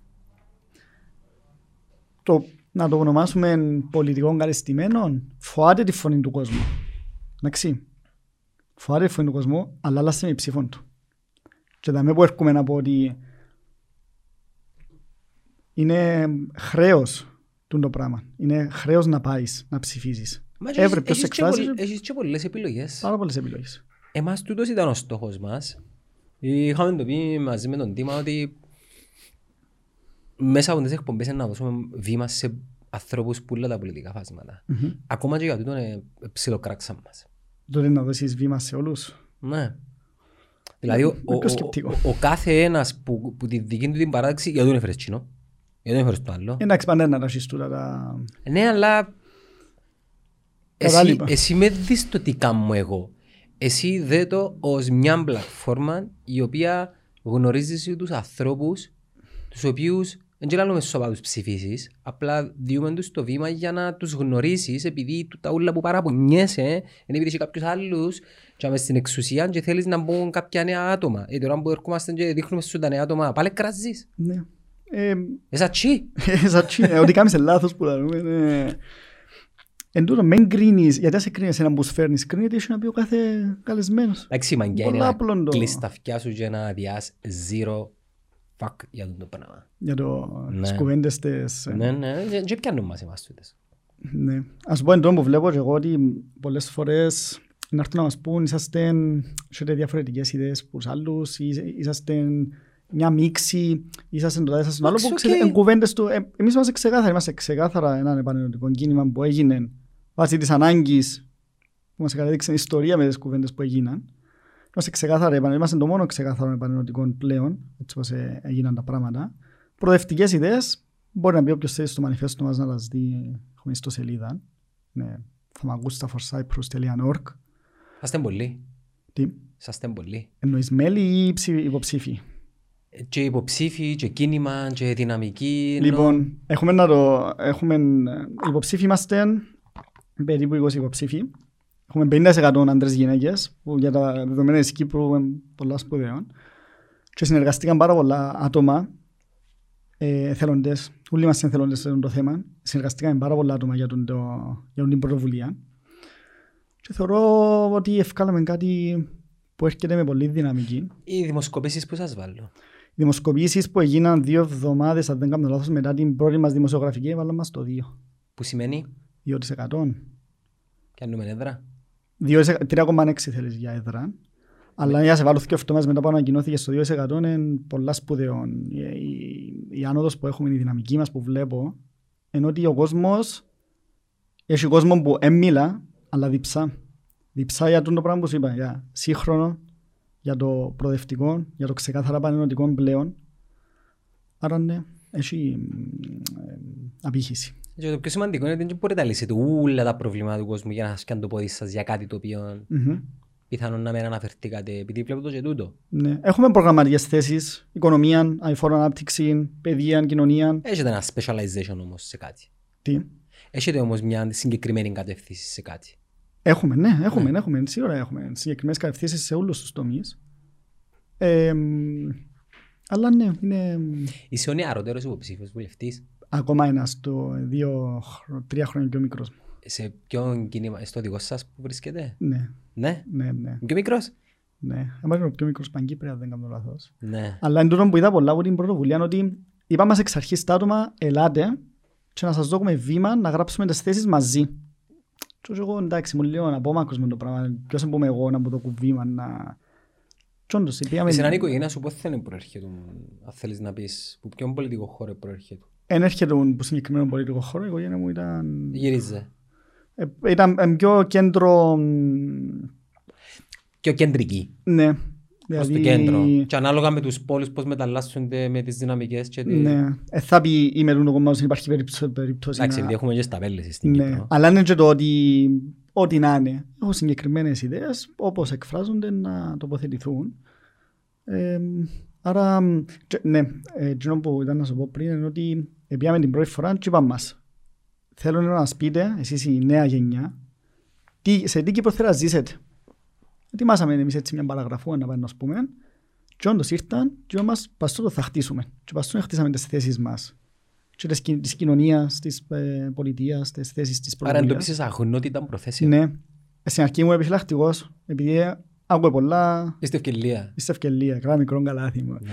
Το, να το ονομάσουμε πολιτικών καλεστημένων, φοάται τη φωνή του κόσμου. Εντάξει. Φοάται τη φωνή του κόσμου, αλλά άλλασε με ψήφων του. Και δαμε που έρχομαι να πω ότι είναι χρέος του το πράγμα. Είναι χρέος να πάεις, να ψηφίσεις. Μα και Έβρε έχεις- ποιος σε έχεις και εκφράζει; πολλ- Έχεις και πολλές επιλογές. Πάρα πολλές επιλογές. Εμάς τούτος ήταν ο στόχος μας. Είχαμε το πει μαζί με τον Τίμα ότι μέσα από τις εκπομπές είναι να δώσουμε βήμα σε ανθρώπους που όλα τα πολιτικά φάσματα. Μμμ. Ακόμα και για τούτο είναι ψιλοκράξαν μας. Τότε να δώσεις βήμα σε όλους. Ναι. Δηλαδή ο, Με ο, πιο ο, σκεπτικό. ο, ο κάθε ένας που, που τη δική του την παράδειξη γιατί δεν έφερες κοινό. Γιατί δεν έφερες το άλλο. Εντάξει πάντα να ρашεις τούτα τα... Ναι, αλλά εσύ, Κατάλοιπα. εσύ με δεις το τι κάνω εγώ. Εσύ δε το ως μια πλατφόρμα η οποία γνωρίζεις τους ανθρώπους τους οποίους δεν ξέρουμε σώπα τους ψηφίσεις απλά διούμε τους το βήμα για να τους γνωρίσεις επειδή του τα ούλα που παραπονιέσαι είναι επειδή έχει κάποιους άλλους και μες στην εξουσία και θέλεις να μπουν κάποια νέα άτομα. Ε, τώρα που έρχομαστε και δείχνουμε σου τα νέα άτομα πάλι κράζεις. Ναι. Ε, Εσά τσι. Εσάτσι, ε, ότι κάνεις λάθος που λαλούμε. Ναι. Εν τούτο, μην κρίνεις, γιατί ας κρίνεις έναν που σου φέρνεις, κρίνεται έχει να πει ο κάθε καλεσμένος. Εντάξει, η μαγκιά είναι Πολλά να απλό το- κλείσεις τα αυτιά σου και να διάς zero fuck για το πράγμα. Για το Ναι. τις κουβέντες της... ε, Ναι, ναι, και- και πιάνουν μας εμάς τούτες. Ναι. Ας πω εν τούτο που βλέπω και εγώ ότι πολλές φορές να έρθουν να μας πούν είσαστε έχετε διαφορετικές ιδέες από τους άλλους, ή- είσαστε μια μίξη, είσαστε το τάδε, είσαστε το άλλο, που Εντάξει, ξέρετε, οκ. εν κουβέντες του, ε, εμείς είμαστε ξεκάθαροι, είμαστε ξεκάθαρα έναν επανενωτικό κίνημα που έγινε βάσει της ανάγκης που μας κατέδειξε η ιστορία με τις κουβέντες που έγιναν. Είμαστε ξεκάθαρα, επανε- είμαστε το μόνο ξεκάθαρο επανενωτικό πλέον, έτσι όπως ε, έγιναν τα πράγματα. Προοδευτικές ιδέες, μπορεί να μπει όποιος θέλει στο μανιφέστο μας να las δει, έχουμε ιστοσελίδα. Ναι, famagustaforcyprus.org. Είσαστε πολλοί. Τι, Είσαστε πολλοί. εννοείς μέλη ή ψη- υποψήφοι; Ε, Και υποψήφοι, και κίνημα, και δυναμική. ενώ- Λοιπόν, έχουμε να το... Έχουμε, ε, υποψήφοι είμαστε περίπου 20 υποψήφοι. Έχουμε 50% άντρες γυναίκες, που για τα δεδομένα της Κύπρου είναι πολλά σπουδαίων. Και συνεργαστήκαν πάρα πολλά άτομα, ε, εθελοντές, όλοι μας εθελοντές σε αυτό το θέμα. Συνεργαστήκαν πάρα πολλά άτομα για, τον, το, για τον την πρωτοβουλία. Και θεωρώ ότι ευκάλαμε κάτι που έρχεται με πολύ δυναμική. Οι δημοσκοπήσεις που σας βάλω. Οι δημοσκοπήσεις που έγιναν δύο εβδομάδες, αν δεν κάνω λάθος, μετά την πρώτη μας δημοσιογραφική, έβαλαν μας το 2. Που σημαίνει; 2%. πιάνουμε έδρα. 3,6 θέλεις για έδρα. Αλλά για να σε βάλω δύο εβδομάδες μετά που ανακοινώθηκες στο 2% είναι πολλά σπουδαίο. Η, η, η άνοδος που έχουμε, η δυναμική μας που βλέπω, είναι ότι ο κόσμος, έχει κόσμος που έμιλα, αλλά διψά. Διψά για το πράγμα που σου είπα, για σύγχρονο, για το προοδευτικό, για το ξεκάθαρα πανενωτικό πλέον. Άρα ναι, έχει ε, απήχηση. Και το πιο σημαντικό είναι ότι δεν μπορείτε να λύσετε όλα τα προβλήματα του κόσμου για να σκάνε το πόδι σας για κάτι το οποίο Μμμ. πιθανόν να μην αναφερθήκατε επειδή βλέπω το και τούτο. Ναι. Έχουμε προγραμματικές θέσεις, οικονομία, αηφόρο ανάπτυξη, παιδεία, κοινωνία. Έχετε ένα specialization όμως σε κάτι. Τι; Έχετε όμως μια συγκεκριμένη κατεύθυνση σε κάτι. Έχουμε, ναι, έχουμε, έχουμε, σίγουρα έχουμε συγκεκριμένες κατευθύνσεις σε όλους τους τομείς. Ε, μ, αλλά ναι, είναι Είσαι ο νεαρότερος υποψήφιος βουλευτής. Ακόμα ένας το δύο, χρο- τρία χρόνια πιο μικρός. μου. Σε ποιον κίνημα, στο δικό σας που βρίσκεται; Ναι, Ναι; ναι, ναι. Πιο μικρός; Ναι, έμαθα είναι ο πιο μικρός Παγκύπρια, αν δεν κάνω λάθος. Ναι. Αλλά εν τούτον που είδα πολλά από την πρωτοβουλία είναι ότι είπαμε μας εξ αρχής τα άτομα, ελάτε και να σας δώσουμε βήμα να γράψουμε τις θέσεις μαζί. Και ως εγώ εντάξει, μου λέω να πω μάκρος με το πράγμα, ποιος να πούμε εγώ να μου το βήμα να... Και όντως, πήγαμε... Εσένα η οικογένεια σου πώς θέλει προέρχεται, αν θέλεις να πεις, που ποιον πολιτικό χώρο προέρχεται. Εν έρχεται από συγκεκριμένο πολιτικό χώρο, η οικογένεια μου ήταν... Γυρίζε. ε, ήταν ε, πιο κέντρο... μ, Πιο κεντρική, Ναι. προς το κέντρο. Και ανάλογα με τους πόλους πώς μεταλλάσσονται με τις δυναμικές και τις... Ναι. Ε, θα πει η μερούν κομμάτων, υπάρχει περίπτωση, περίπτωση Εντάξει, να- επειδή έχουμε και στα πέλες στην Ναι, Κύπρο. αλλά είναι και το ότι ό,τι να είναι. Έχω συγκεκριμένες ιδέες, όπως εκφράζονται να τοποθετηθούν. Ε, άρα, και- ναι, ε, εκείνο που ήταν να σου πω πριν είναι ότι πήγαμε την πρώτη φορά και είπαμε μας θέλω να μας πείτε, εσείς η νέα γενιά, τι, σε τι Κύπρο θέλετε να ζήσετε. Ετοιμάσαμε εμείς έτσι μια παραγραφού να πάμε να πούμε και όντως ήρθαν και είπαμε μας παστό το θα χτίσουμε και παστό χτίσαμε τις θέσεις μας και της, κι- της κοινωνίας, της ε, πολιτείας, τις θέσεις της Άρα πρωτοβουλίας. εντοπίσεις αγνότητα προθέσεων. Ναι. Ε, Στην αρχή ήμουν επιφυλακτικός, επειδή άκουε πολλά Είστε ευκαιρία. στην ευκαιρία, κάνα μικρό καλάθι μου. Ναι.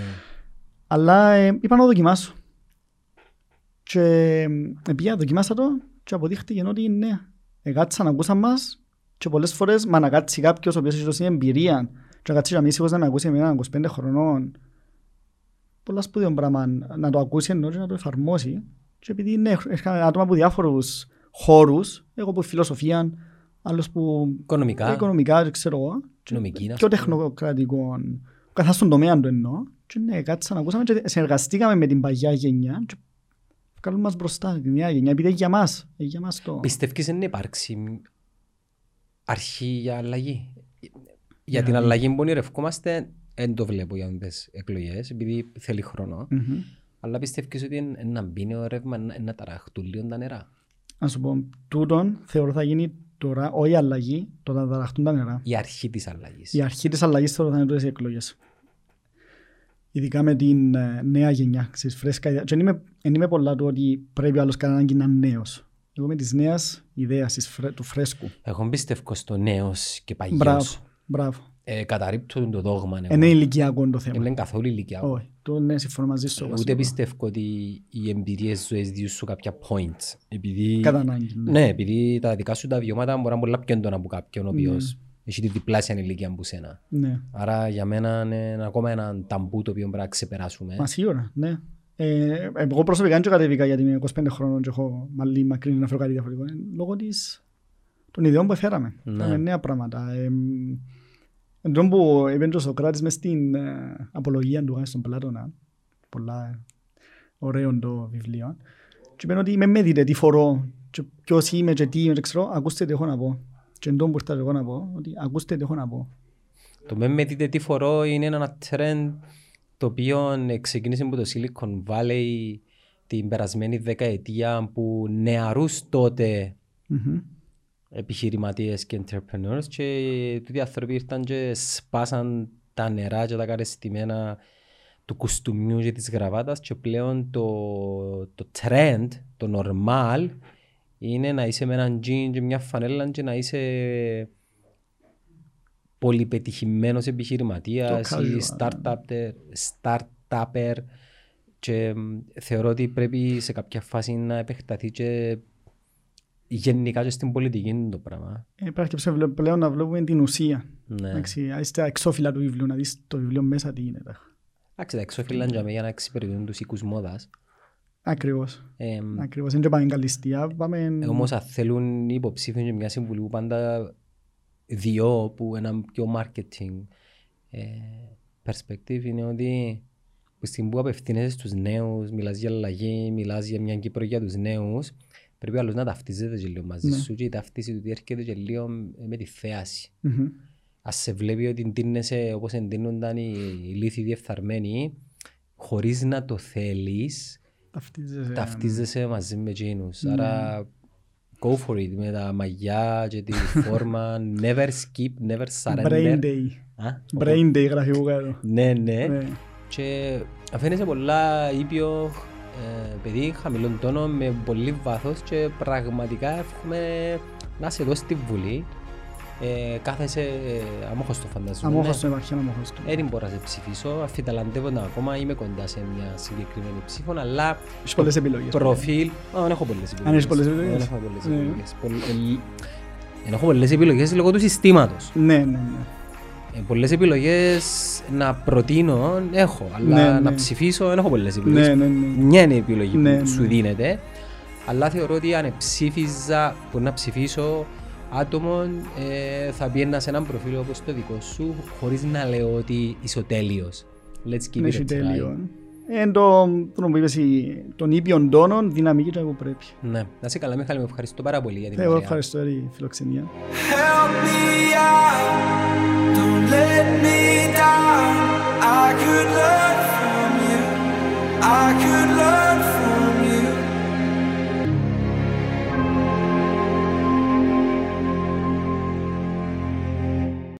Αλλά ε, είπα να το δοκιμάσω. Και ε, πήγα, δοκιμάσα το και αποδείχτηκε ότι ναι, εκάτσαν, ακούσαν μας και πολλές φορές μα να κάτσει κάποιος ο οποίος έχει δώσει εμπειρία και να κάτσει να μην σίγουρος να με ακούσει εμένα 25 χρονών πολλά σπουδαίο πράγμα να το ακούσει ενώ και να το εφαρμόσει και επειδή ναι, έρχονται άτομα από διάφορους χώρους εγώ από φιλοσοφία, άλλος που Οικονομικά. οικονομικά, δεν ξέρω εγώ και Νομική, να πιο σου πούμε. τεχνοκρατικό καθώς στον τομέα του εννοώ και ναι, κάτσαν, ακούσαμε και συνεργαστήκαμε με την παγιά γενιά και βγάλουν μας μπροστά την νέα γενιά επειδή είναι για μας, είναι για μας το... Πιστεύεις να υπάρξει αρχή για αλλαγή; Για την Δηλαδή. αλλαγή που ονειρευκόμαστε δεν το βλέπω για τις εκλογές επειδή θέλει χρόνο. Μμμ. Αλλά πιστεύεις ότι είναι να μπει νέο ρεύμα, να- να ταραχτούν λίγο τα νερά; Να σου πω, τούτον θεωρώ θα γίνει τώρα, όχι η αλλαγή, το να ταραχτούν τα νερά. Η αρχή της αλλαγής. Η αρχή της αλλαγής θεωρώ θα είναι τότε οι εκλογές. Ειδικά με την ε, νέα γενιά, ξέρεις, φρέσκα ιδέα. Και δεν είμαι, εν είμαι πολλά του ότι πρέπει ο άλλος κανέναν ανάγκη να είναι νέος. Εγώ με της νέας ιδέας, της φρέ- του φρέσκου. Εγώ πιστεύω στο νέος και Μπράβο, παγιός. μπράβο. Ε, καταρρύπτω το δόγμα. εγώ. Δεν είναι ηλικιακό το θέμα. Δεν είναι καθόλου ηλικία. Όχι, το ναι, συμφωνώ μαζί σου. εγώ Ούτε σίγουρα. πιστεύω ότι οι εμπειρίες ζωές διούν σου κάποια points. Επειδή... Κατά ανάγκη. Ναι. Ναι, επειδή τα δικά σου τα βιώματα μπορεί να είναι πολλά πιο έντονα από κάποιον ο Ναι. οποίος έχει τη διπλάσια ηλικία από σένα. ναι. Άρα για μένα είναι ακόμα ένα ταμπού το οποίο πρέπει να ξεπεράσουμε. Μα σίγουρα, ναι. Ε, εγώ προσωπικά δεν κατέβηκα γιατί είμαι 25 χρόνων και έχω μαλλί μακρύ να φέρω κάτι διαφορετικό. Ε, λόγω της, των ιδεών που έφεραμε. Ναι. Φέραμε νέα πράγματα. Ε, εν τω που είπε ο Σοκράτης μες στην ε, απολογία του στον Πλάτωνα, πολλά ε, ωραίο το βιβλίο, και είπε ότι με με δείτε τι φορώ, και ποιος είμαι και τι είμαι, και ξέρω, ακούστε τι έχω να πω. Και εν τω που ήρθα εγώ να πω, ότι ακούστε τι έχω να πω. Το με με δείτε τι φορώ είναι ένα trend το οποίο ξεκίνησε από το Silicon Valley την περασμένη δεκαετία που νεαρούς τότε Μμμ. επιχειρηματίες και entrepreneurs και τούτοι άνθρωποι ήρθαν και σπάσαν τα νερά και τα καρεστημένα του κουστούμιου και της γραβάτας και πλέον το, το trend, το normal είναι να είσαι με έναν jean και μια φανέλα και να είσαι πολυπετυχημένος επιχειρηματίας Το ή casual, startup, startupper και μ, θεωρώ ότι πρέπει σε κάποια φάση να επεκταθεί και γενικά και στην πολιτική το πράγμα. Ε, Υπάρχει και ψε- πλέον να βλέπουμε την ουσία. Ναι. Εντάξει, στα εξώφυλλα του βιβλίου, να δεις το βιβλίο μέσα τι γίνεται. Εντάξει, τα εξώφυλλα για για να εξυπηρετούν τους οίκους μόδας. Ακριβώς. Ε, Ακριβώς. Δεν πάμε καλυστία, πάμε... ε, όμως αν θέλουν οι υποψήφιοι και μια συμβουλή που πάντα διώ που ένα πιο marketing ε, perspective είναι ότι που στην που απευθύνεσαι στους νέους, μιλάς για αλλαγή, μιλάς για μια Κύπρο για τους νέους, πρέπει άλλος να ταυτίζεται και λίγο μαζί Ναι. σου και η ταυτίση του έρχεται και λίγο με τη θέαση. Μμμ. Ας σε βλέπει ότι εντύνεσαι όπως εντύνονταν οι, οι λύθοι διεφθαρμένοι, χωρίς να το θέλεις, Ταυτίζεσαι. ταυτίζεσαι μαζί με εκείνους. Ναι. Άρα, go for it με τα μαγιά και τη φόρμα, never skip, never surrender. Brain day. Α, Brain day γράφει εγώ κάτω. Ναι, ναι. Ναι. Και φαίνεσαι πολλά ήπιο ε, παιδί, χαμηλών τόνων, με πολύ βάθος και πραγματικά εύχομαι να σε δώσει τη Βουλή ε, κάθεσαι ε, αμόχωστο ναι. φανταζόμαι. Αμόχωστο υπάρχει, αμόχωστο. Ε, Δεν μπορώ να σε ψηφίσω, αφιταλαντεύοντα ακόμα, είμαι κοντά σε μια συγκεκριμένη ψήφο, αλλά Έχεις πολλές επιλογές. προφίλ... Α, δεν έχω πολλές επιλογές. Αν έχεις πολλές επιλογές. Δεν έχω πολλές Ναι. επιλογές. Πολλ- ε, Δεν έχω πολλές επιλογές λόγω του συστήματος. Ναι, ναι, ναι. Ε, πολλές επιλογές να προτείνω έχω, αλλά Ναι, ναι. να ψηφίσω δεν έχω πολλές επιλογές. Ναι, ναι, ναι. Μια είναι η επιλογή Ναι, που ναι. σου δίνεται, αλλά θεωρώ ότι αν ψήφιζα που να ψηφίσω άτομων ε, θα πιένα σε έναν προφίλ όπως το δικό σου, χωρίς να λέω ότι είσαι τέλειος. Let's keep it τέλειος. Εν το, το των τόνων, δυναμική του που πρέπει. Ναι, να σε καλά Μιχάλη, με ευχαριστώ πάρα πολύ για την Εγώ ευχαριστώ για τη φιλοξενία. Help me out, don't let me